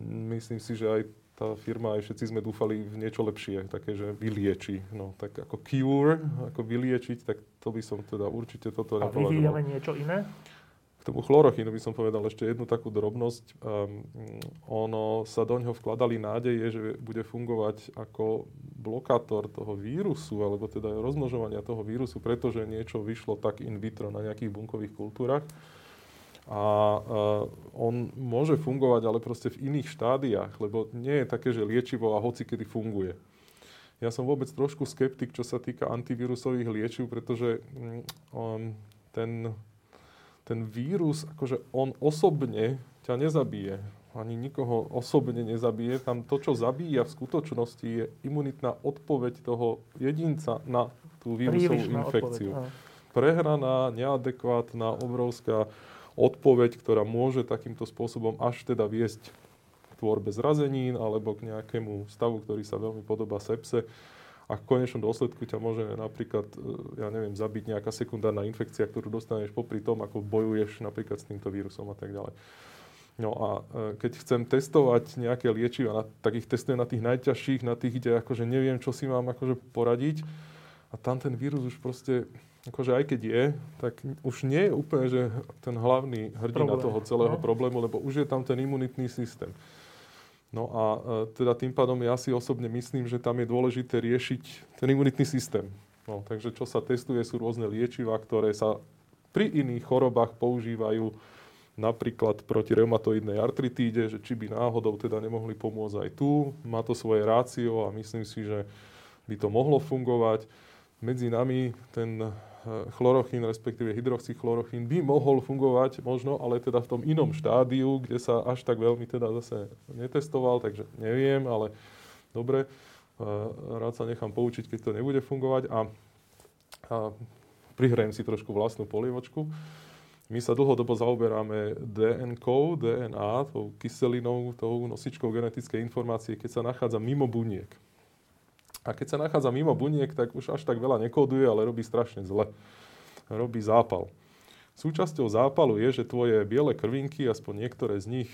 Speaker 3: myslím si, že aj tá firma, aj všetci sme dúfali v niečo lepšie, také, že vylieči. No, tak ako cure, ako vyliečiť, tak to by som teda určite toto
Speaker 1: A vyvíjame niečo iné?
Speaker 3: K tomu chlorochínu by som povedal ešte jednu takú drobnosť. Um, ono sa do ňoho vkladali nádeje, že bude fungovať ako blokátor toho vírusu, alebo teda rozmnožovania toho vírusu, pretože niečo vyšlo tak in vitro na nejakých bunkových kultúrach a uh, on môže fungovať, ale proste v iných štádiách, lebo nie je také, že liečivo a hoci kedy funguje. Ja som vôbec trošku skeptik, čo sa týka antivírusových liečiv, pretože um, ten, ten vírus, akože on osobne ťa nezabije. Ani nikoho osobne nezabije. Tam to, čo zabíja v skutočnosti, je imunitná odpoveď toho jedinca na tú vírusovú infekciu. Odpoveď, Prehraná, neadekvátna, obrovská odpoveď, ktorá môže takýmto spôsobom až teda viesť k tvorbe zrazenín alebo k nejakému stavu, ktorý sa veľmi podobá sepse. A v konečnom dôsledku ťa môže napríklad, e, ja neviem, zabiť nejaká sekundárna infekcia, ktorú dostaneš popri tom, ako bojuješ napríklad s týmto vírusom a tak ďalej. No a e, keď chcem testovať nejaké liečiva, tak ich testujem na tých najťažších, na tých, kde akože neviem, čo si mám akože poradiť. A tam ten vírus už proste akože aj keď je, tak už nie je úplne, že ten hlavný hrdina Problém. toho celého no. problému, lebo už je tam ten imunitný systém. No a e, teda tým pádom ja si osobne myslím, že tam je dôležité riešiť ten imunitný systém. No, takže čo sa testuje, sú rôzne liečiva, ktoré sa pri iných chorobách používajú napríklad proti reumatoidnej artritíde, že či by náhodou teda nemohli pomôcť aj tu. Má to svoje rácio a myslím si, že by to mohlo fungovať. Medzi nami ten chlorochín, respektíve hydroxychlorochín by mohol fungovať možno, ale teda v tom inom štádiu, kde sa až tak veľmi teda zase netestoval, takže neviem, ale dobre, rád sa nechám poučiť, keď to nebude fungovať a, a prihrajem si trošku vlastnú polievočku. My sa dlhodobo zaoberáme DNK, DNA, tou kyselinou, tou nosičkou genetickej informácie, keď sa nachádza mimo buniek. A keď sa nachádza mimo buniek, tak už až tak veľa nekóduje, ale robí strašne zle. Robí zápal. Súčasťou zápalu je, že tvoje biele krvinky, aspoň niektoré z nich,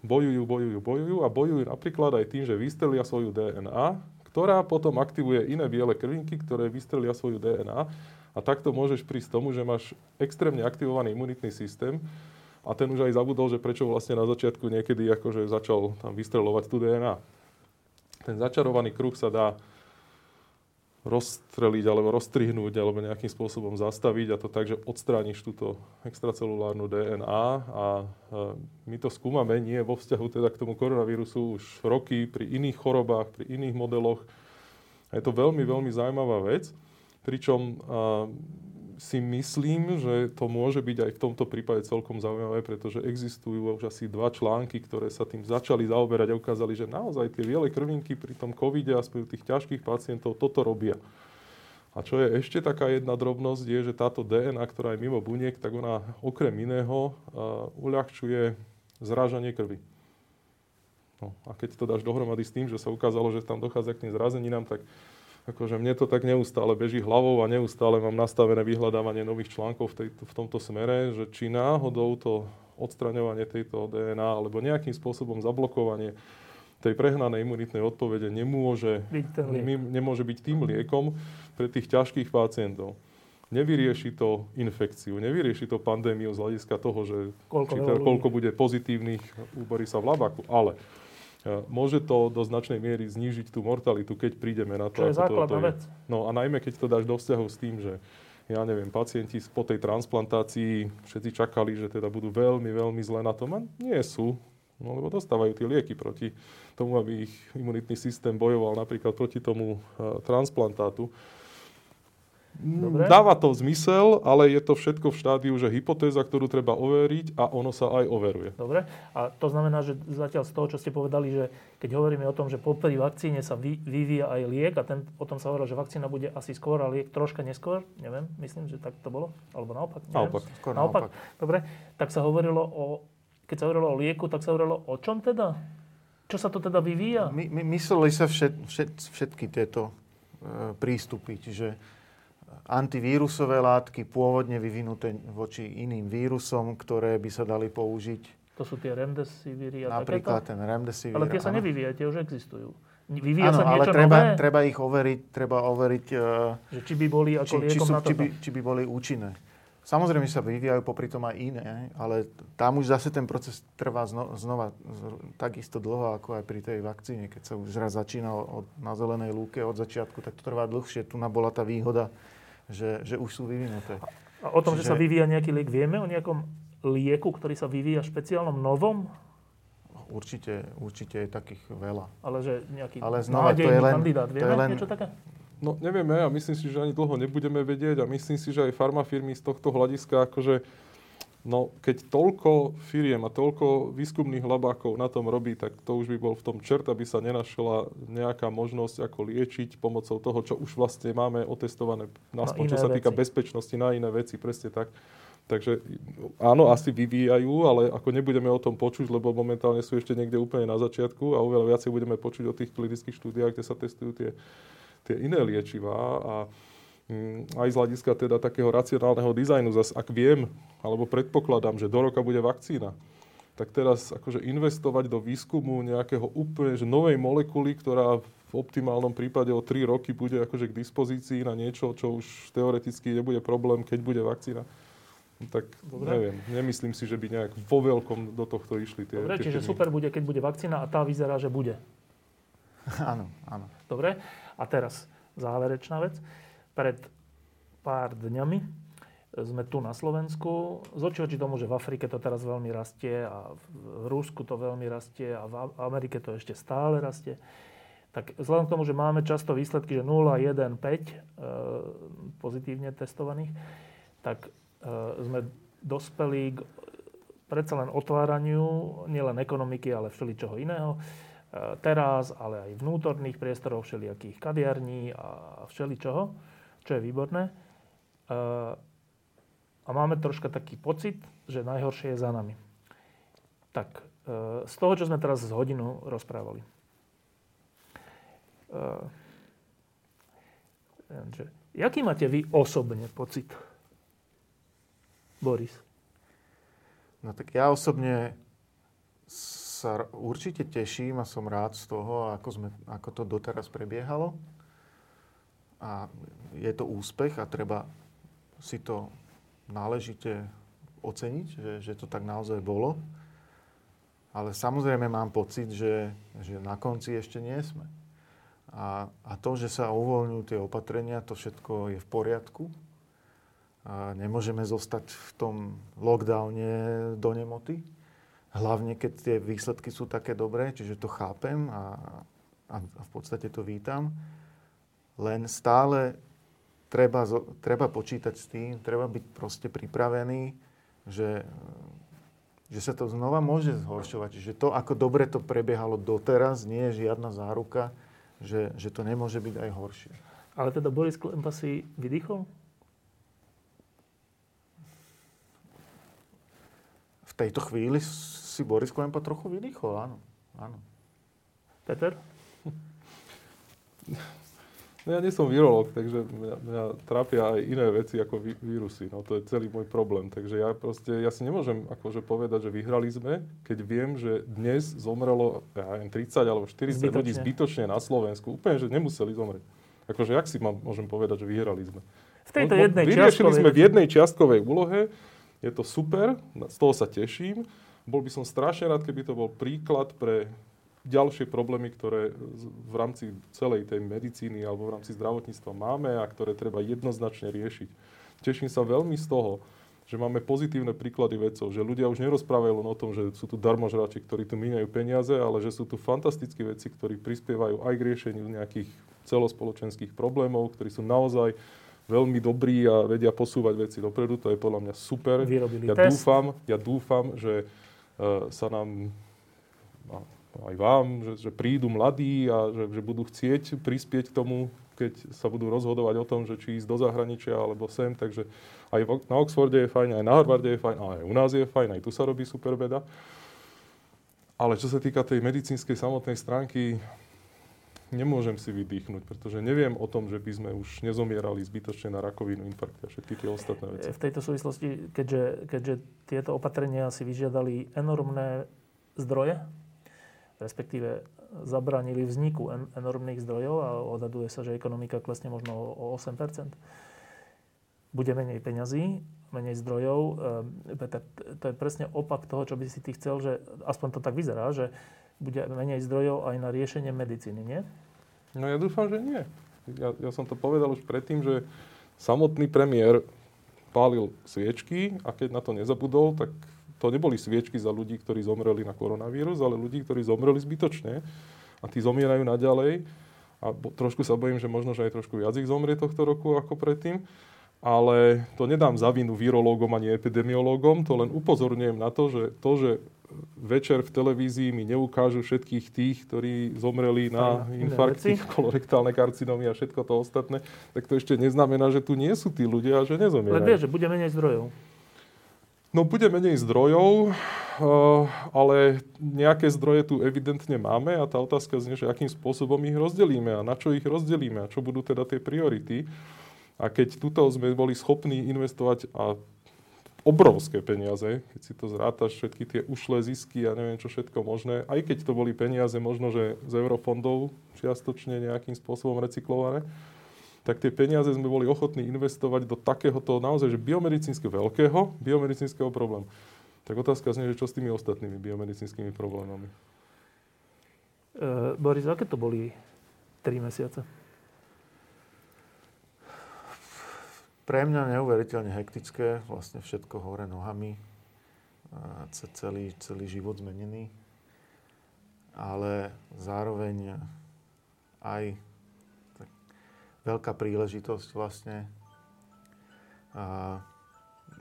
Speaker 3: bojujú, bojujú, bojujú a bojujú napríklad aj tým, že vystrelia svoju DNA, ktorá potom aktivuje iné biele krvinky, ktoré vystrelia svoju DNA a takto môžeš prísť tomu, že máš extrémne aktivovaný imunitný systém a ten už aj zabudol, že prečo vlastne na začiatku niekedy akože začal tam vystrelovať tú DNA. Ten začarovaný kruh sa dá rozstreliť alebo rozstrihnúť alebo nejakým spôsobom zastaviť a to tak, že odstrániš túto extracelulárnu DNA a my to skúmame nie vo vzťahu teda k tomu koronavírusu už roky pri iných chorobách, pri iných modeloch. A je to veľmi, veľmi zaujímavá vec, pričom si myslím, že to môže byť aj v tomto prípade celkom zaujímavé, pretože existujú už asi dva články, ktoré sa tým začali zaoberať a ukázali, že naozaj tie biele krvinky pri tom covide, aspoň u tých ťažkých pacientov, toto robia. A čo je ešte taká jedna drobnosť, je, že táto DNA, ktorá je mimo buniek, tak ona okrem iného uh, uľahčuje zrážanie krvi. No, a keď to dáš dohromady s tým, že sa ukázalo, že tam dochádza k tým zrazeninám, tak akože mne to tak neustále beží hlavou a neustále mám nastavené vyhľadávanie nových článkov v, tejto, v tomto smere, že či náhodou to odstraňovanie tejto DNA alebo nejakým spôsobom zablokovanie tej prehnanej imunitnej odpovede nemôže byť, nemôže byť tým liekom pre tých ťažkých pacientov. Nevyrieši to infekciu, nevyrieši to pandémiu z hľadiska toho, že koľko, či teda, koľko bude pozitívnych úborí sa v labaku, ale Môže to do značnej miery znížiť tú mortalitu, keď prídeme na to.
Speaker 1: Čo je základná vec.
Speaker 3: No a najmä, keď to dáš do vzťahu s tým, že ja neviem, pacienti po tej transplantácii všetci čakali, že teda budú veľmi, veľmi zle na tom a nie sú. No, lebo dostávajú tie lieky proti tomu, aby ich imunitný systém bojoval napríklad proti tomu uh, transplantátu. Dobre. Dáva to zmysel, ale je to všetko v štádiu, že hypotéza, ktorú treba overiť a ono sa aj overuje.
Speaker 1: Dobre. A to znamená, že zatiaľ z toho, čo ste povedali, že keď hovoríme o tom, že popri vakcíne sa vy, vyvíja aj liek a ten, o tom sa hovorilo, že vakcína bude asi skôr a liek troška neskôr, neviem, myslím, že tak to bolo, alebo naopak.
Speaker 3: Neviem. Naopak.
Speaker 1: Skôr naopak. naopak. Dobre. Tak sa hovorilo o, keď sa hovorilo o lieku, tak sa hovorilo o čom teda? Čo sa to teda vyvíja?
Speaker 2: My, my mysleli sa všet, všet, všetky tieto e, prístupy, čiže antivírusové látky pôvodne vyvinuté voči iným vírusom, ktoré by sa dali použiť.
Speaker 1: To sú tie remdesiviry
Speaker 2: a Napríklad takéto? ten remdesivir.
Speaker 1: Ale tie sa nevyvíjajú, tie už existujú. Vyvíja
Speaker 2: ano,
Speaker 1: sa niečo
Speaker 2: ale treba,
Speaker 1: nové?
Speaker 2: treba ich overiť, treba overiť,
Speaker 1: e, že či by boli ako či, či, sú,
Speaker 2: na či, by, či by boli účinné. Samozrejme sa vyvíjajú popri tom aj iné, ale tam už zase ten proces trvá zno, znova takisto dlho, ako aj pri tej vakcíne. Keď sa už raz začína od, na zelenej lúke od začiatku, tak to trvá dlhšie. Tu bola tá výhoda, že, že už sú vyvinuté.
Speaker 1: A o tom, Čiže... že sa vyvíja nejaký liek, vieme o nejakom lieku, ktorý sa vyvíja špeciálnom novom?
Speaker 2: Určite, určite je takých veľa.
Speaker 1: Ale že nejaký
Speaker 2: Ale znova, to je len,
Speaker 1: kandidát, vieme to je len, niečo také?
Speaker 3: No nevieme a myslím si, že ani dlho nebudeme vedieť a myslím si, že aj farmafirmy z tohto hľadiska akože No, keď toľko firiem a toľko výskumných labákov na tom robí, tak to už by bol v tom čert, aby sa nenašla nejaká možnosť, ako liečiť pomocou toho, čo už vlastne máme otestované, aspoň čo sa veci. týka bezpečnosti na iné veci, presne tak. Takže áno, asi vyvíjajú, ale ako nebudeme o tom počuť, lebo momentálne sú ešte niekde úplne na začiatku a oveľa viacej budeme počuť o tých klinických štúdiách, kde sa testujú tie, tie iné liečivá. A aj z hľadiska teda takého racionálneho dizajnu, zas ak viem, alebo predpokladám, že do roka bude vakcína, tak teraz akože investovať do výskumu nejakého úplne že novej molekuly, ktorá v optimálnom prípade o 3 roky bude akože k dispozícii na niečo, čo už teoreticky nebude problém, keď bude vakcína. Tak Dobre. neviem, nemyslím si, že by nejak vo veľkom do tohto išli tie
Speaker 1: Dobre,
Speaker 3: tie
Speaker 1: čiže firmy. super bude, keď bude vakcína a tá vyzerá, že bude.
Speaker 2: Áno, áno.
Speaker 1: Dobre, a teraz záverečná vec pred pár dňami sme tu na Slovensku. Z oči oči tomu, že v Afrike to teraz veľmi rastie a v Rusku to veľmi rastie a v Amerike to ešte stále rastie. Tak vzhľadom k tomu, že máme často výsledky, že 0, 1, 5 e, pozitívne testovaných, tak e, sme dospeli k predsa len otváraniu nielen ekonomiky, ale všeličoho iného. E, teraz, ale aj vnútorných priestorov, všelijakých kadiarní a všeličoho čo je výborné. A máme troška taký pocit, že najhoršie je za nami. Tak, e, z toho, čo sme teraz z hodinu rozprávali. E, že, jaký máte vy osobne pocit? Boris.
Speaker 2: No tak ja osobne sa určite teším a som rád z toho, ako, sme, ako to doteraz prebiehalo a je to úspech a treba si to náležite oceniť, že, že to tak naozaj bolo. Ale samozrejme mám pocit, že, že na konci ešte nie sme. A, a to, že sa uvoľňujú tie opatrenia, to všetko je v poriadku. A nemôžeme zostať v tom lockdowne do nemoty. Hlavne, keď tie výsledky sú také dobré, čiže to chápem a, a, v podstate to vítam. Len stále treba, treba počítať s tým, treba byť proste pripravený, že, že sa to znova môže zhoršovať. Čiže to, ako dobre to prebiehalo doteraz, nie je žiadna záruka, že, že to nemôže byť aj horšie.
Speaker 1: Ale teda Boris Klempa si vydýchol?
Speaker 2: V tejto chvíli si Boris Klempa trochu vydýchol, áno. áno.
Speaker 1: Peter?
Speaker 3: No ja nie som virológ, takže mňa, mňa trápia aj iné veci ako ví, vírusy. No to je celý môj problém. Takže ja proste, ja si nemôžem akože povedať, že vyhrali sme, keď viem, že dnes zomrelo ja neviem, 30 alebo 40 zbytočne. ľudí zbytočne na Slovensku. Úplne, že nemuseli zomrieť. Akože jak si mám, môžem povedať, že vyhrali sme?
Speaker 1: V tejto no, jednej
Speaker 3: Vyriešili sme v jednej čiastkovej úlohe. Je to super, z toho sa teším. Bol by som strašne rád, keby to bol príklad pre ďalšie problémy, ktoré v rámci celej tej medicíny alebo v rámci zdravotníctva máme a ktoré treba jednoznačne riešiť. teším sa veľmi z toho, že máme pozitívne príklady vedcov, že ľudia už nerozprávajú len o tom, že sú tu darmožrači, ktorí tu míňajú peniaze, ale že sú tu fantastické veci, ktorí prispievajú aj k riešeniu nejakých celospoločenských problémov, ktorí sú naozaj veľmi dobrí a vedia posúvať veci dopredu. To je podľa mňa super.
Speaker 1: Vyrobili
Speaker 3: ja
Speaker 1: test.
Speaker 3: dúfam, ja dúfam, že uh, sa nám aj vám, že, že prídu mladí a že, že budú chcieť prispieť k tomu, keď sa budú rozhodovať o tom, že či ísť do zahraničia alebo sem. Takže aj na Oxforde je fajn, aj na Harvarde je fajn, aj u nás je fajn, aj tu sa robí super veda. Ale čo sa týka tej medicínskej samotnej stránky, nemôžem si vydýchnuť, pretože neviem o tom, že by sme už nezomierali zbytočne na rakovinu, infarkt a všetky tie ostatné veci.
Speaker 1: V tejto súvislosti, keďže, keďže tieto opatrenia si vyžiadali enormné zdroje, respektíve zabránili vzniku en- enormných zdrojov a odhaduje sa, že ekonomika klesne možno o 8 bude menej peňazí, menej zdrojov. Peter, to je presne opak toho, čo by si ty chcel, že aspoň to tak vyzerá, že bude menej zdrojov aj na riešenie medicíny, nie?
Speaker 3: No ja dúfam, že nie. Ja, ja som to povedal už predtým, že samotný premiér pálil sviečky a keď na to nezabudol, tak to neboli sviečky za ľudí, ktorí zomreli na koronavírus, ale ľudí, ktorí zomreli zbytočne a tí zomierajú naďalej. A bo, trošku sa bojím, že možno, že aj trošku viac ich zomrie tohto roku ako predtým ale to nedám za vinu virológom ani epidemiológom, to len upozorňujem na to, že to, že večer v televízii mi neukážu všetkých tých, ktorí zomreli na infarkty, kolorektálne karcinómy a všetko to ostatné, tak to ešte neznamená, že tu nie sú tí ľudia a že nezomierajú.
Speaker 1: Ale vieš, že bude menej zdrojov.
Speaker 3: No bude menej zdrojov, eh, ale nejaké zdroje tu evidentne máme a tá otázka znie, že akým spôsobom ich rozdelíme a na čo ich rozdelíme a čo budú teda tie priority. A keď tuto sme boli schopní investovať a obrovské peniaze, keď si to zrátaš, všetky tie ušlé zisky a neviem čo všetko možné, aj keď to boli peniaze možno, že z eurofondov čiastočne nejakým spôsobom recyklované, tak tie peniaze sme boli ochotní investovať do takéhoto naozaj, že biomedicínskeho veľkého biomedicínskeho problému. Tak otázka znie, že čo s tými ostatnými biomedicínskymi problémami?
Speaker 1: Uh, Boris, aké to boli 3 mesiace?
Speaker 2: pre mňa neuveriteľne hektické, vlastne všetko hore nohami, celý, celý život zmenený, ale zároveň aj veľká príležitosť vlastne a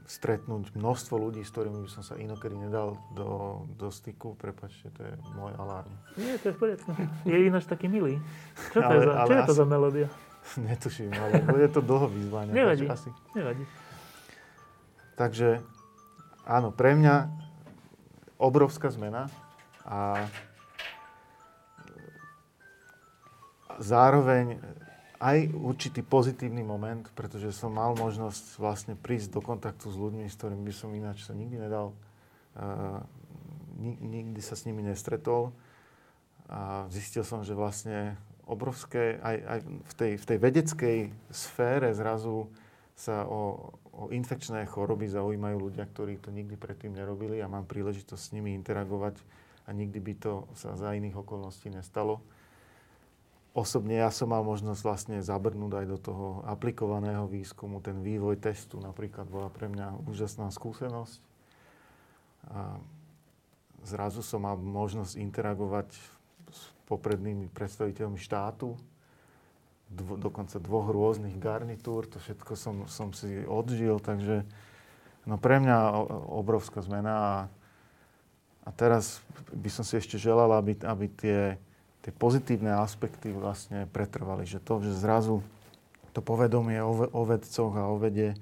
Speaker 2: stretnúť množstvo ľudí, s ktorými by som sa inokedy nedal do, do styku. Prepačte, to je môj alarm.
Speaker 1: Nie, to je v poriadku. Je ináč taký milý. Čo to ale, je za, čo je to za melódia?
Speaker 2: Netuším, ale bude to dlho vyzvanie.
Speaker 1: Nevadí, asi. nevadí.
Speaker 2: Takže áno, pre mňa obrovská zmena a zároveň aj určitý pozitívny moment, pretože som mal možnosť vlastne prísť do kontaktu s ľuďmi, s ktorými by som ináč sa nikdy nedal, uh, nikdy sa s nimi nestretol. A zistil som, že vlastne obrovské, aj, aj v, tej, v tej vedeckej sfére zrazu sa o, o infekčné choroby zaujímajú ľudia, ktorí to nikdy predtým nerobili a mám príležitosť s nimi interagovať a nikdy by to sa za iných okolností nestalo. Osobne ja som mal možnosť vlastne zabrnúť aj do toho aplikovaného výskumu. Ten vývoj testu napríklad bola pre mňa úžasná skúsenosť. A zrazu som mal možnosť interagovať poprednými predstaviteľmi štátu, dvo, dokonca dvoch rôznych garnitúr, to všetko som, som si odžil, takže no pre mňa obrovská zmena a, a teraz by som si ešte želal, aby, aby tie, tie pozitívne aspekty vlastne pretrvali, že to, že zrazu to povedomie o, vedcoch a o vede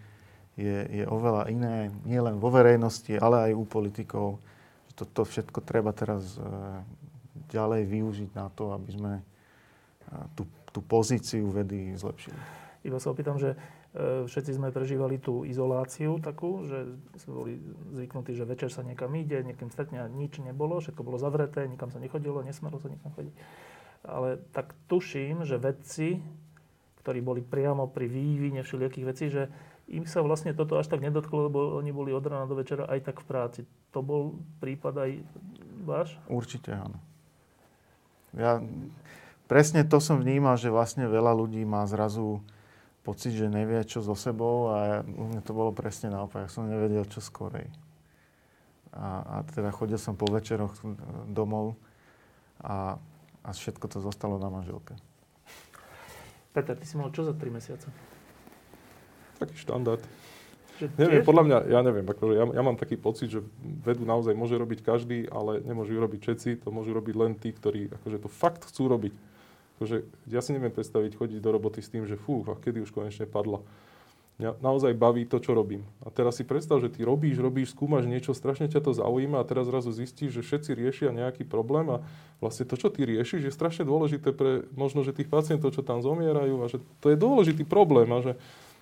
Speaker 2: je, je oveľa iné, nielen vo verejnosti, ale aj u politikov. Že to, to všetko treba teraz ďalej využiť na to, aby sme tú, tú pozíciu vedy zlepšili.
Speaker 1: Iba sa opýtam, že e, všetci sme prežívali tú izoláciu takú, že sme boli zvyknutí, že večer sa niekam ide, niekým stretne a nič nebolo, všetko bolo zavreté, nikam sa nechodilo, nesmelo sa nikam chodiť. Ale tak tuším, že vedci, ktorí boli priamo pri vývine všelijakých vecí, že im sa vlastne toto až tak nedotklo, lebo oni boli od rána do večera aj tak v práci. To bol prípad aj váš?
Speaker 2: Určite áno. Ja presne to som vnímal, že vlastne veľa ľudí má zrazu pocit, že nevie, čo so sebou a u mňa to bolo presne naopak. Ja som nevedel, čo skorej. A, a teda chodil som po večeroch domov a, a všetko to zostalo na manželke.
Speaker 1: Peter, ty si mal čo za 3 mesiace?
Speaker 3: Taký štandard. Že neviem, podľa mňa, ja neviem, akože ja, ja mám taký pocit, že vedu naozaj môže robiť každý, ale nemôžu ju robiť všetci, to môžu robiť len tí, ktorí akože to fakt chcú robiť. Akože ja si neviem predstaviť chodiť do roboty s tým, že fú, a kedy už konečne padla. Mňa naozaj baví to, čo robím. A teraz si predstav, že ty robíš, robíš, skúmaš niečo, strašne ťa to zaujíma a teraz zrazu zistíš, že všetci riešia nejaký problém a vlastne to, čo ty riešiš, je strašne dôležité pre možno, že tých pacientov, čo tam zomierajú a že to je dôležitý problém a že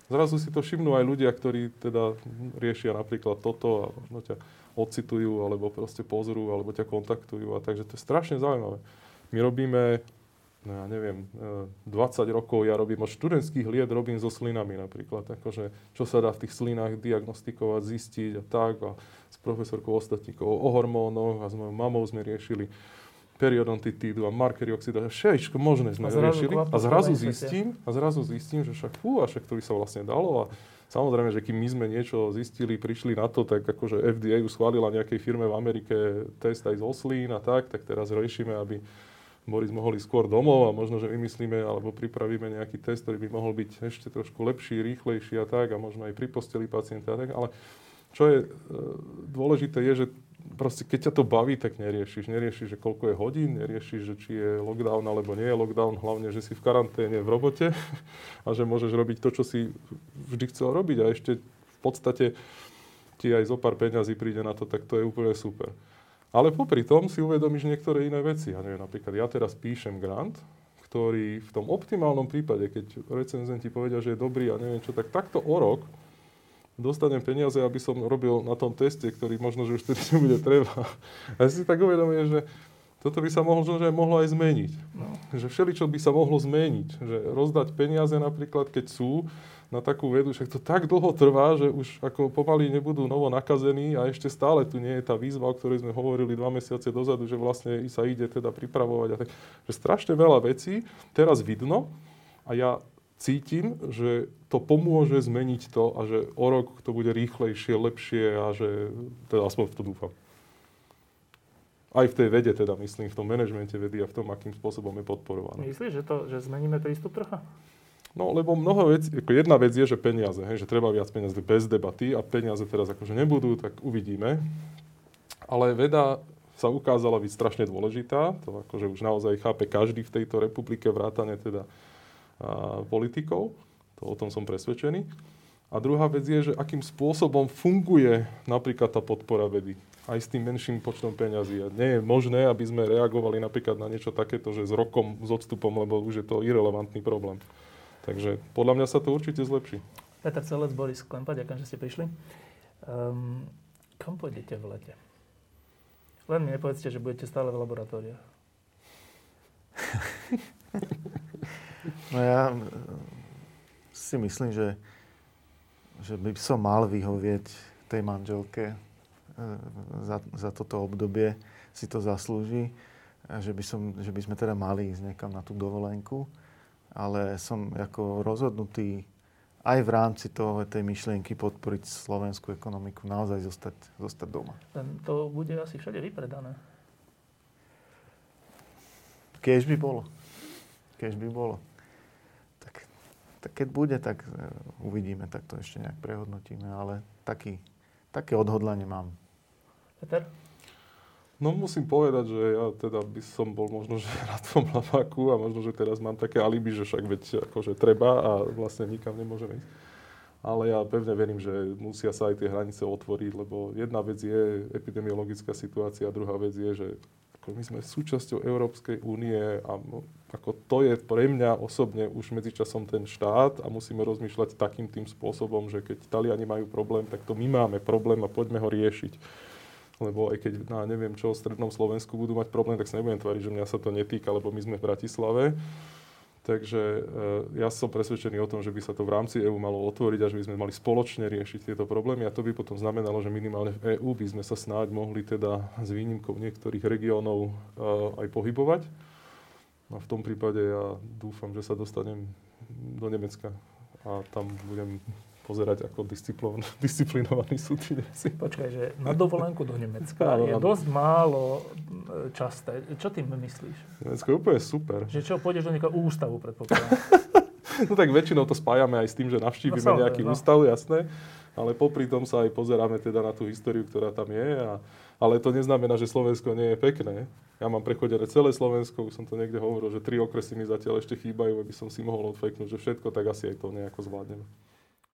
Speaker 3: Zrazu si to všimnú aj ľudia, ktorí teda riešia napríklad toto a no ťa ocitujú, alebo proste pozrú, alebo ťa kontaktujú. A takže to je strašne zaujímavé. My robíme, no ja neviem, 20 e, rokov ja robím od študentských liet, robím so slinami napríklad. Akože, čo sa dá v tých slinách diagnostikovať, zistiť a tak. A s profesorkou ostatníkov o hormónoch a s mojou mamou sme riešili periodontitídu a markery oxidácie, všetko možné sme a riešili. A zrazu zistím, a zrazu zistím, že však fú, a však to by sa vlastne dalo. A samozrejme, že kým my sme niečo zistili, prišli na to, tak akože FDA už schválila nejakej firme v Amerike test aj z oslín a tak, tak teraz riešime, aby Boris mohol ísť skôr domov a možno, že vymyslíme alebo pripravíme nejaký test, ktorý by mohol byť ešte trošku lepší, rýchlejší a tak a možno aj pri posteli pacienta a tak. Ale čo je e, dôležité je, že proste keď ťa to baví, tak neriešiš. Neriešiš, že koľko je hodín, neriešiš, že či je lockdown alebo nie je lockdown, hlavne, že si v karanténe v robote a že môžeš robiť to, čo si vždy chcel robiť a ešte v podstate ti aj zo pár peňazí príde na to, tak to je úplne super. Ale popri tom si uvedomíš niektoré iné veci. Ja neviem, napríklad ja teraz píšem grant, ktorý v tom optimálnom prípade, keď recenzenti povedia, že je dobrý a neviem čo, tak takto o rok dostanem peniaze, aby som robil na tom teste, ktorý možno, že už tedy nebude treba. A si tak uvedomujem, že toto by sa mohlo, že mohlo aj zmeniť. No. Že všeličo by sa mohlo zmeniť. Že rozdať peniaze napríklad, keď sú na takú vedu, však to tak dlho trvá, že už ako pomaly nebudú novo nakazení a ešte stále tu nie je tá výzva, o ktorej sme hovorili dva mesiace dozadu, že vlastne sa ide teda pripravovať. A tak, že strašne veľa vecí teraz vidno a ja cítim, že to pomôže zmeniť to a že o rok to bude rýchlejšie, lepšie a že teda aspoň v to dúfam. Aj v tej vede teda, myslím, v tom manažmente vedy a v tom, akým spôsobom je podporované.
Speaker 1: Myslíš, že, to, že zmeníme prístup trocha?
Speaker 3: No, lebo mnoho vecí, ako jedna vec je, že peniaze, hej, že treba viac peniazy bez debaty a peniaze teraz akože nebudú, tak uvidíme. Ale veda sa ukázala byť strašne dôležitá, to akože už naozaj chápe každý v tejto republike, vrátane teda politikov. To o tom som presvedčený. A druhá vec je, že akým spôsobom funguje napríklad tá podpora vedy. Aj s tým menším počtom peňazí. A nie je možné, aby sme reagovali napríklad na niečo takéto, že s rokom, s odstupom, lebo už je to irrelevantný problém. Takže podľa mňa sa to určite zlepší.
Speaker 1: Peter Celec, Boris Klempa, ďakujem, že ste prišli. Um, kam pôjdete v lete? Len mi nepovedzte, že budete stále v laboratóriách.
Speaker 2: No ja si myslím, že, že by som mal vyhovieť tej manželke za, za toto obdobie, si to zaslúži, že by, som, že by sme teda mali ísť niekam na tú dovolenku, ale som ako rozhodnutý aj v rámci toho, tej myšlienky podporiť slovenskú ekonomiku, naozaj zostať, zostať doma.
Speaker 1: To bude asi všade vypredané.
Speaker 2: Keď by bolo. Keď by bolo tak keď bude, tak e, uvidíme, tak to ešte nejak prehodnotíme, ale taký, také odhodlanie mám.
Speaker 1: Peter?
Speaker 3: No musím povedať, že ja teda by som bol možno, že na tom lavaku a možno, že teraz mám také alibi, že však veď akože treba a vlastne nikam nemôžeme ísť. Ale ja pevne verím, že musia sa aj tie hranice otvoriť, lebo jedna vec je epidemiologická situácia, druhá vec je, že my sme súčasťou Európskej únie a ako to je pre mňa osobne už medzičasom ten štát a musíme rozmýšľať takým tým spôsobom, že keď Taliani majú problém, tak to my máme problém a poďme ho riešiť. Lebo aj keď na neviem čo, v strednom Slovensku budú mať problém, tak sa nebudem tváriť, že mňa sa to netýka, lebo my sme v Bratislave. Takže e, ja som presvedčený o tom, že by sa to v rámci EÚ malo otvoriť a že by sme mali spoločne riešiť tieto problémy a to by potom znamenalo, že minimálne v EÚ by sme sa snáď mohli teda s výnimkou niektorých regiónov e, aj pohybovať. A v tom prípade ja dúfam, že sa dostanem do Nemecka a tam budem pozerať, ako disciplinovaní sú tí Nemci.
Speaker 1: Počkaj, že na dovolenku do Nemecka je dosť málo časté. Čo tým myslíš?
Speaker 3: Nemecko je úplne super.
Speaker 1: Že čo, pôjdeš do nejakého ústavu, predpokladám.
Speaker 3: no tak väčšinou to spájame aj s tým, že navštívime no, nejaký no. ústav, jasné. Ale popri tom sa aj pozeráme teda na tú históriu, ktorá tam je. A, ale to neznamená, že Slovensko nie je pekné. Ja mám prechodené celé Slovensko, už som to niekde hovoril, že tri okresy mi zatiaľ ešte chýbajú, aby som si mohol odfeknúť, že všetko, tak asi aj to nejako zvládneme.